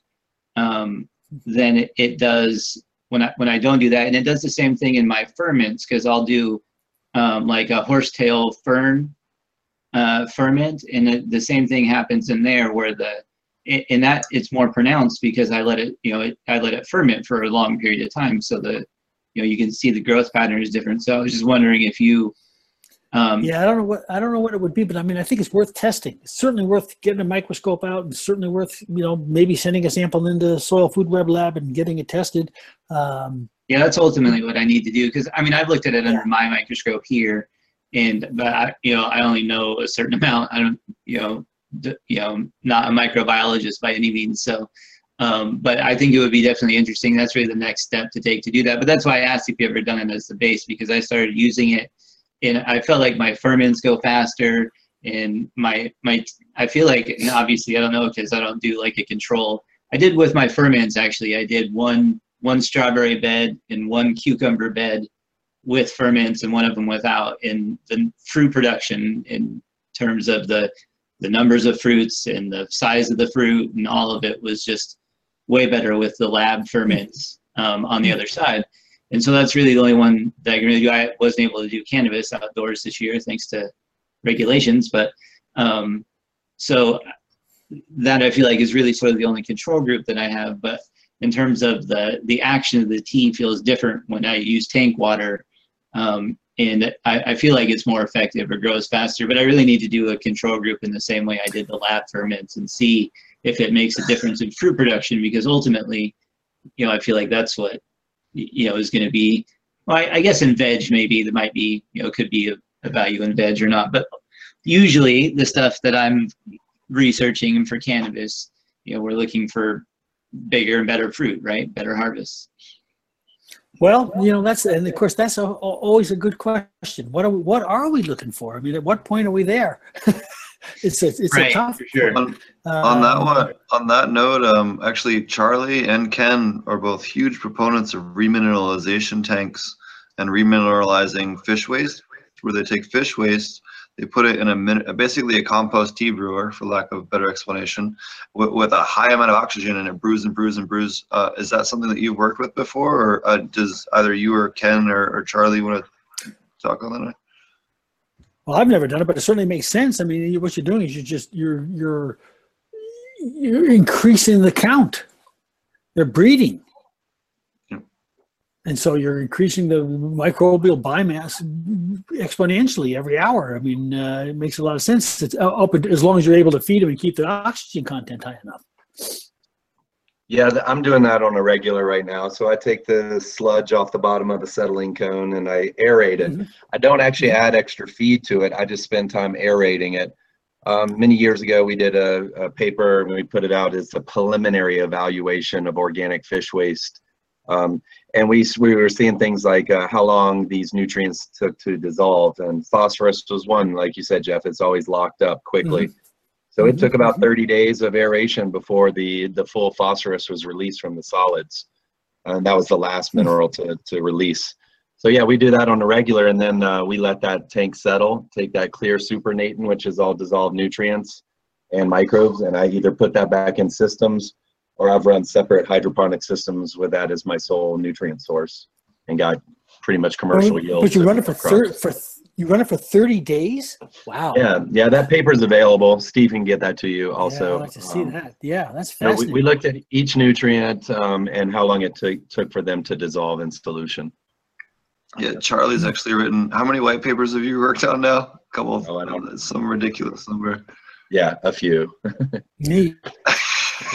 um, than it, it does when I when I don't do that, and it does the same thing in my ferments because I'll do um, like a horsetail fern uh, ferment, and it, the same thing happens in there where the in that it's more pronounced because I let it you know I let it ferment for a long period of time, so the you know you can see the growth pattern is different. So I was just wondering if you um, Yeah, I don't know what I don't know what it would be, but I mean, I think it's worth testing. It's certainly worth getting a microscope out, and certainly worth you know maybe sending a sample into the Soil Food Web Lab and getting it tested. Um, Yeah, that's ultimately what I need to do because I mean I've looked at it under my microscope here, and but I, you know I only know a certain [LAUGHS] amount. I don't you know d- you know not a microbiologist by any means. So, um, but I think it would be definitely interesting. That's really the next step to take to do that. But that's why I asked if you ever done it as the base because I started using it, and I felt like my ferments go faster. And my my I feel like and obviously I don't know because I don't do like a control. I did with my ferments actually. I did one one strawberry bed and one cucumber bed with ferments and one of them without and the fruit production in terms of the the numbers of fruits and the size of the fruit and all of it was just way better with the lab ferments um, on the other side and so that's really the only one that i can really do i wasn't able to do cannabis outdoors this year thanks to regulations but um, so that i feel like is really sort of the only control group that i have but in terms of the the action of the tea feels different when I use tank water, um, and I, I feel like it's more effective or grows faster. But I really need to do a control group in the same way I did the lab ferments and see if it makes a difference in fruit production because ultimately, you know, I feel like that's what you know is going to be. Well, I, I guess in veg maybe there might be you know could be a, a value in veg or not, but usually the stuff that I'm researching for cannabis, you know, we're looking for bigger and better fruit, right? Better harvests. well, you know that's and of course that's a, a- always a good question. What are we, what are we looking for? I mean, at what point are we there? [LAUGHS] it's a it's a tough for sure. On, on that um, one, on that note, um, actually, Charlie and Ken are both huge proponents of remineralization tanks and remineralizing fish waste, where they take fish waste, they put it in a min- basically a compost tea brewer, for lack of a better explanation, with, with a high amount of oxygen and it brews and brews and brews. Uh, is that something that you've worked with before, or uh, does either you or Ken or, or Charlie want to talk on that? Well, I've never done it, but it certainly makes sense. I mean, what you're doing is you're just you're you're you're increasing the count. They're breeding, and so you're increasing the microbial biomass exponentially every hour. I mean, uh, it makes a lot of sense. It's up as long as you're able to feed them and keep the oxygen content high enough. Yeah, I'm doing that on a regular right now. So I take the sludge off the bottom of the settling cone and I aerate it. Mhm. I don't actually add extra feed to it. I just spend time aerating it. Um, many years ago, we did a, a paper and we put it out as a preliminary evaluation of organic fish waste. Um, and we, we were seeing things like uh, how long these nutrients took to dissolve. And phosphorus was one, like you said, Jeff, it's always locked up quickly. So it mm-hmm, took about mm-hmm. 30 days of aeration before the, the full phosphorus was released from the solids. And that was the last hmm. mineral to, to release. So yeah, we do that on a regular and then uh, we let that tank settle, take that clear supernatant, which is all dissolved nutrients and microbes. And I either put that back in systems or I've run separate hydroponic systems with that as my sole nutrient source and got pretty much commercial yields. But you run it for thir- for you run it for thirty days. Wow. Yeah, yeah, that paper is available. Steve can get that to you Yeah, also. I'd like to see Um, that. Yeah, that's yeah, we, fascinating. we looked at each nutrient um, and how long it took took for them to dissolve in solution. Yeah, Charlie's actually written. How many white papers have you worked on now? A couple. Of, Oh, I don't- Some ridiculous number. Yeah, a few. [LAUGHS] Neat.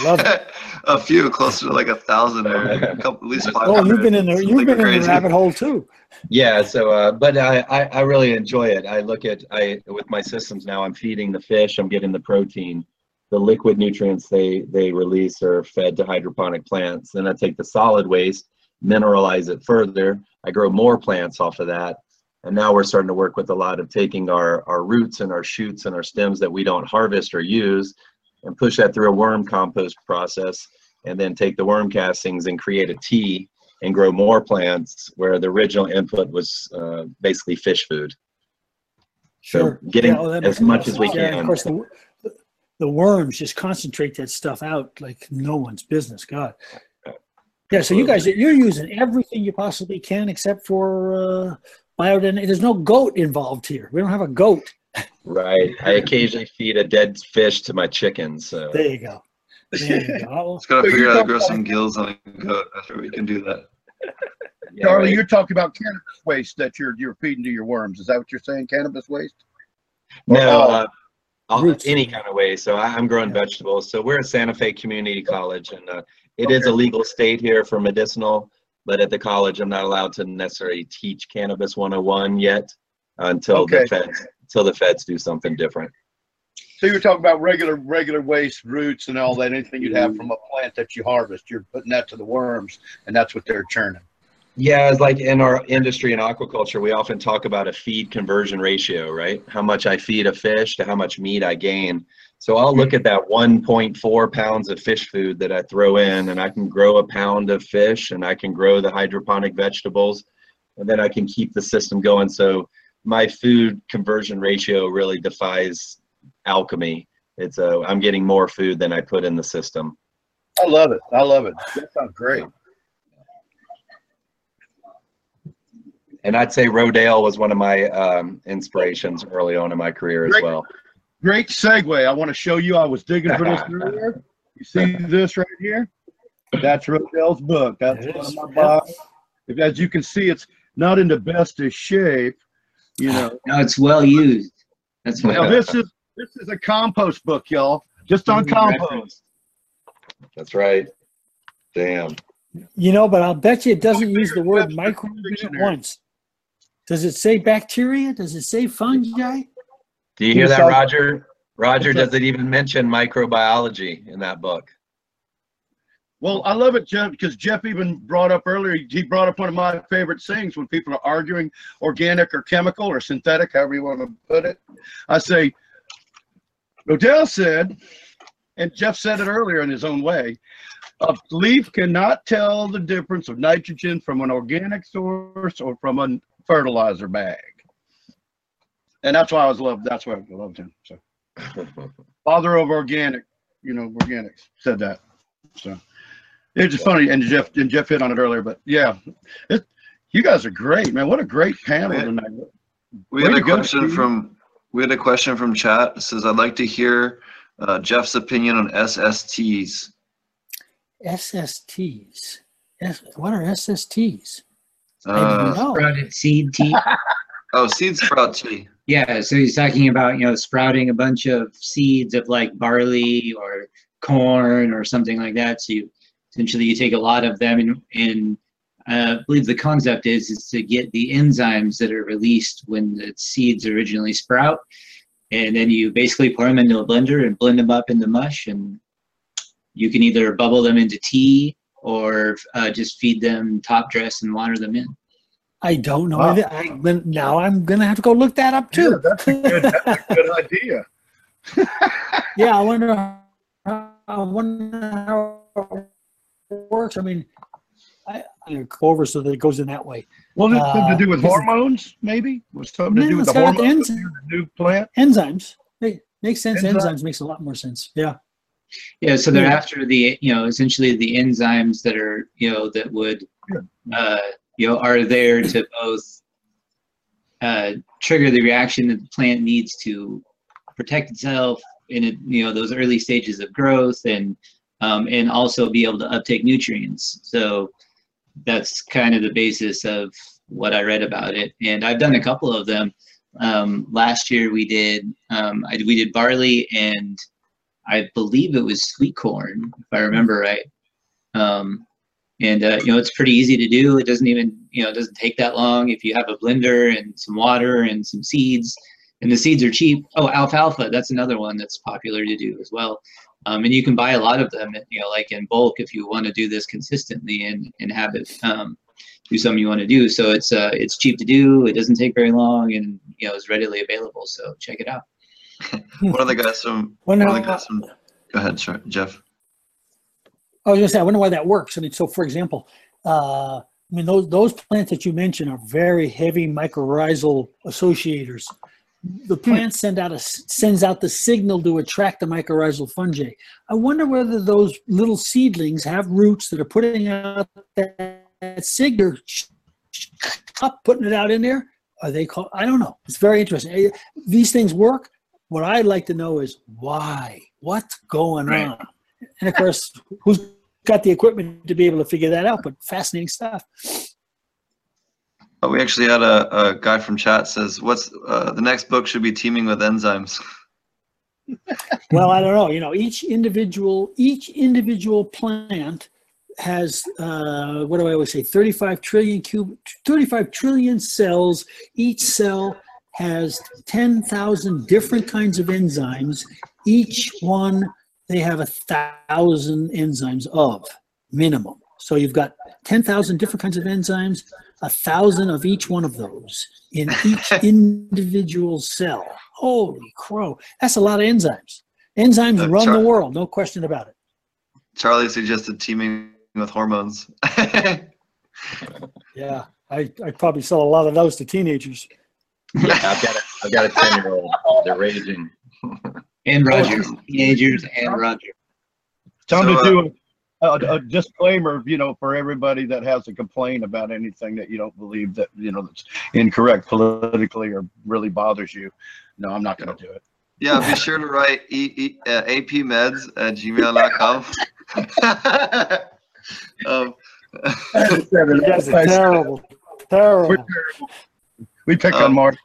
Love it. [LAUGHS] a few, closer to like a thousand or a couple, at least five. Oh, you've been in the you've been in the rabbit hole too. Yeah, so uh, but I, I I really enjoy it. I look at I with my systems now. I'm feeding the fish. I'm getting the protein. The liquid nutrients they they release are fed to hydroponic plants. Then I take the solid waste, mineralize it further. I grow more plants off of that. And now we're starting to work with a lot of taking our our roots and our shoots and our stems that we don't harvest or use, and push that through a worm compost process, and then take the worm castings and create a tea and grow more plants where the original input was uh, basically fish food. So Sure. getting Yeah, that as much sense. as we Yeah, can. Of course, the, the worms just concentrate that stuff out like no one's business. God. Yeah, so you guys you're using everything you possibly can except for uh, biodynamic. There's no goat involved here. We don't have a goat. Right. I occasionally feed a dead fish to my chickens. So There you go. There you go. [LAUGHS] Just gotta So figure out how to grow some gills on a goat after we can do that. yeah, Charlie, right. you're talking about cannabis waste that you're you're feeding to your worms. Is that what you're saying? Cannabis waste? no, all- uh, Roots. any kind of way. So I, I'm growing Yeah. vegetables. So we're at Santa Fe Community College, and uh, it is Okay. a legal state here for medicinal. But at the college, I'm not allowed to necessarily teach cannabis 101 yet until Okay. the feds until the feds do something different. So you're talking about regular regular waste, roots, and all that. Anything you'd have mm-hmm. from a plant that you harvest, you're putting that to the worms, and that's what they're churning. Yeah, it's like in our industry in aquaculture, we often talk about a feed conversion ratio, right? How much I feed a fish to how much meat I gain. So I'll look at that 1.4 pounds of fish food that I throw in, and I can grow a pound of fish, and I can grow the hydroponic vegetables, and then I can keep the system going. So my food conversion ratio really defies alchemy. It's a, I'm getting more food than I put in the system. I love it. I love it. That sounds great. And I'd say Rodale was one of my um, inspirations early on in my career as Great. well. Great segue. I want to show you. I was digging for this [LAUGHS] earlier. You see this right here? That's Rodale's book. That's one of my yeah. box. If, as you can see, it's not in the best of shape. You know. [SIGHS] No, it's well used. That's what. Now this is this is a compost book, y'all. Just on mm-hmm. compost. That's right. Damn. You know, but I'll bet you it doesn't use the word Webster's microbe in it dictionary. once. Does it say bacteria? Does it say fungi? Do you hear that, Roger? Roger, does it even mention microbiology in that book? Well, I love it, Jeff, because Jeff even brought up earlier. He brought up one of my favorite things when people are arguing organic or chemical or synthetic, however you want to put it. I say, Odell said, and Jeff said it earlier in his own way. A leaf cannot tell the difference of nitrogen from an organic source or from a fertilizer bag. And that's why I was loved. That's why I loved him. So, [LAUGHS] father of organic, you know, organics said that. So, it's just funny. And Jeff and Jeff hit on it earlier, but yeah, it, you guys are great, man. What a great panel Yeah. tonight. We Way had a to go, question from we had a question from chat. It says I'd like to hear uh, Jeff's opinion on SSTs. SSTs. S- what are SSTs? Uh. Sprouted seed tea. [LAUGHS] oh, seed sprout tea. Yeah, so he's talking about you know sprouting a bunch of seeds of like barley or corn or something like that. So you essentially you take a lot of them and, and uh, I believe the concept is is to get the enzymes that are released when the seeds originally sprout, and then you basically pour them into a blender and blend them up into mush, and you can either bubble them into tea or uh, just feed them top dress and water them in. I don't know. Wow. I, I, now I'm gonna have to go look that up Yeah, too. that's a good, that's a good idea. [LAUGHS] yeah, I wonder. How, I wonder how it works. I mean, I, I go over so that it goes in that way. Well, it's something to do with Uh, hormones, maybe? Was something to do with the got the hormones of the new plant? Enzymes. Hey, makes sense. Enzyme. Enzymes makes a lot more sense. Yeah. Yeah, so they're Yeah. after the you know essentially the enzymes that are you know that would uh, you know are there to both uh, trigger the reaction that the plant needs to protect itself in it, you know those early stages of growth and um, and also be able to uptake nutrients. So that's kind of the basis of what I read about it, and I've done a couple of them. Um, last year we did um, I, we did barley and I believe it was sweet corn, if I remember right. Um, and uh, you know, it's pretty easy to do. It doesn't even, you know, it doesn't take that long if you have a blender and some water and some seeds. And the seeds are cheap. Oh, alfalfa, that's another one that's popular to do as well. Um, and you can buy a lot of them, you know, like in bulk if you want to do this consistently and, and have it um, do something you want to do. So it's uh, it's cheap to do. It doesn't take very long, and you know, it's readily available. So check it out. One of the guys from Well, one of the guys from. Go ahead, sure, Jeff. I was gonna say, I wonder why that works. I mean, so for example, uh, I mean, those those plants that you mentioned are very heavy mycorrhizal associators. The plant send out a sends out the signal to attract the mycorrhizal fungi. I wonder whether those little seedlings have roots that are putting out that, that signal, up putting it out in there. Are they called? I don't know. It's very interesting. Eh, These things work. What I'd like to know is why. What's going Right. on? And of course, who's got the equipment to be able to figure that out? But fascinating stuff. Uh, we actually had a, a guy from chat says, "What's uh, the next book should be teeming with enzymes." [LAUGHS] Well, I don't know. You know, each individual each individual plant has uh, what do I always say? Thirty-five trillion cube, thirty-five trillion cells. Each cell has ten thousand different kinds of enzymes. Each one they have a thousand enzymes of minimum. So you've got ten thousand different kinds of enzymes, a thousand of each one of those in each [LAUGHS] individual cell. Holy crow! That's a lot of enzymes. Enzymes Uh, run Char- the world, no question about it. Charlie suggested teaming with hormones. [LAUGHS] Yeah, I, I probably sell a lot of those to teenagers. Yeah, I've got a, I've got a ten year old. They're raging. And Roger, teenagers and Roger. Time So, to uh, do a, a, a disclaimer, you know, for everybody that has a complaint about anything that you don't believe that, you know, that's incorrect politically or really bothers you. No, I'm not going to do it. yeah, be sure to write e, e, uh, apmeds at gmail.com. [LAUGHS] um, You guys are terrible, terrible. We're terrible. We pick Um, on Mark.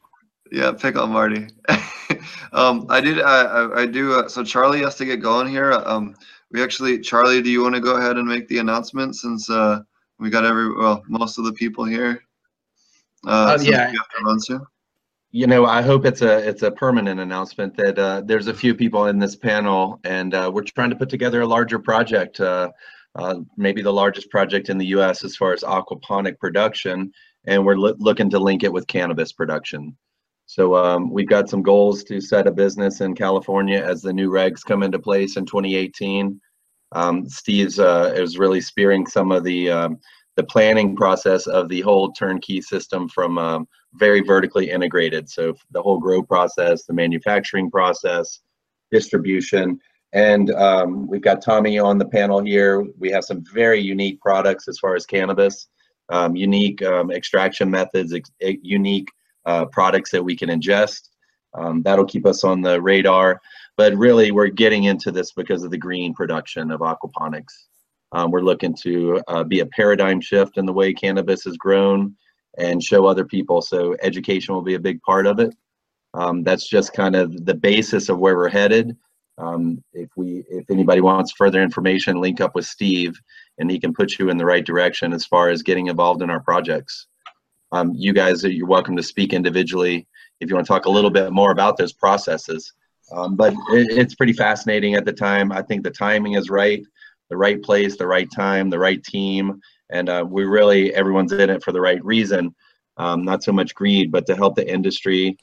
Yeah, pick on Marty. [LAUGHS] um, I did. I, I, I do. Uh, so Charlie has to get going here. Um, we actually, Charlie, do you want to go ahead and make the announcement since uh, we got every well most of the people here? Uh, Uh, yeah. we have to run soon. You know, I hope it's a it's a permanent announcement that uh, there's a few people in this panel, and uh, we're trying to put together a larger project, uh, uh, maybe the largest project in the U.S. as far as aquaponic production, and we're loo- looking to link it with cannabis production. So um, we've got some goals to set a business in California as the new regs come into place in 2018. Um, Steve's uh, is really spearing some of the um, the planning process of the whole turnkey system from um, very vertically integrated. So the whole grow process, the manufacturing process, distribution, and um, we've got Tommy on the panel here. We have some very unique products as far as cannabis, um, unique extraction methods, ex- unique uh, products that we can ingest. Um, that'll keep us on the radar. But really, we're getting into this because of the green production of aquaponics. Um, we're looking to uh, be a paradigm shift in the way cannabis is grown and show other people. So education will be a big part of it. Um, that's just kind of the basis of where we're headed. Um, if we, if anybody wants further information, link up with Steve, and he can put you in the right direction as far as getting involved in our projects. Um, you guys, you're welcome to speak individually if you want to talk a little bit more about those processes. Um, but it, it's pretty fascinating at the time. I think the timing is right, the right place, the right time, the right team, and uh, we really everyone's in it for the right reason. Um, not so much greed, but to help the industry,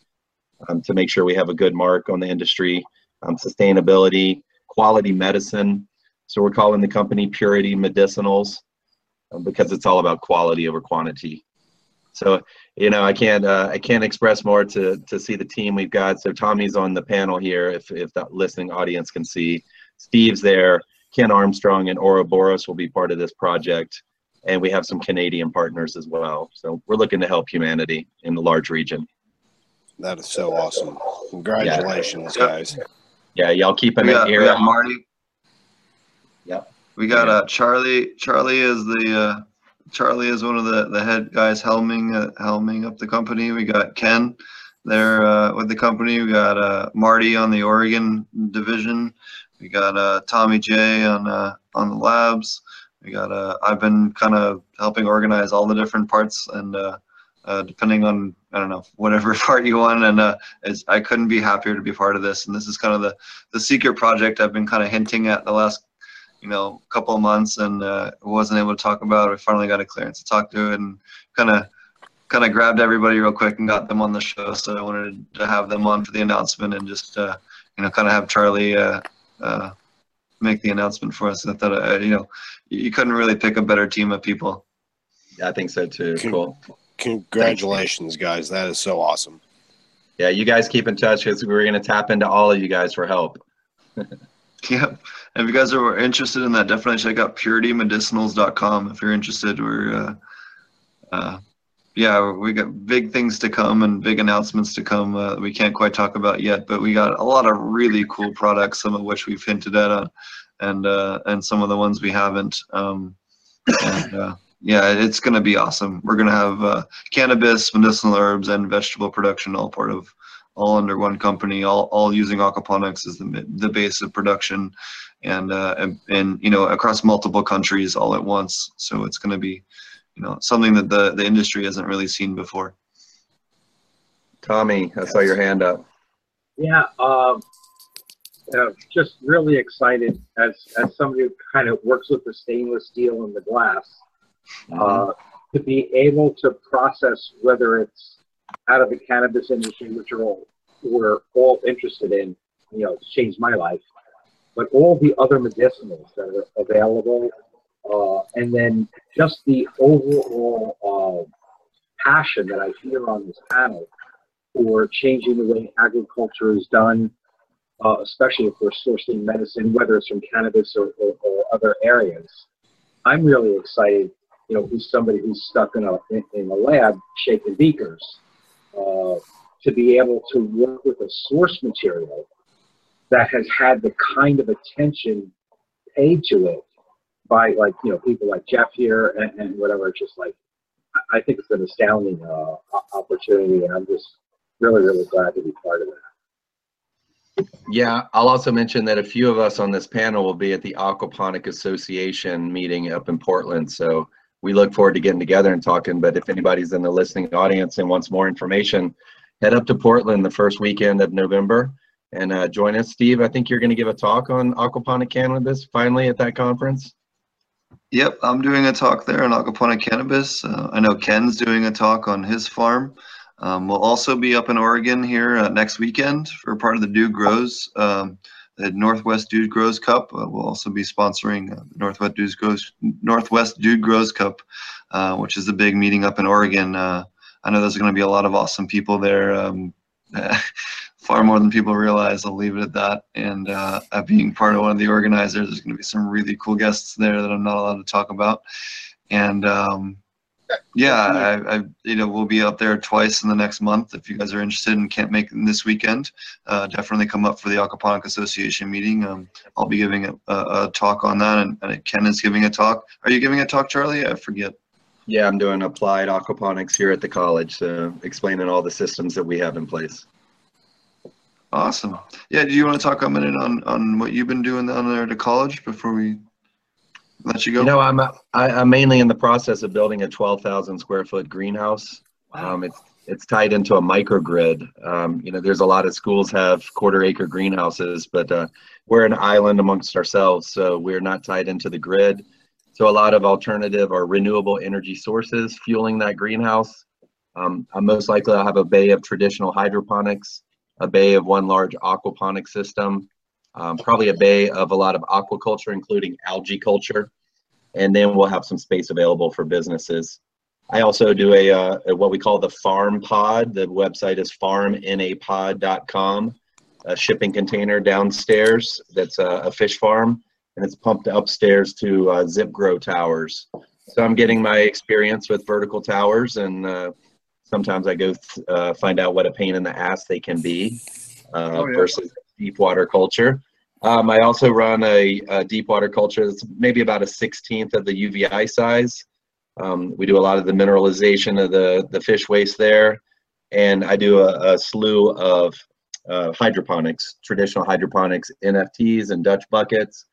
um, to make sure we have a good mark on the industry, um, sustainability, quality medicine. So we're calling the company Purity Medicinals um, because it's all about quality over quantity. So you know, I can't uh, I can't express more to to see the team we've got. So Tommy's on the panel here. If if the listening audience can see, Steve's there. Ken Armstrong and Ouroboros will be part of this project, and we have some Canadian partners as well. So we're looking to help humanity in the large region. That is so awesome. Congratulations, Yeah. guys. Yeah, y'all keep an We got, we got. Marty. Yep. We got uh, Charlie. Charlie is the uh, Charlie is one of the, the head guys helming uh, helming up the company. We got Ken there uh, with the company. We got uh, Marty on the Oregon division. We got uh, Tommy J on uh, on the labs. We got uh, I've been kind of helping organize all the different parts and depending on I don't know whatever [LAUGHS] part you want. And I couldn't be happier to be part of this. And this is kind of the the secret project I've been kind of hinting at the last you know a couple of months and uh, wasn't able to talk about. It. I finally got a clearance to talk to it and kind of kind of grabbed everybody real quick and got them on the show. So I wanted to have them on for the announcement and just uh, you know kind of have Charlie uh, uh, make the announcement for us. I thought uh, you know you couldn't really pick a better team of people. Yeah, I think so too. Con- Cool. Congratulations, guys. That is so awesome. Yeah, you guys keep in touch because we're going to tap into all of you guys for help. [LAUGHS] [LAUGHS] Yep. And if you guys are interested in that, definitely check out puritymedicinals.com if you're interested. We're, uh, uh, yeah, we got big things to come and big announcements to come. Uh, we can't quite talk about yet, but we got a lot of really cool products, some of which we've hinted at, uh, and uh, and some of the ones we haven't. Um, and uh, yeah, it's going to be awesome. We're going to have uh, cannabis, medicinal herbs, and vegetable production all part of all under one company, all, all using aquaponics as the, the base of production and, uh, and, and, you know, across multiple countries all at once. So it's going to be, you know, something that the, the industry hasn't really seen before. Tommy, I saw your hand up. Yeah, um, uh, just really excited as as somebody who kind of works with the stainless steel and the glass uh, to be able to process whether it's out of the cannabis industry, which are all we're all interested in. You know, it's changed my life, but all the other medicinals that are available, uh, and then just the overall uh, passion that I hear on this panel for changing the way agriculture is done, uh, especially if we're sourcing medicine, whether it's from cannabis or, or, or other areas. I'm really excited, you know, who's somebody who's stuck in a, in, in a lab shaking beakers, uh, to be able to work with a source material that has had the kind of attention paid to it by like, you know, people like Jeff here and, and whatever. Just like, I- I think it's an astounding uh, opportunity, and I'm just really, really glad to be part of that. Yeah, I'll also mention that a few of us on this panel will be at the Aquaponic Association meeting up in Portland. So we look forward to getting together and talking. But if anybody's in the listening audience and wants more information, head up to Portland the first weekend of November and uh, join us. Steve, I think you're going to give a talk on aquaponic cannabis finally at that conference. Yep, I'm doing a talk there on aquaponic cannabis. Uh, I know Ken's doing a talk on his farm. Um, we'll also be up in Oregon here uh, next weekend for part of the Dude Grows, um, the Northwest Dude Grows Cup. Uh, we'll also be sponsoring uh, Northwest Dude Grows Northwest Dude Grows Cup, uh, which is the big meeting up in Oregon. Uh, I know there's going to be a lot of awesome people there. Um, [LAUGHS] far more than people realize. I'll leave it at that. And uh, being part of one of the organizers, there's going to be some really cool guests there that I'm not allowed to talk about. And um, yeah, I, I, you know, we'll be up there twice in the next month. If you guys are interested and can't make it this weekend, uh, definitely come up for the Aquaponic Association meeting. Um, I'll be giving a, a, a talk on that, and, and Ken is giving a talk. Are you giving a talk, Charlie? I forget. Yeah, I'm doing applied aquaponics here at the college, so explaining all the systems that we have in place. Awesome. Yeah, do you want to talk a minute on, on what you've been doing down there at the college before we let you go? You know, I'm I, I'm mainly in the process of building a 12,000 square foot greenhouse. Um, it's it's tied into a microgrid. Um, you know, there's a lot of schools have quarter acre greenhouses, but uh, we're an island amongst ourselves, so we're not tied into the grid. So a lot of alternative or renewable energy sources fueling that greenhouse. Um, I'm most likely I'll have a bay of traditional hydroponics, a bay of one large aquaponic system, um, probably a bay of a lot of aquaculture, including algae culture, and then we'll have some space available for businesses. I also do a, uh, what we call the farm pod. The website is farminapod.com. A shipping container downstairs that's a, a fish farm, and it's pumped upstairs to uh, ZipGrow towers. So I'm getting my experience with vertical towers, and uh, sometimes I go uh, find out what a pain in the ass they can be uh, Oh, yeah. versus deep water culture. Um, I also run a, a deep water culture that's maybe about a sixteenth of the UVI size. Um, we do a lot of the mineralization of the, the fish waste there. And I do a, a slew of uh, hydroponics, traditional hydroponics, NFTs and Dutch buckets.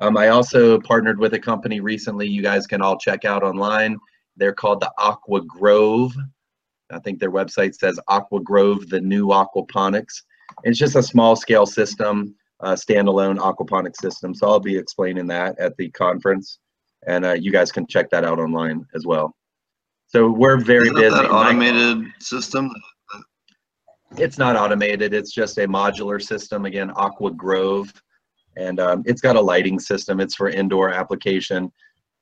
Um, I also partnered with a company recently you guys can all check out online. They're called the Aqua Grove. I think their website says Aqua Grove, the new aquaponics. It's just a small scale system, uh, standalone aquaponic system. So I'll be explaining that at the conference and uh, you guys can check that out online as well. So we're very that busy. that My- automated system? It's not automated. It's just a modular system. Again, Aqua Grove, and um, it's got a lighting system. It's for indoor application.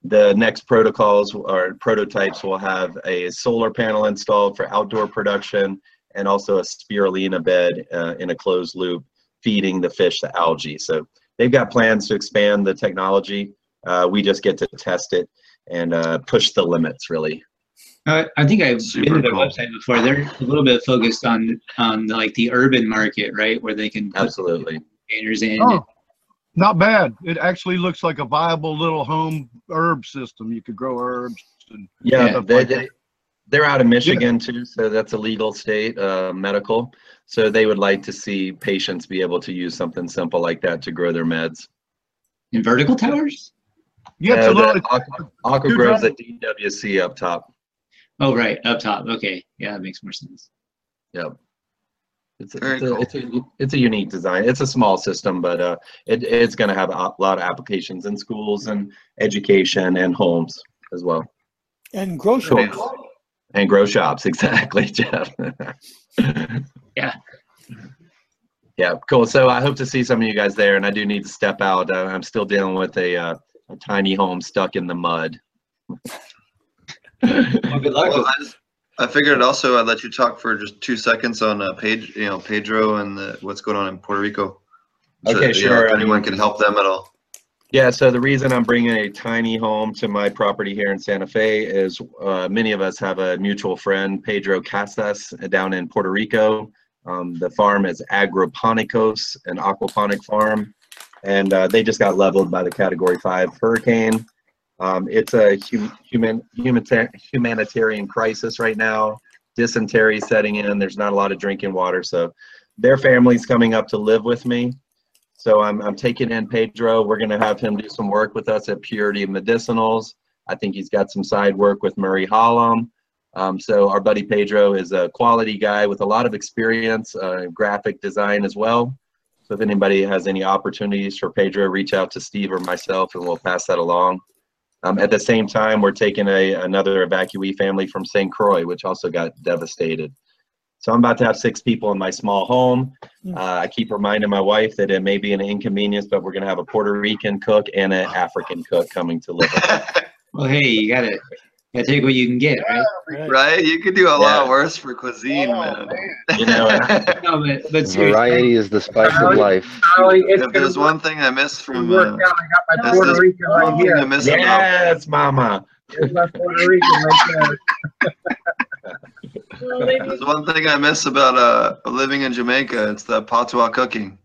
The next protocols or prototypes will have a solar panel installed for outdoor production, and also a spirulina bed uh, in a closed loop feeding the fish the algae. So they've got plans to expand the technology. Uh, we just get to test it and uh, push the limits, really. Uh, I think I've Super been to their cool. website before. They're a little bit focused on on like the urban market, right, where they can put Absolutely. containers in. Oh, not bad. It actually looks like a viable little home herb system. You could grow herbs and Yeah, Yeah. they, like they, they're out of Michigan too, so that's a legal state, uh, medical. So they would like to see patients be able to use something simple like that to grow their meds. in vertical towers. yeah, it's Uh, a the Aqua, Aqua You're Grove's trying- at DWC up top. Oh, right, up top. Okay, yeah, that makes more sense. Yep. It's a, Very it's, a, cool. it's, a, it's a unique design. It's a small system, but uh, it, it's going to have a lot of applications in schools and education and homes as well. And grow Cool. Shops. And grow shops, [LAUGHS] exactly, Jeff. [LAUGHS] Yeah. Yeah, cool. So I hope to see some of you guys there, and I do need to step out. Uh, I'm still dealing with a, uh, a tiny home stuck in the mud. Well, good luck. Well, I, just, I figured also I'd let you talk for just two seconds on uh, Page, you know, Pedro and the, what's going on in Puerto Rico. Okay, you know, sure. if I mean- anyone can help them at all. Yeah, so the reason I'm bringing a tiny home to my property here in Santa Fe is uh, many of us have a mutual friend, Pedro Casas, down in Puerto Rico. Um, the farm is Agroponicos, an aquaponic farm, and uh, they just got leveled by the Category 5 hurricane. Um, it's a hum- human, humanita- humanitarian crisis right now. Dysentery setting in. There's not a lot of drinking water, so their family's coming up to live with me. So I'm, I'm taking in Pedro. We're going to have him do some work with us at Purity Medicinals. I think he's got some side work with Murray Hallam. Um, so our buddy Pedro is a quality guy with a lot of experience, uh, graphic design as well. So if anybody has any opportunities for Pedro, reach out to Steve or myself and we'll pass that along. Um, at the same time, we're taking a, another evacuee family from St. Croix, which also got devastated. So I'm about to have six people in my small home. Uh, I keep reminding my wife that it may be an inconvenience, but we're going to have a Puerto Rican cook and an African cook coming to live. with us. [LAUGHS] Well, hey, you gotta gotta take what you can get, right? Right. right? You could do a Yeah. lot worse for cuisine, Oh, man. man. You know, [LAUGHS] No, but, but Variety is the spice of life. Charlie, if there's work, one thing I missed from, uh, out. I got my this Puerto Rican right one I here. miss about yes, Mama. There's my Puerto Rican right there. [LAUGHS] There's one thing I miss about uh, living in Jamaica. It's the patois cooking.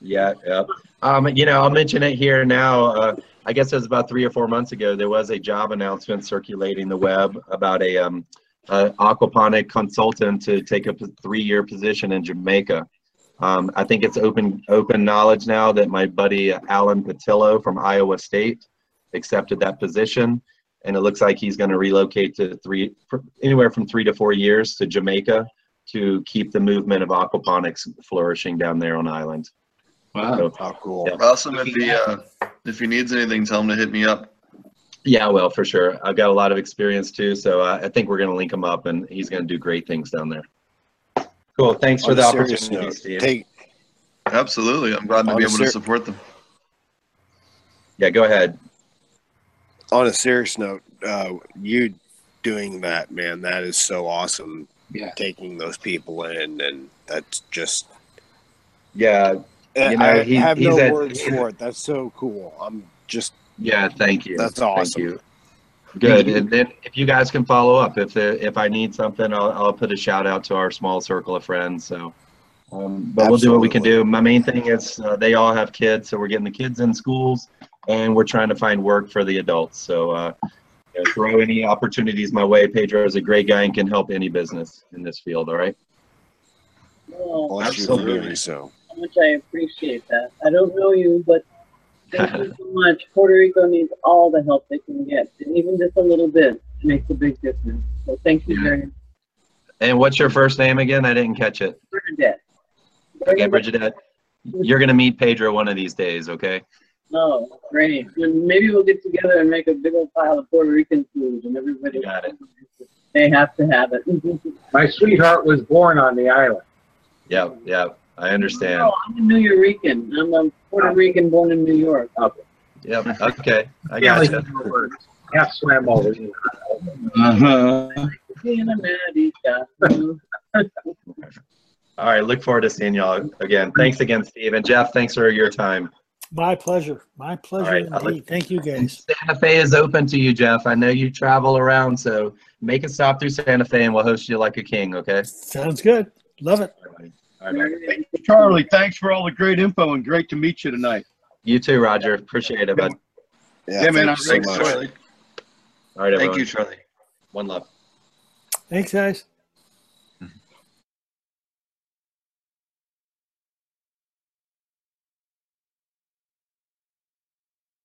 Yeah, yep. Um, you know, I'll mention it here now. Uh, I guess it was about three or four months ago. There was a job announcement circulating the web about a um, uh, aquaponic consultant to take up a three-year position in Jamaica. Um, I think it's open open knowledge now that my buddy Allen Pattillo from Iowa State accepted that position, and it looks like he's going to relocate to three anywhere from three to four years to Jamaica to keep the movement of aquaponics flourishing down there on island. Wow. So, Oh, cool. Yeah. Awesome. If he uh, if he needs anything, tell him to hit me up. yeah, well, for sure. I've got a lot of experience too, so uh, I think we're going to link him up, and he's going to do great things down there. Cool. Thanks for the opportunity, note, Steve. take Absolutely. I'm glad to On be a able to support them. Yeah, go ahead. On a serious note, uh, you doing that, man, that is so awesome. Yeah. Taking those people in, and that's just. Yeah, You know, I he- have he's no at- words [LAUGHS] for it. That's so cool. I'm just. yeah. Thank you. That's Thank awesome. you. Good. And then if you guys can follow up, if there, if I need something, I'll, I'll put a shout out to our small circle of friends. So, um, but we'll do what we can do. My main thing is uh, they all have kids, so we're getting the kids in schools, and we're trying to find work for the adults. So, uh, you know, throw any opportunities my way. Pedro is a great guy and can help any business in this field. All right. Well, Bless Absolutely. so. how much I appreciate that. I don't know you, but thank you so [LAUGHS] much. Puerto Rico needs all the help they can get, and even just a little bit makes a big difference. So thank you Yeah. very much, And what's your first name again? I didn't catch it. Bernadette. Okay, Bridget. You're gonna meet Pedro one of these days. Okay. Oh, great. Then Maybe we'll get together and make a big old pile of Puerto Rican food, and everybody. You got it. They have to have it. [LAUGHS] My sweetheart was born on the island. Yeah. Yeah. I understand. No, I'm a Nuyorican. I'm a Puerto Rican born in New York. Yep. Okay. I got you. Half swam over. Uh-huh. Being a America. All right. Look forward to seeing y'all again. Thanks again, Steve and Jeff. Thanks for your time. My pleasure. My pleasure right, I'll indeed. Thank you, guys. Santa Fe is open to you, Jeff. I know you travel around, so make a stop through Santa Fe, and we'll host you like a king. Okay. Sounds good. Love it. All right. All right. bye. Charlie, thanks for all the great info and great to meet you tonight. You too, Roger. Appreciate it, bud. Yeah, man, thank I you so much. Charlie. All right, Thank everyone. you, Charlie. One love. Thanks, guys.